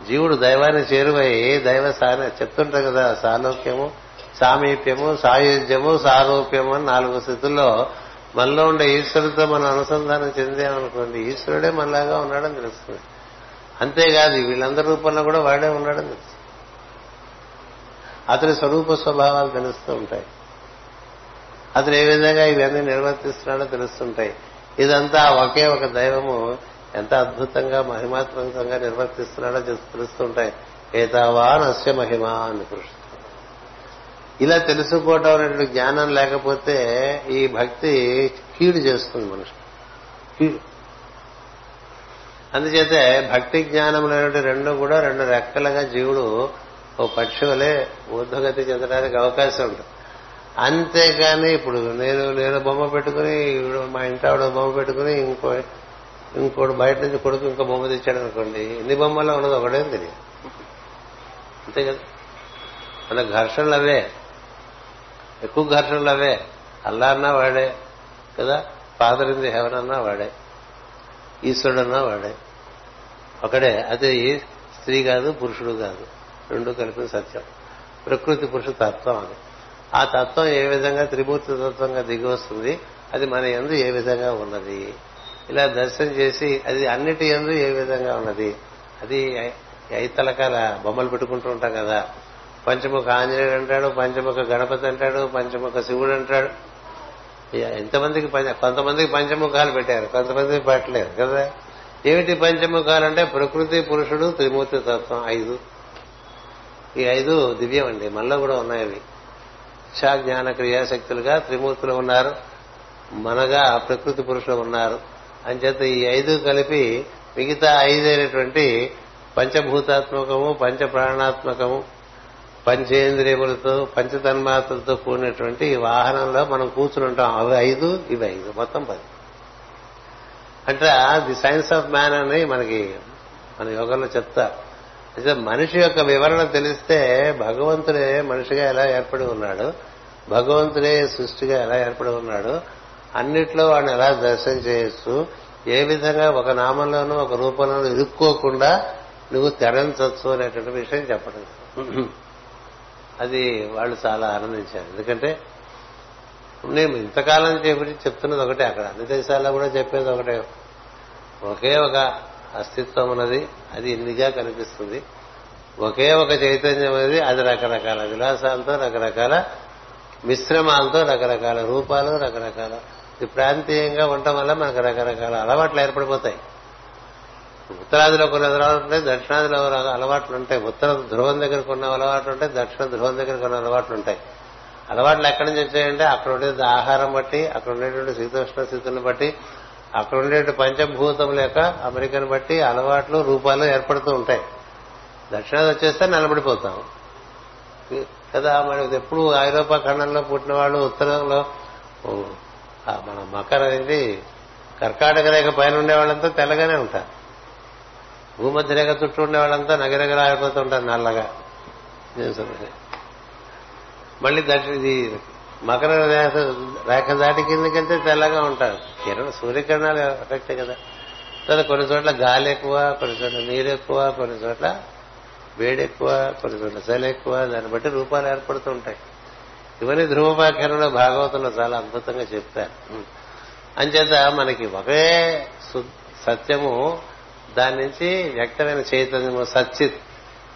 జీవుడు దైవాన్ని చేరువై దైవ సాన చెప్తుంటారు కదా సాలోక్యము సామీప్యము సాయుధ్యము సారూప్యము అని నాలుగు స్థితుల్లో మనలో ఉండే ఈశ్వరుడితో మనం అనుసంధానం చెందామనుకోండి ఈశ్వరుడే మనలాగా ఉన్నాడని తెలుస్తుంది. అంతేకాదు వీళ్ళందరి రూపంలో కూడా వాడే ఉన్నాడని అతని స్వరూప స్వభావాలు తెలుస్తూ ఉంటాయి. అతను ఏ విధంగా ఇవన్నీ నిర్వర్తిస్తున్నాడో తెలుస్తుంటాయి. ఇదంతా ఒకే ఒక దైవము ఎంత అద్భుతంగా మహిమాత్మకంగా నిర్వర్తిస్తున్నాడో తెలుస్తుంటాయి. ఏతావా నస్య మహిమ అని ఇలా తెలుసుకోవటం అనేటువంటి జ్ఞానం లేకపోతే ఈ భక్తి కీడు చేస్తుంది మనుషులు. కీడు అందుచేతే భక్తి జ్ఞానం రెండు కూడా రెండు రెక్కలుగా జీవుడు ఓ పక్షి వలె చెందడానికి అవకాశం ఉంటుంది. అంతేకాని ఇప్పుడు నేను నేను బొమ్మ పెట్టుకుని మా ఇంటి ఆవిడ బొమ్మ పెట్టుకుని ఇంకో ఇంకోటి బయట నుంచి కొడుకు ఇంకో బొమ్మ తెచ్చాడు అనుకోండి ఎన్ని బొమ్మల్లో ఉన్నది ఒకటే తెలియదు. అంతే కదా? మన ఘర్షణలు అవే. ఎక్కువ ఘర్షణలు అవే. అల్లా అన్నా వాడే కదా? ఫాదర్ ఇన్ ది హెవెన్ అన్నా వాడే. ఈశ్వరుడన్నా వాడే. ఒకడే అదే స్త్రీ కాదు పురుషుడు కాదు. రెండు కలిపిన సత్యం. ప్రకృతి పురుష తత్వం అది. ఆ తత్వం ఏ విధంగా త్రిమూర్తి తత్వంగా దిగి వస్తుంది అది మన ఎందు ఏ విధంగా ఉన్నది? ఇలా దర్శనం చేసి అది అన్నిటి ఎందు ఏ విధంగా ఉన్నది? అది ఐతలకాల బొమ్మలు పెట్టుకుంటూ ఉంటాం కదా. పంచముఖ ఆంజనేయుడు అంటాడు పంచముఖ గణపతి అంటాడు పంచముఖ శివుడు అంటాడు. ఎంతమందికి కొంతమందికి పంచముఖాలు పెట్టారు కొంతమందికి పెట్టలేరు కదా. ఏమిటి పంచముఖాలు అంటే ప్రకృతి పురుషుడు త్రిమూర్తి తత్వం ఐదు. ఈ ఐదు దివ్యం అండి మనలో కూడా ఉన్నాయి అవి. ఇచ్చా జ్ఞాన క్రియాశక్తులుగా త్రిమూర్తులు ఉన్నారు మనగా ప్రకృతి పురుషులు ఉన్నారు. అంచేత ఈ ఐదు కలిపి మిగతా ఐదైనటువంటి పంచభూతాత్మకము పంచ ప్రాణాత్మకము పంచేంద్రియములతో పంచతన్మాత్రలతో కూడినటువంటి ఈ వాహనంలో మనం కూర్చుని ఉంటాం. అవి ఐదు ఇవి ఐదు మొత్తం పది. అంటే ది సైన్స్ ఆఫ్ మ్యాన్ అని మనకి మన యోగంలో చెప్తారు అయితే మనిషి యొక్క వివరణ తెలిస్తే భగవంతుడే మనిషిగా ఎలా ఏర్పడి ఉన్నాడు భగవంతుడే సృష్టిగా ఎలా ఏర్పడి ఉన్నాడు అన్నిట్లో వాడిని ఎలా దర్శనం చేయొచ్చు ఏ విధంగా ఒక నామంలోనూ ఒక రూపంలోనూ ఇరుక్కోకుండా నువ్వు తెరంచవచ్చు అనేటువంటి విషయం చెప్పడం. అది వాళ్ళు చాలా ఆనందించారు. ఎందుకంటే నేను ఇంతకాలం చెప్పి చెప్తున్నది ఒకటే అక్కడ. అన్ని దేశాల్లో కూడా చెప్పేది ఒకటే. ఒకే ఒక అస్తిత్వం ఉన్నది అది ఇన్నిగా కనిపిస్తుంది. ఒకే ఒక చైతన్యం అనేది అది రకరకాల విలాసాలతో రకరకాల మిశ్రమాలతో రకరకాల రూపాలు రకరకాల ప్రాంతీయంగా ఉండటం వల్ల మనకు రకరకాల అలవాట్లు ఏర్పడిపోతాయి. ఉత్తరాదిలో కొన్ని అలవాట్లు ఉంటాయి దక్షిణాదిలో అలవాట్లు ఉంటాయి. ఉత్తర ధ్రువం దగ్గర కొన్ని అలవాట్లు ఉంటాయి దక్షిణ ధ్రువం దగ్గర కొన్ని అలవాట్లు ఉంటాయి. అలవాట్లు ఎక్కడి నుంచి వచ్చాయంటే అక్కడ ఉండేది ఆహారం బట్టి అక్కడ ఉండేటువంటి శీతోష్ణ స్థితులను బట్టి అక్కడ ఉండేటువంటి పంచభూతముల యొక్క అమెరికాను బట్టి అలవాట్లు రూపాలు ఏర్పడుతూ ఉంటాయి. దక్షిణాది వచ్చేస్తే నిలబడిపోతాం. కదా మనం ఎప్పుడు ఐరోపా ఖండంలో పుట్టిన వాళ్ళు ఉత్తరంలో మన మకర అనేది కర్కాటక రేఖ పైన ఉండే వాళ్ళంతా తెల్లగానే ఉంటారు. భూమధ్య రేఖ చుట్టూ ఉండే వాళ్ళంతా నగరగర ఆడిపోతూ ఉంటారు నల్లగా. మళ్ళీ దట్ ఇది మకర రేఖ రేఖ దాటి కిందకంటే తెల్లగా ఉంటారు. కిరణ సూర్యకిరణాలు ఎఫెక్ట్ కదా. తర్వాత కొన్ని చోట్ల గాలి ఎక్కువ కొన్ని చోట్ల నీరు ఎక్కువ కొన్ని చోట్ల వేడి ఎక్కువ కొన్ని చోట్ల చలి ఎక్కువ దాన్ని బట్టి రూపాలు ఏర్పడుతూ ఉంటాయి. ఇవన్నీ ధ్రువపాఖ్యానంలో భాగవతంలో చాలా అద్భుతంగా చెప్తారు. అంచేత మనకి ఒకే సత్యము దాని నుంచి వ్యక్తమైన చైతన్యము సచ్చిత్.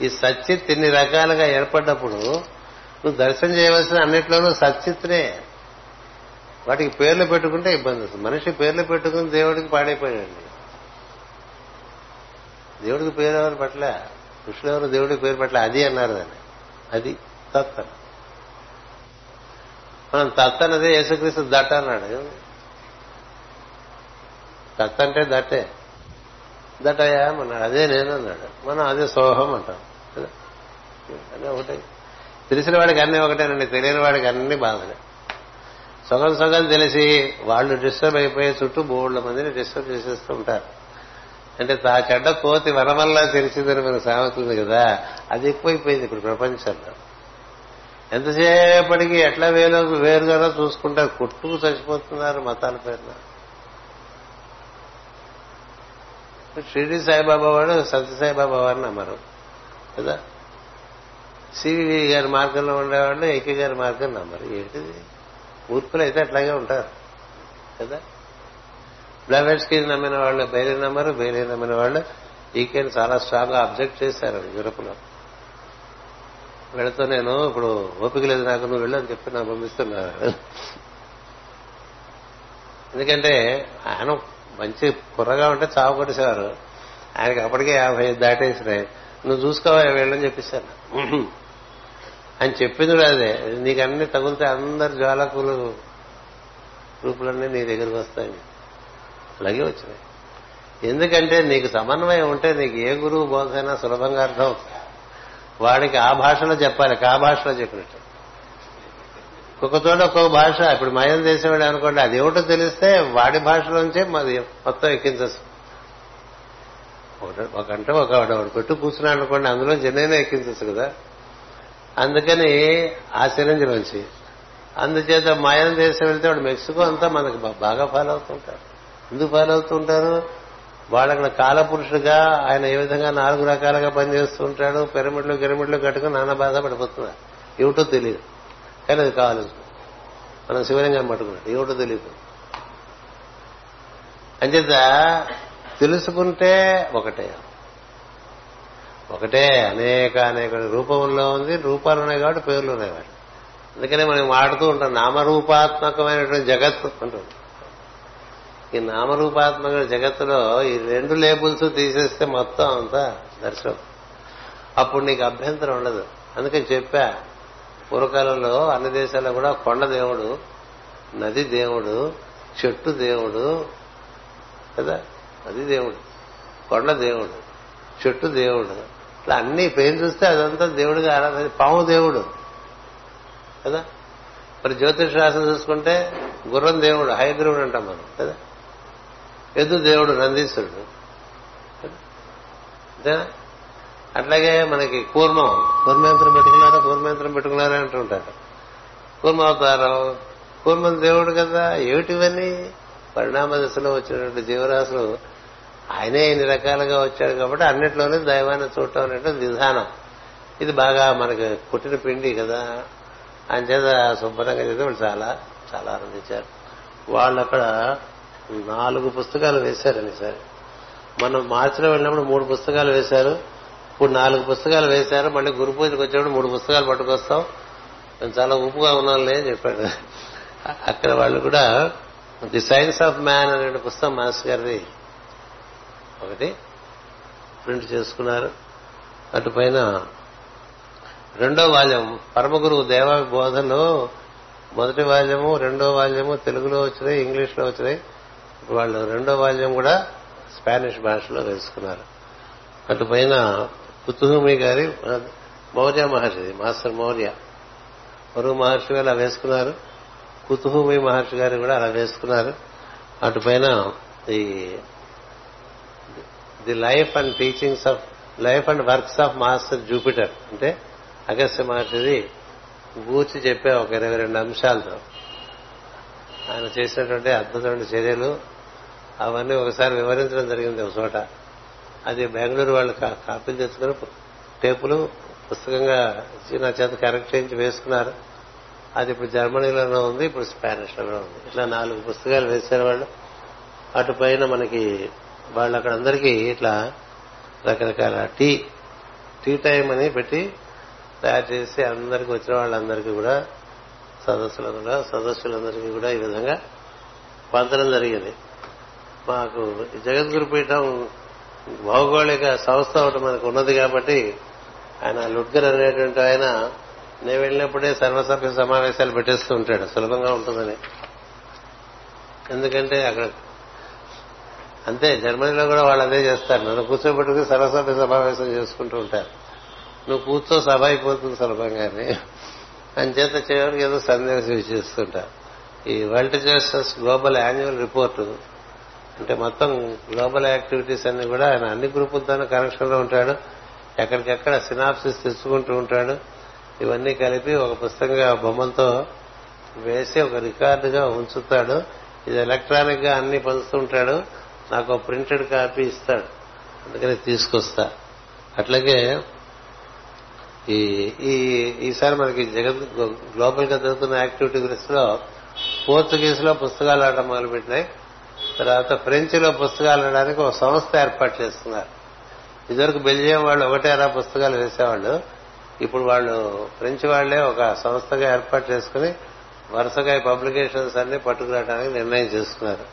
ఈ సచ్చిత్ ఇన్ని రకాలుగా ఏర్పడ్డప్పుడు నువ్వు దర్శనం చేయవలసిన అన్నిట్లోనూ సచ్చిత్రే వాటికి పేర్లు పెట్టుకుంటే ఇబ్బంది వస్తుంది. మనిషి పేర్లు పెట్టుకుని దేవుడికి పాడైపోయాడండి. దేవుడికి పేరు ఎవరు పట్ల? ఋషులు ఎవరు? దేవుడికి పేరు పట్ల అది అన్నారు దాన్ని. అది తత్త మనం తత్త అన్నది యేసుక్రీస్తు దట్ట అన్నాడు. తత్త అంటే దట్టే. దట్టయ్యా అన్నాడు. అదే నేను అన్నాడు. మనం అదే సోహం అంటాం. అదే ఒకటే. తెలిసిన వాడికి అన్ని ఒకటేనండి. తెలియని వాడికి అన్ని బాధలే. సగం సగం తెలిసి వాళ్ళు డిస్టర్బ్ అయిపోయే చుట్టూ బోర్డుల మందిని డిస్టర్బ్ చేసేస్తూ ఉంటారు. అంటే తా చెడ్డ కోతి వనమల్లా తెలిసిందని మన సామెత ఉంది కదా అది ఎక్కువైపోయింది ఇప్పుడు ప్రపంచంలో. ఎంతసేపటికి ఎట్లా వేలో వేరుగానో చూసుకుంటారు కుట్టుకు చచ్చిపోతున్నారు మతాల పేరున. షిరిడి సాయిబాబా వాడు సత్యసాయిబాబా వారిని నమ్మరు. కదా? సివి గారి మార్గంలో ఉండేవాళ్ళు ఏకే గారి మార్గం నమ్మరు. ఏంటిది? మూర్ఖులు అయితే అట్లాగే ఉంటారు. కదా? బ్లావెట్స్కి నమ్మిన వాళ్ళు బెయిలీ నమ్మరు బెయిలీ నమ్మిన వాళ్ళు ఈకేని చాలా స్ట్రాంగ్గా అబ్జెక్ట్ చేశారు యూరప్లో వెళుతూ నేను ఇప్పుడు ఓపిక లేదు నాకు నువ్వు వెళ్ళని చెప్పి నా పంపిస్తున్నా ఎందుకంటే ఆయన మంచి కుర్రగా ఉంటే చావు కొట్టేసేవారు. ఆయనకి అప్పటికే యాభై దాటేసినాయి. నువ్వు చూసుకోవా వెళ్ళని చెప్పేశాను ఆయన చెప్పింది కూడా అదే. నీకు అన్ని అందరు జ్వాలకులు రూపులన్నీ నీ దగ్గరికి వస్తాయి. అలాగే వచ్చినాయి. ఎందుకంటే నీకు సమన్వయం ఉంటే నీకు ఏ గురువు బోధైనా సులభంగా అర్థం వాడికి ఆ భాషలో చెప్పాలి ఆ భాషలో చెప్పినట్టు. ఒక్కొక్క చోట ఒక్కొక్క భాష ఇప్పుడు మయం దేశవాడు అనుకోండి అది ఏమిటో తెలిస్తే వాడి భాషలోంచే మాది మొత్తం ఎక్కించచ్చు ఒకంటే ఒక వాడు పెట్టు కూర్చున్నాడు అనుకోండి అందులో జనైనా ఎక్కించచ్చు కదా. అందుకని ఆశ్చర్యంలోంచి అందుచేత మాయం దేశం వెళ్తే వాడు మెక్సికో అంతా మనకు బాగా ఫాలో అవుతుంటారు. ఎందుకు ఫాలో అవుతుంటారు? వాళ్ళక్కడ కాలపురుషుడుగా ఆయన ఏ విధంగా నాలుగు రకాలుగా పనిచేస్తుంటాడు పిరమిడ్లు గిరమిడ్లు కట్టుకుని నాన్న బాధ పడిపోతున్నారు ఏమిటో తెలియదు. కానీ అది కావాలి. మనం శివలింగం పట్టుకున్నాడు ఏమిటో తెలియదు. అంచేత తెలుసుకుంటే ఒకటే. ఒకటే అనేక అనేక రూపంలో ఉంది. రూపాలు ఉన్నాయి కాబట్టి పేర్లు ఉన్నాయి వాటి. అందుకనే మనం మాడుతూ ఉంటాం. నామరూపాత్మకమైనటువంటి జగత్తు అంటుంది. ఈ నామరూపాత్మక జగత్తులో ఈ రెండు లేబుల్స్ తీసేస్తే మొత్తం అంతా దర్శనం. అప్పుడు నీకు అభ్యంతరం ఉండదు. అందుకని చెప్పా పూర్వకాలంలో అన్ని దేశాల్లో కూడా కొండ దేవుడు నది దేవుడు చెట్టు దేవుడు కదా? నది దేవుడు కొండ దేవుడు చెట్టు దేవుడు. ఇట్లా అన్ని పేరు చూస్తే అదంతా దేవుడిగా ఆరాధన పాము దేవుడు కదా? మరి జ్యోతిష్ శాస్త్రం చూసుకుంటే గుర్రం దేవుడు హైగ్రీవుడు అంటాం మనం కదా? ఎద్దు దేవుడు నందీశ్వరుడు అంతేనా? అట్లాగే మనకి కూర్మం కూర్మయంత్రం పెట్టుకున్నారా కూర్మయంత్రం పెట్టుకున్నారా అంటుంటారు. కూర్మ అవతారం కూర్మం దేవుడు కదా ఏమిటివన్నీ? పరిణామ దశలో వచ్చినటువంటి జీవరాశులు ఆయనే ఇన్ని రకాలుగా వచ్చాడు కాబట్టి అన్నిట్లోనే దైవాన్ని చూడటం అనేటువంటి విధానం. ఇది బాగా మనకి పుట్టిన పిండి కదా. అంచేత శుభ్రంగా చేస్తే వాళ్ళు చాలా చాలా ఆనందించారు. వాళ్ళు అక్కడ నాలుగు పుస్తకాలు వేశారని సార్. మనం మార్చిలో వెళ్ళినప్పుడు మూడు పుస్తకాలు వేశారు. ఇప్పుడు నాలుగు పుస్తకాలు వేశారు మళ్ళీ గురు పూజకు వచ్చినప్పుడు మూడు పుస్తకాలు పట్టుకొస్తాం. నేను చాలా ఉప్పుగా ఉన్నాంలే అని చెప్పాడు. అక్కడ వాళ్ళు కూడా ది సైన్స్ ఆఫ్ మ్యాన్ అనే పుస్తకం మాస్టర్ గారిది. ఒకటి ప్రింట్ చేసుకున్నారు. అటు పైన రెండో వాల్యం పరమగురు దేవ బోధలో మొదటి వాల్యము రెండో వాల్యము తెలుగులో వచ్చినాయి ఇంగ్లీష్లో వచ్చినాయి. వాళ్ళు రెండో వాల్యం కూడా స్పానిష్ భాషలో వేసుకున్నారు. అటు పైన కుతుహుమి గారి మౌర్య మహర్షి మాస్టర్ మౌర్య. మరుగు మహర్షి గారు అలా వేసుకున్నారు. కుతుహుమి మహర్షి గారు కూడా అలా వేసుకున్నారు. అటు పైన ఈ the life and teachings of life and works of master Jupiter. అంటే అగస్త్య మహర్షిది గూర్చి చెప్పే ఒక ఇరవై రెండు అంశాలతో. ఆయన చేసినటువంటి అద్భుతమైన చర్యలు అవన్నీ ఒకసారి వివరించడం జరిగింది ఒక చోట. అది బెంగళూరు వాళ్ళు కా- కాపీలు తెచ్చుకుని టేపులు పుస్తకంగా నా చేత కరెక్ట్ చేయించి వేసుకున్నారు. అది ఇప్పుడు జర్మనీలోనూ ఉంది ఇప్పుడు స్పానిష్లోనూ ఉంది. ఇట్లా నాలుగు పుస్తకాలు వేశారు వాళ్ళు. అటు పైన మనకి వాళ్ళు అక్కడ అందరికీ ఇట్లా రకరకాల టీ టీ టైం అని పెట్టి తయారు చేసి అందరికి వచ్చిన వాళ్ళందరికీ కూడా సదస్సులందరూ కూడా సదస్సులందరికీ కూడా ఈ విధంగా పంచడం జరిగింది. మాకు ఈ జగద్గురు పీఠం భౌగోళిక సంస్థ ఒకటి మనకు ఉన్నది కాబట్టి ఆయన లుడ్గర్ అనేటువంటి ఆయన నేను వెళ్ళినప్పుడే సర్వసభ్య సమావేశాలు పెట్టేస్తూ ఉంటాడు. సులభంగా ఉంటుందని. ఎందుకంటే అక్కడ అంతే జర్మనీలో కూడా వాళ్ళు అదే చేస్తారు. నన్ను కూర్చోబెట్టుకుని సర్వసభ్య సమావేశం చేసుకుంటూ ఉంటారు. నువ్వు కూర్చో సభ అయిపోతుంది సులభంగానే. అంచేత చేయడానికి ఏదో సందేశం ఇచ్చేస్తుంటారు ఈ world justice global annual report అంటే మొత్తం గ్లోబల్ యాక్టివిటీస్ అన్ని కూడా ఆయన అన్ని గ్రూపులతోనూ కనెక్షన్లో ఉంటాడు. ఎక్కడికెక్కడ సినాప్సిస్ తెచ్చుకుంటూ ఉంటాడు. ఇవన్నీ కలిపి ఒక పుస్తకంగా బొమ్మలతో వేసి ఒక రికార్డుగా ఉంచుతాడు. ఇది ఎలక్ట్రానిక్గా అన్ని పంచుతూ ఉంటాడు. నాకు ప్రింటెడ్ కాపీ ఇస్తాడు. అందుకని తీసుకొస్తా. అట్లాగే ఈ ఈ ఈసారి మనకి జగత్ గ్లోబల్గా జరుగుతున్న యాక్టివిటీస్లో పోర్చుగీస్లో పుస్తకాలు ఆడటం మొదలుపెట్టినాయి. తర్వాత ఫ్రెంచ్లో పుస్తకాలు ఆడడానికి ఒక సంస్థ ఏర్పాటు చేస్తున్నారు. ఇదివరకు బెల్జియం వాళ్ళు ఒకటే అలా పుస్తకాలు వేసేవాళ్ళు. ఇప్పుడు వాళ్ళు ఫ్రెంచ్ వాళ్ళే ఒక సంస్థగా ఏర్పాటు చేసుకుని వరుసగా ఈ పబ్లికేషన్స్ అన్ని పట్టుకురావడానికి నిర్ణయం చేసుకున్నారు.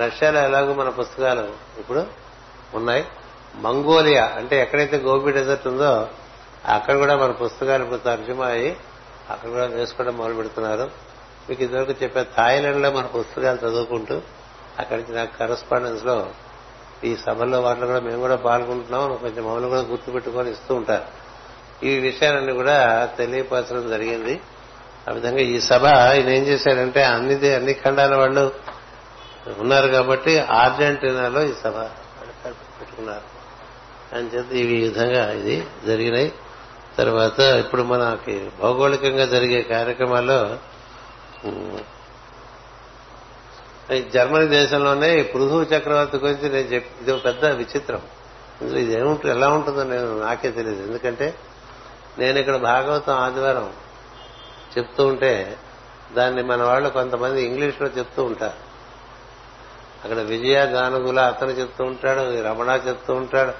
రష్యాలో ఎలాగో మన పుస్తకాలు ఇప్పుడు ఉన్నాయి. మంగోలియా అంటే ఎక్కడైతే గోబీ డెజర్ట్ ఉందో అక్కడ కూడా మన పుస్తకాలు ఇప్పుడు తర్జుమా అయ్యి అక్కడ కూడా వేసుకోవడం మొదలు పెడుతున్నారు మీకు ఇదివరకు చెప్పే థాయిలాండ్లో మన పుస్తకాలు చదువుకుంటూ అక్కడికి నాకు కరస్పాండెన్స్లో ఈ సభల్లో వాటిలో కూడా మేము కూడా పాల్గొంటున్నాం కొంచెం మమ్మల్ని కూడా గుర్తుపెట్టుకొని ఇస్తూ ఉంటారు. ఈ విషయాలన్నీ కూడా తెలియపరచడం జరిగింది. ఆ విధంగా ఈ సభ ఆయన ఏం చేశాడంటే అన్ని అన్ని ఖండాల వాళ్ళు ఉన్నారు కాబట్టి అర్జెంటీనాలో ఈ సభ పెట్టుకున్నారు. అని చెప్పి ఈ విధంగా ఇది జరిగినాయి. తర్వాత ఇప్పుడు మనకి భౌగోళికంగా జరిగే కార్యక్రమాల్లో జర్మనీ దేశంలోనే ఈ పృథు చక్రవర్తి గురించి నేను చెప్ ఇది ఒక పెద్ద విచిత్రం. ఇందులో ఇది ఏముంటుంది ఎలా ఉంటుందో నేను నాకే తెలియదు ఎందుకంటే నేను ఇక్కడ భాగవతం ఆదివారం చెప్తూ ఉంటే దాన్ని మన వాళ్ళు కొంతమంది ఇంగ్లీష్లో చెప్తూ ఉంటారు. అక్కడ విజయ గానుగుల అతను చెప్తూ ఉంటాడు రమణ చెప్తూ ఉంటాడు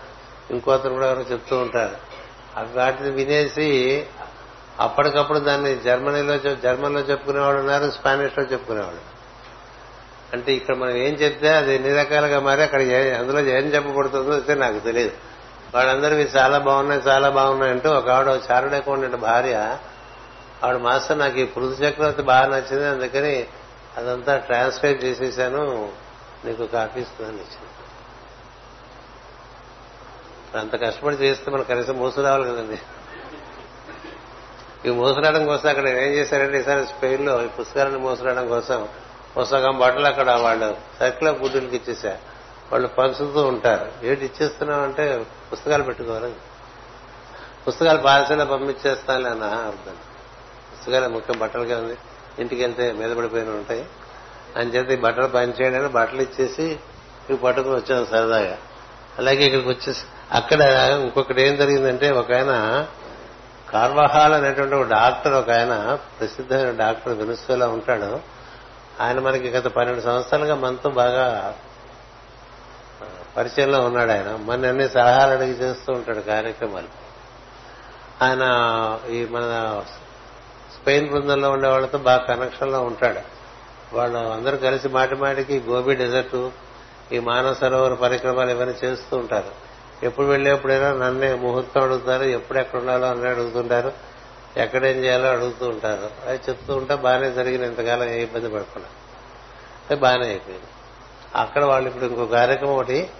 ఇంకో అతను కూడా ఎవరో చెప్తూ ఉంటాడు అవి వాటిని వినేసి అప్పటికప్పుడు దాన్ని జర్మనీలో జర్మన్లో చెప్పుకునేవాడు ఉన్నారు స్పానిష్లో చెప్పుకునేవాడు. అంటే ఇక్కడ మనం ఏం చెప్తే అది ఎన్ని రకాలుగా మారి అక్కడ అందులో ఏం చెప్పబడుతుందో అయితే నాకు తెలియదు. వాళ్ళందరూ మీరు చాలా బాగున్నాయి చాలా బాగున్నాయి అంటూ ఒక ఆవిడ చారుడు అకౌంటెంట్ భార్య ఆవిడ మాస్టర్ నాకు ఈ పృథు చక్రవర్తి బాగా నచ్చింది అందుకని అదంతా ట్రాన్స్లేట్ చేసేసాను నీకు కాపీ ఇస్తుందని ఇచ్చింది అంత కష్టపడి చేస్తే మనం కనీసం మోసు రావాలి కదండి. ఈ మోసరావడం కోసం అక్కడ ఏం చేశారంటే ఈసారి స్పెయిన్లో ఈ పుస్తకాలను మోసరావడం కోసం పుస్తకం బట్టలు అక్కడ వాళ్ళు సర్కిల్ ఆఫ్ గుడ్డులకి ఇచ్చేసారు వాళ్ళు పంచుతూ ఉంటారు. ఏంటి ఇచ్చేస్తున్నాం అంటే పుస్తకాలు పెట్టుకోవాలి పుస్తకాలు పార్సల్ పంపించేస్తానులే అన్న అర్థం. పుస్తకాలు ముఖ్యం బట్టలుగా ఉంది. ఇంటికి వెళ్తే మీద పడిపోయిన ఉంటాయి. అని చేత ఈ బట్టలు పనిచేయడానికి బట్టలు ఇచ్చేసి ఇవి పట్టుకుని వచ్చాను సరదాగా. అలాగే ఇక్కడికి వచ్చేసి అక్కడ ఇంకొకటి ఏం జరిగిందంటే ఒక ఆయన కార్వహాల్ అనేటువంటి ఒక డాక్టర్ ఒక ఆయన ప్రసిద్ధమైన డాక్టర్ వెనుసులా ఉంటాడు. ఆయన మనకి గత పన్నెండు సంవత్సరాలుగా మనతో బాగా పరిచయంలో ఉన్నాడు ఆయన. మన అన్ని సలహాలు అడిగి చేస్తూ ఉంటాడు కార్యక్రమాలు. ఆయన ఈ మన స్పెయిన్ బృందంలో ఉండే వాళ్ళతో బాగా కనెక్షన్లో ఉంటాడు. వాళ్ళు అందరూ కలిసి మాటి మాటికి గోబీ డెజర్ట్ ఈ మానవ సరోవర పరిక్రమాలు ఇవన్నీ చేస్తూ ఉంటారు. ఎప్పుడు వెళ్ళేప్పుడైనా నన్నే ముహూర్తం అడుగుతారు ఎప్పుడు ఎక్కడ ఉండాలో అన్నీ అడుగుతుంటారు. ఎక్కడేం చేయాలో అడుగుతూ ఉంటారు. అది చెప్తూ ఉంటే బాగానే జరిగిన ఇంతకాలం ఏ ఇబ్బంది పడకుండా. అది బాగానే అయిపోయింది. అక్కడ వాళ్ళు ఇప్పుడు ఇంకో కార్యక్రమం ఒకటి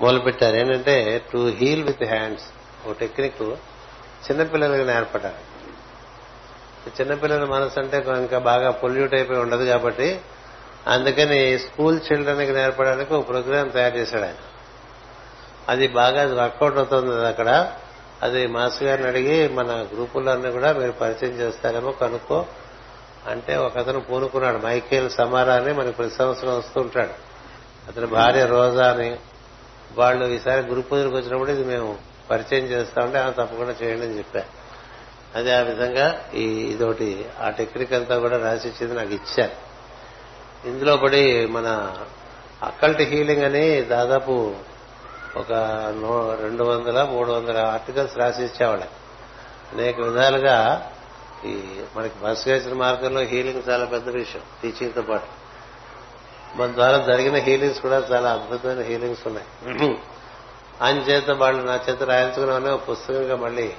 మొదలుపెట్టారు. ఏంటంటే టు హీల్ విత్ హ్యాండ్స్ ఓ టెక్నిక్ చిన్నపిల్లలకి నేర్పడాలి. చిన్నపిల్లల మనసు అంటే ఇంకా బాగా పొల్యూట్ అయిపోయి ఉండదు కాబట్టి అందుకని స్కూల్ చిల్డ్రన్కి నేర్పడానికి ఒక ప్రోగ్రాం తయారు చేశాడు ఆయన. అది బాగా వర్కౌట్ అవుతుంది అక్కడ. అది మాస్ గారిని అడిగి మన గ్రూపులన్నీ కూడా మీరు పరిచయం చేస్తారేమో కనుక్కో. అంటే ఒక అతను పూనుకున్నాడు మైకేల్ సమారా అని మనకి ప్రతి సంవత్సరం వస్తూ ఉంటాడు. అతని భార్య రోజా అని వాళ్ళు ఈసారి గురు పూజలకు వచ్చినప్పుడు ఇది మేము పరిచయం చేస్తామంటే ఆ తప్పకుండా చేయండి అని చెప్పారు అదే ఆ విధంగా ఈ ఇదొకటి ఆ టెక్నిక్ అంతా కూడా రాసి ఇచ్చింది నాకు ఇచ్చారు. ఇందులో పడి మన అక్కల్ట్ హీలింగ్ అని దాదాపు ఒక రెండు వందల మూడు వందల ఆర్టికల్స్ రాసి ఇచ్చేవాళ్ళం అనేక విధాలుగా ఈ మనకి బస్ వేసిన మార్గంలో హీలింగ్ చాలా పెద్ద విషయం టీచింగ్తో పాటు. మన ద్వారా జరిగిన హీలింగ్స్ కూడా చాలా అద్భుతమైన హీలింగ్స్ ఉన్నాయి. చేత వాళ్ళు నా చేత రాయించుకున్నామని ఒక పుస్తకంగా మళ్ళీ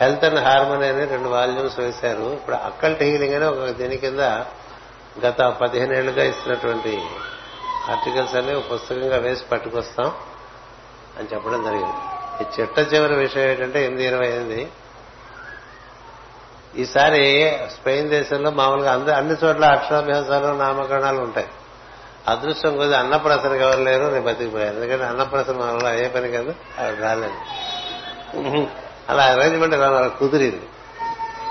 హెల్త్ అండ్ హార్మోనీ అని రెండు వాల్యూమ్స్ వేశారు. ఇప్పుడు అక్కల్ట్ హీలింగ్ అని ఒక దీని కింద గత పదిహేను ఏళ్ళుగా ఇస్తున్నటువంటి ఆర్టికల్స్ అన్ని పుస్తకంగా వేసి పట్టుకొస్తాం అని చెప్పడం జరిగింది. ఈ చిట్ట చివరి విషయం ఏంటంటే ఎనిమిది ఇరవై ఎనిమిది. ఈసారి స్పెయిన్ దేశంలో మామూలుగా అంద అన్ని చోట్ల అక్షరాభ్యాసాలు నామకరణాలు ఉంటాయి. అదృష్టం కొద్ది అన్నప్రసనకి ఎవరు లేరు నేను బతికిపోయాను. ఎందుకంటే అన్నప్రసన వల్ల అయ్యే పని కాదు ఆవిడ రాలేదు. అలా అరేంజ్మెంట్ కుదిరింది?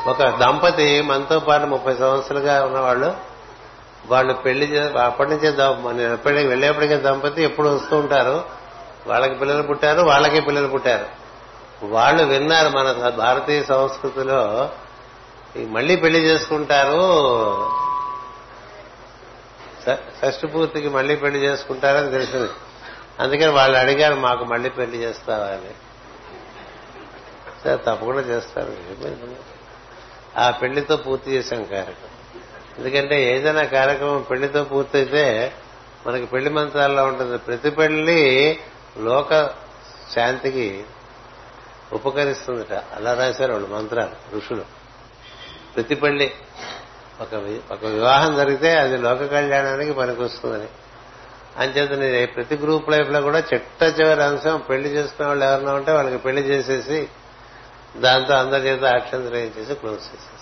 ఒక దంపతి మనతో పాటు ముప్పై సంవత్సరాలుగా ఉన్నవాళ్ళు వాళ్ళు పెళ్ళి అప్పటి నుంచే నేను ఎప్పటికీ వెళ్ళేప్పటికే దంపతి ఎప్పుడు వస్తూ ఉంటారు. వాళ్ళకి పిల్లలు పుట్టారు వాళ్ళకి పిల్లలు పుట్టారు. వాళ్ళు విన్నారు మన భారతీయ సంస్కృతిలో మళ్ళీ పెళ్ళి చేసుకుంటారు. షష్టి పూర్తికి మళ్ళీ పెళ్ళి చేసుకుంటారని తెలిసింది. అందుకని వాళ్ళు అడిగారు మాకు మళ్ళీ పెళ్ళి చేస్తావా? అని. సరే తప్పకుండా చేస్తారు ఆ పెళ్ళితో పూర్తి చేశాం కార్యక్రమం. ఎందుకంటే ఏదైనా కార్యక్రమం పెళ్ళితో పూర్తయితే మనకి పెళ్ళి మంత్రాల్లో ఉంటుంది. ప్రతి పెళ్ళి లోక శాంతికి ఉపకరిస్తుందట. అలా రాశారు వాళ్ళు మంత్రాలు ఋషులు. ప్రతి పెళ్ళి ఒక ఒక వివాహం జరిగితే అది లోక కళ్యాణానికి పనికొస్తుందని. అంచేత నేను ప్రతి గ్రూప్ లైఫ్లో కూడా చిట్ట చివరి అంశం పెళ్ళి చేసుకునే వాళ్ళు ఎవరన్నా ఉంటే వాళ్ళకి పెళ్ళి చేసేసి దాంతో అందరి చేత అక్షంతరం చేసి క్లోజ్ చేసి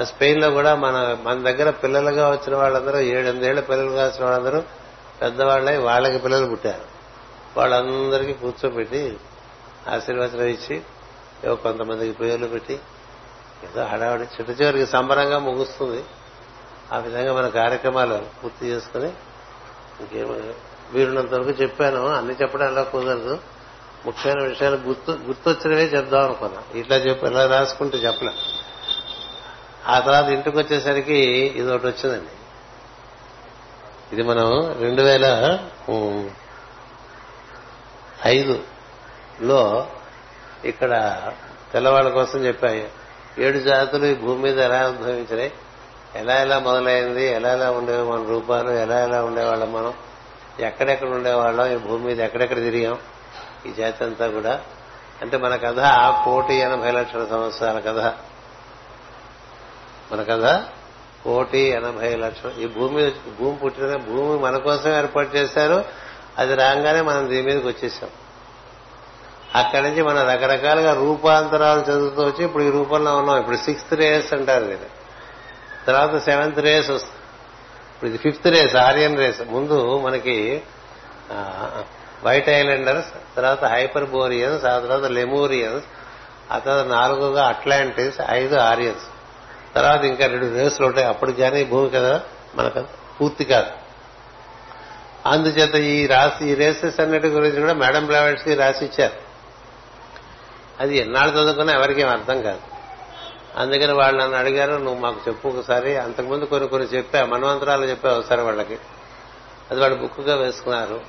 ఆ స్పెయిన్లో కూడా మన మన దగ్గర పిల్లలుగా వచ్చిన వాళ్ళందరూ ఏడెనిమిదేళ్ళ పిల్లలుగా వచ్చిన వాళ్ళందరూ పెద్దవాళ్ళై వాళ్ళకి పిల్లలు పుట్టారు. వాళ్ళందరికీ కూర్చోబెట్టి ఆశీర్వచనం ఇచ్చి ఏవో కొంతమందికి పేర్లు పెట్టి ఏదో హడావిడి చిట్ట చివరికి సంబరంగా ముగుస్తుంది. ఆ విధంగా మన కార్యక్రమాలు పూర్తి చేసుకుని ఇంకేమో వీరున్నంత వరకు చెప్పాను. అన్ని చెప్పడం ఎలా కుదరదు. ముఖ్యమైన విషయాలు గుర్తు గుర్తొచ్చినవే చెప్దాం అనుకున్నా. ఇట్లా చెప్పి ఇలా రాసుకుంటూ చెప్పలే. ఆ తర్వాత ఇంటికి వచ్చేసరికి ఇది ఒకటి వచ్చిందండి. ఇది మనం రెండు వేల ఐదులో ఇక్కడ తెల్లవాళ్ళ కోసం చెప్పాయి. ఏడు జాతులు ఈ భూమి మీద ఎలా ఉద్భవించినాయి? ఎలా ఎలా మొదలైంది? ఎలా ఎలా ఉండేవి మన రూపాలు? ఎలా ఎలా ఉండేవాళ్ళం మనం? ఎక్కడెక్కడ ఉండేవాళ్ళం? ఈ భూమి మీద ఎక్కడెక్కడ తిరిగాం? ఈ జాతి అంతా కూడా. అంటే మన కథ కోటి ఎనభై లక్షల సంవత్సరాల కథ. మన కదా కోటి ఎనభై లక్షలు. ఈ భూమి భూమి పుట్టిన భూమి మన కోసం ఏర్పాటు చేశారు. అది రాగానే మనం దీని మీదకి వచ్చేసాం. అక్కడి నుంచి మనం రకరకాలుగా రూపాంతరాలు చదువుతూ వచ్చి ఇప్పుడు ఈ రూపంలో ఉన్నాం. ఇప్పుడు సిక్స్త్ రేస్ అంటారు దీన్ని. తర్వాత సెవెంత్ రేస్ వస్తుంది. ఇప్పుడు ఇది ఫిఫ్త్ రేస్ ఆర్యన్ రేస్ ముందు మనకి వైట్ ఐలాండర్స్ తర్వాత హైపర్ బోరియన్స్ ఆ తర్వాత లెమోరియన్స్ ఆ తర్వాత నాలుగుగా అట్లాంటిస్ ఐదు ఆరియన్స్ తర్వాత ఇంకా రెండు రేసులు ఉంటాయి. అప్పుడు కానీ భూమి కదా మనకు పూర్తి కాదు. అందుచేత ఈ రాసి ఈ రేసెస్ అన్నిటి గురించి కూడా మేడం బ్లావెట్స్కి రాసి ఇచ్చారు అది ఎన్నాళ్ళు చదువుకున్నా ఎవరికేం అర్థం కాదు. అందుకని వాళ్ళు నన్ను అడిగారు నువ్వు మాకు చెప్పు ఒకసారి. అంతకుముందు కొన్ని కొన్ని చెప్పా మన్వంతరాలు చెప్పావు ఒకసారి వాళ్ళకి. అది వాళ్ళు బుక్గా వేసుకున్నారు.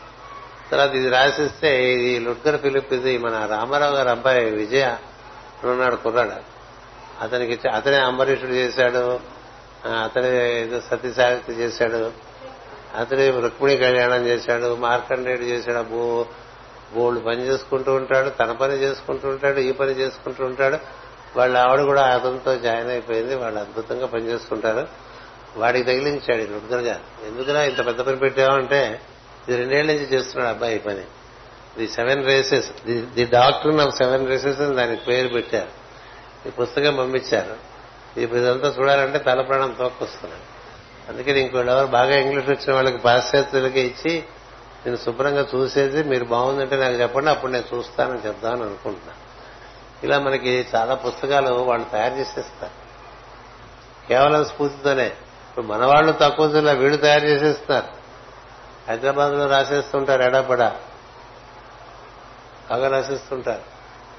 తర్వాత ఇది రాసిస్తే ఇది లుట్కర్ ఫిలిప్ ఇది మన రామారావు గారు అబ్బాయి విజయ ఉన్నాడు కుర్రాడు. అతనికి అతనే అంబరీషుడు చేశాడు. అతనే ఏదో చేశాడు. అతనే రుక్మిణి కళ్యాణం చేశాడు. మార్కండేయుడు చేశాడు. బో బోల్డ్ పని చేసుకుంటూ ఉంటాడు. తన పని చేసుకుంటూ ఉంటాడు. ఈ పని చేసుకుంటూ ఉంటాడు. వాళ్ళ ఆవిడ కూడా అతనితో జాయిన్ అయిపోయింది. వాళ్ళు అద్భుతంగా పని చేసుకుంటారు. వాడికి తగిలించాడు రుద్రజ. లుట్కర్ ఎందుకురా ఇంత పెద్ద పని పెట్టావంటే ఇది రెండేళ్ళ నుంచి చేస్తున్నాడు అబ్బాయి ఈ పని. The seven races the doctor of seven races అని దానికి పేరు పెట్టారు. ఈ పుస్తకం పంపించారు. ఇప్పుడు ఇదంతా చూడాలంటే తల ప్రాణం తోక్కొస్తున్నాడు అందుకని ఇంకోళ్ళెవరు బాగా ఇంగ్లీష్ వచ్చిన వాళ్ళకి పాశ్చాత్యులకి ఇచ్చి నేను శుభ్రంగా చూసేది మీరు బాగుందంటే నాకు చెప్పండి అప్పుడు నేను చూస్తానని చెప్దామని అనుకుంటున్నా. ఇలా మనకి చాలా పుస్తకాలు వాళ్ళు తయారు చేసేస్తారు. కేవలం స్ఫూర్తితోనే. ఇప్పుడు మన వాళ్ళు తక్కువ జిల్లా వీళ్ళు తయారు చేసేస్తారు. హైదరాబాద్లో రాసేస్తుంటారు ఎడాపడా. బాగా రాసేస్తుంటారు.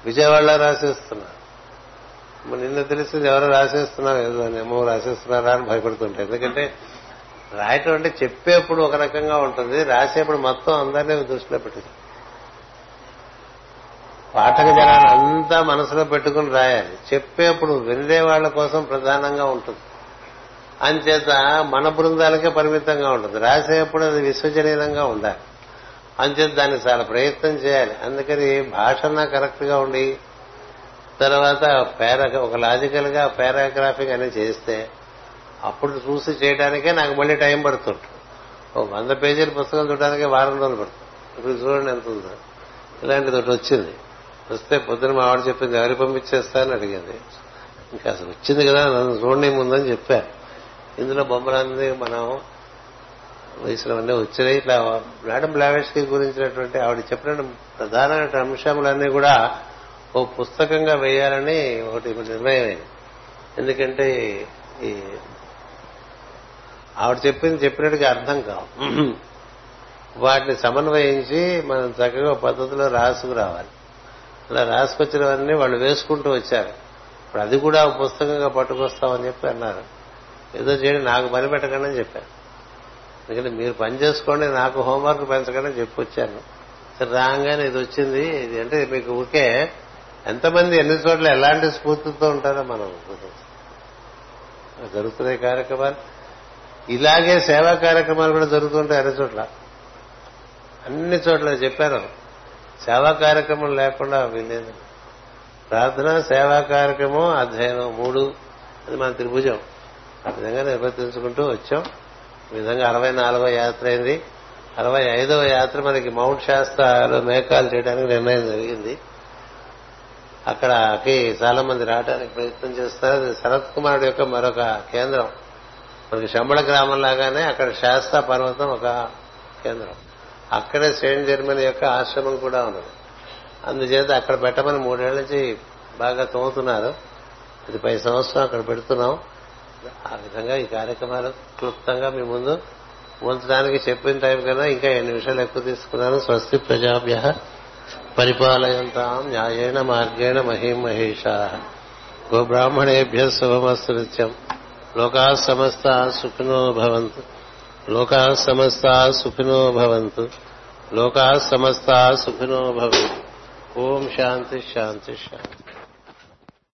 విజయవాడలో రాసేస్తున్నారు. నిన్న తెలిసింది ఎవరో రాసేస్తున్నారు ఏదో ఏమో రాసేస్తున్నారా అని భయపడుతుంటారు. ఎందుకంటే రాయటం అంటే చెప్పేప్పుడు ఒక రకంగా ఉంటుంది రాసేప్పుడు మొత్తం అందరినీ దృష్టిలో పెట్టింది. పాఠక జనాన్ని అంతా మనసులో పెట్టుకుని రాయాలి. చెప్పేప్పుడు వినే వాళ్ళ కోసం ప్రధానంగా ఉంటుంది. అంచేత మన బృందాలకే పరిమితంగా ఉంటుంది. రాసేప్పుడు అది విశ్వజనీయంగా ఉండాలి. అంచేత దాన్ని చాలా ప్రయత్నం చేయాలి. అందుకని భాషన కరెక్ట్గా ఉండి తర్వాత పేర ఒక లాజికల్గా పారాగ్రాఫింగ్ అనేది చేస్తే అప్పుడు చూసి చేయడానికే నాకు మళ్ళీ టైం పడుతుంటుంది. ఓ వంద పేజీల పుస్తకం చూడడానికి వారం రోజులు పడుతుంది. ఇప్పుడు చూడండి ఎంత ఉందో. ఇలాంటిది ఒకటి వచ్చింది. వస్తే పొద్దున మా ఆవిడ చెప్పింది ఎవరి పంపించేస్తారని అడిగింది. ఇంకా అసలు వచ్చింది కదా నన్ను చూడండి ముందని చెప్పారు ఇందులో బొమ్మలన్నీ మనం వయసులోనే వచ్చినాయి. ఇట్లా మేడం బ్లావెస్కి గురించినటువంటి ఆవిడ చెప్పిన ప్రధానమైన అంశములన్నీ కూడా ఓ పుస్తకంగా వేయాలని ఒకటి నిర్ణయం అయింది ఎందుకంటే ఈ ఆవిడ చెప్పింది చెప్పినట్టుగా అర్థం కావు. వాటిని సమన్వయించి మనం చక్కగా పద్ధతిలో రాసుకురావాలి అలా రాసుకొచ్చినవన్నీ వాళ్ళు వేసుకుంటూ వచ్చారు. ఇప్పుడు అది కూడా పుస్తకంగా పట్టుకొస్తామని చెప్పి అన్నారు. ఏదో చేయండి నాకు పని పెట్టకండి అని చెప్పారు. ఎందుకంటే మీరు పని చేసుకోండి నాకు హోంవర్క్ పెంచకండి అని చెప్పి వచ్చాను సరే రాగానే ఇది వచ్చింది. ఇది అంటే మీకు ఊరికే ఎంతమంది ఎన్ని చోట్ల ఎలాంటి స్ఫూర్తితో ఉంటారో మనం జరుగుతున్నాయి కార్యక్రమాలు. ఇలాగే సేవా కార్యక్రమాలు కూడా జరుగుతుంటాయి అన్ని చోట్ల. అన్ని చోట్ల చెప్పారు సేవా కార్యక్రమం లేకుండా వీలేదు ప్రార్థన సేవా కార్యక్రమం అధ్యయనం మూడు అది మన త్రిభుజం. ఆ విధంగా నిర్వర్తించుకుంటూ వచ్చాం. ఈ విధంగా అరవై నాలుగో యాత్ర అయింది. అరవై ఐదవ యాత్ర మనకి మౌంట్ శాస్త్రలో మేకాలు చేయడానికి నిర్ణయం జరిగింది. అక్కడకి చాలా మంది రావడానికి ప్రయత్నం చేస్తారు. అది శరత్ కుమారుడు యొక్క మరొక కేంద్రం. మనకి శంబళ గ్రామం లాగానే అక్కడ శాస్త్ర పర్వతం ఒక కేంద్రం. అక్కడే సెయింట్ జర్మనీ యొక్క ఆశ్రమం కూడా ఉన్నది అందుచేత అక్కడ పెట్టమని మూడేళ్ళ నుంచి బాగా తోముతున్నారు. ఇది పై సంవత్సరం అక్కడ పెడుతున్నాం. ఆ విధంగా ఈ కార్యక్రమాలు క్లుప్తంగా మీ ముందు ఉంచడానికి చెప్పిన టైం కన్నా ఇంకా ఎన్ని నిమిషాలు ఎక్కువ తీసుకున్నాను. స్వస్తి ప్రజాభ్య. పరిపాలయంతాం న్యాయేణ మార్గేణ మహిం మహేషా గోబ్రాహ్మణేభ్య శుభమస్తు నిత్యం లోకా సమస్త సుఖినో భవంతు. లోకా సమస్త సుఖినో భవంతు. లోకా సమస్త సుఖినో భవంతు. ఓం శాంతి శాంతి శాంతి.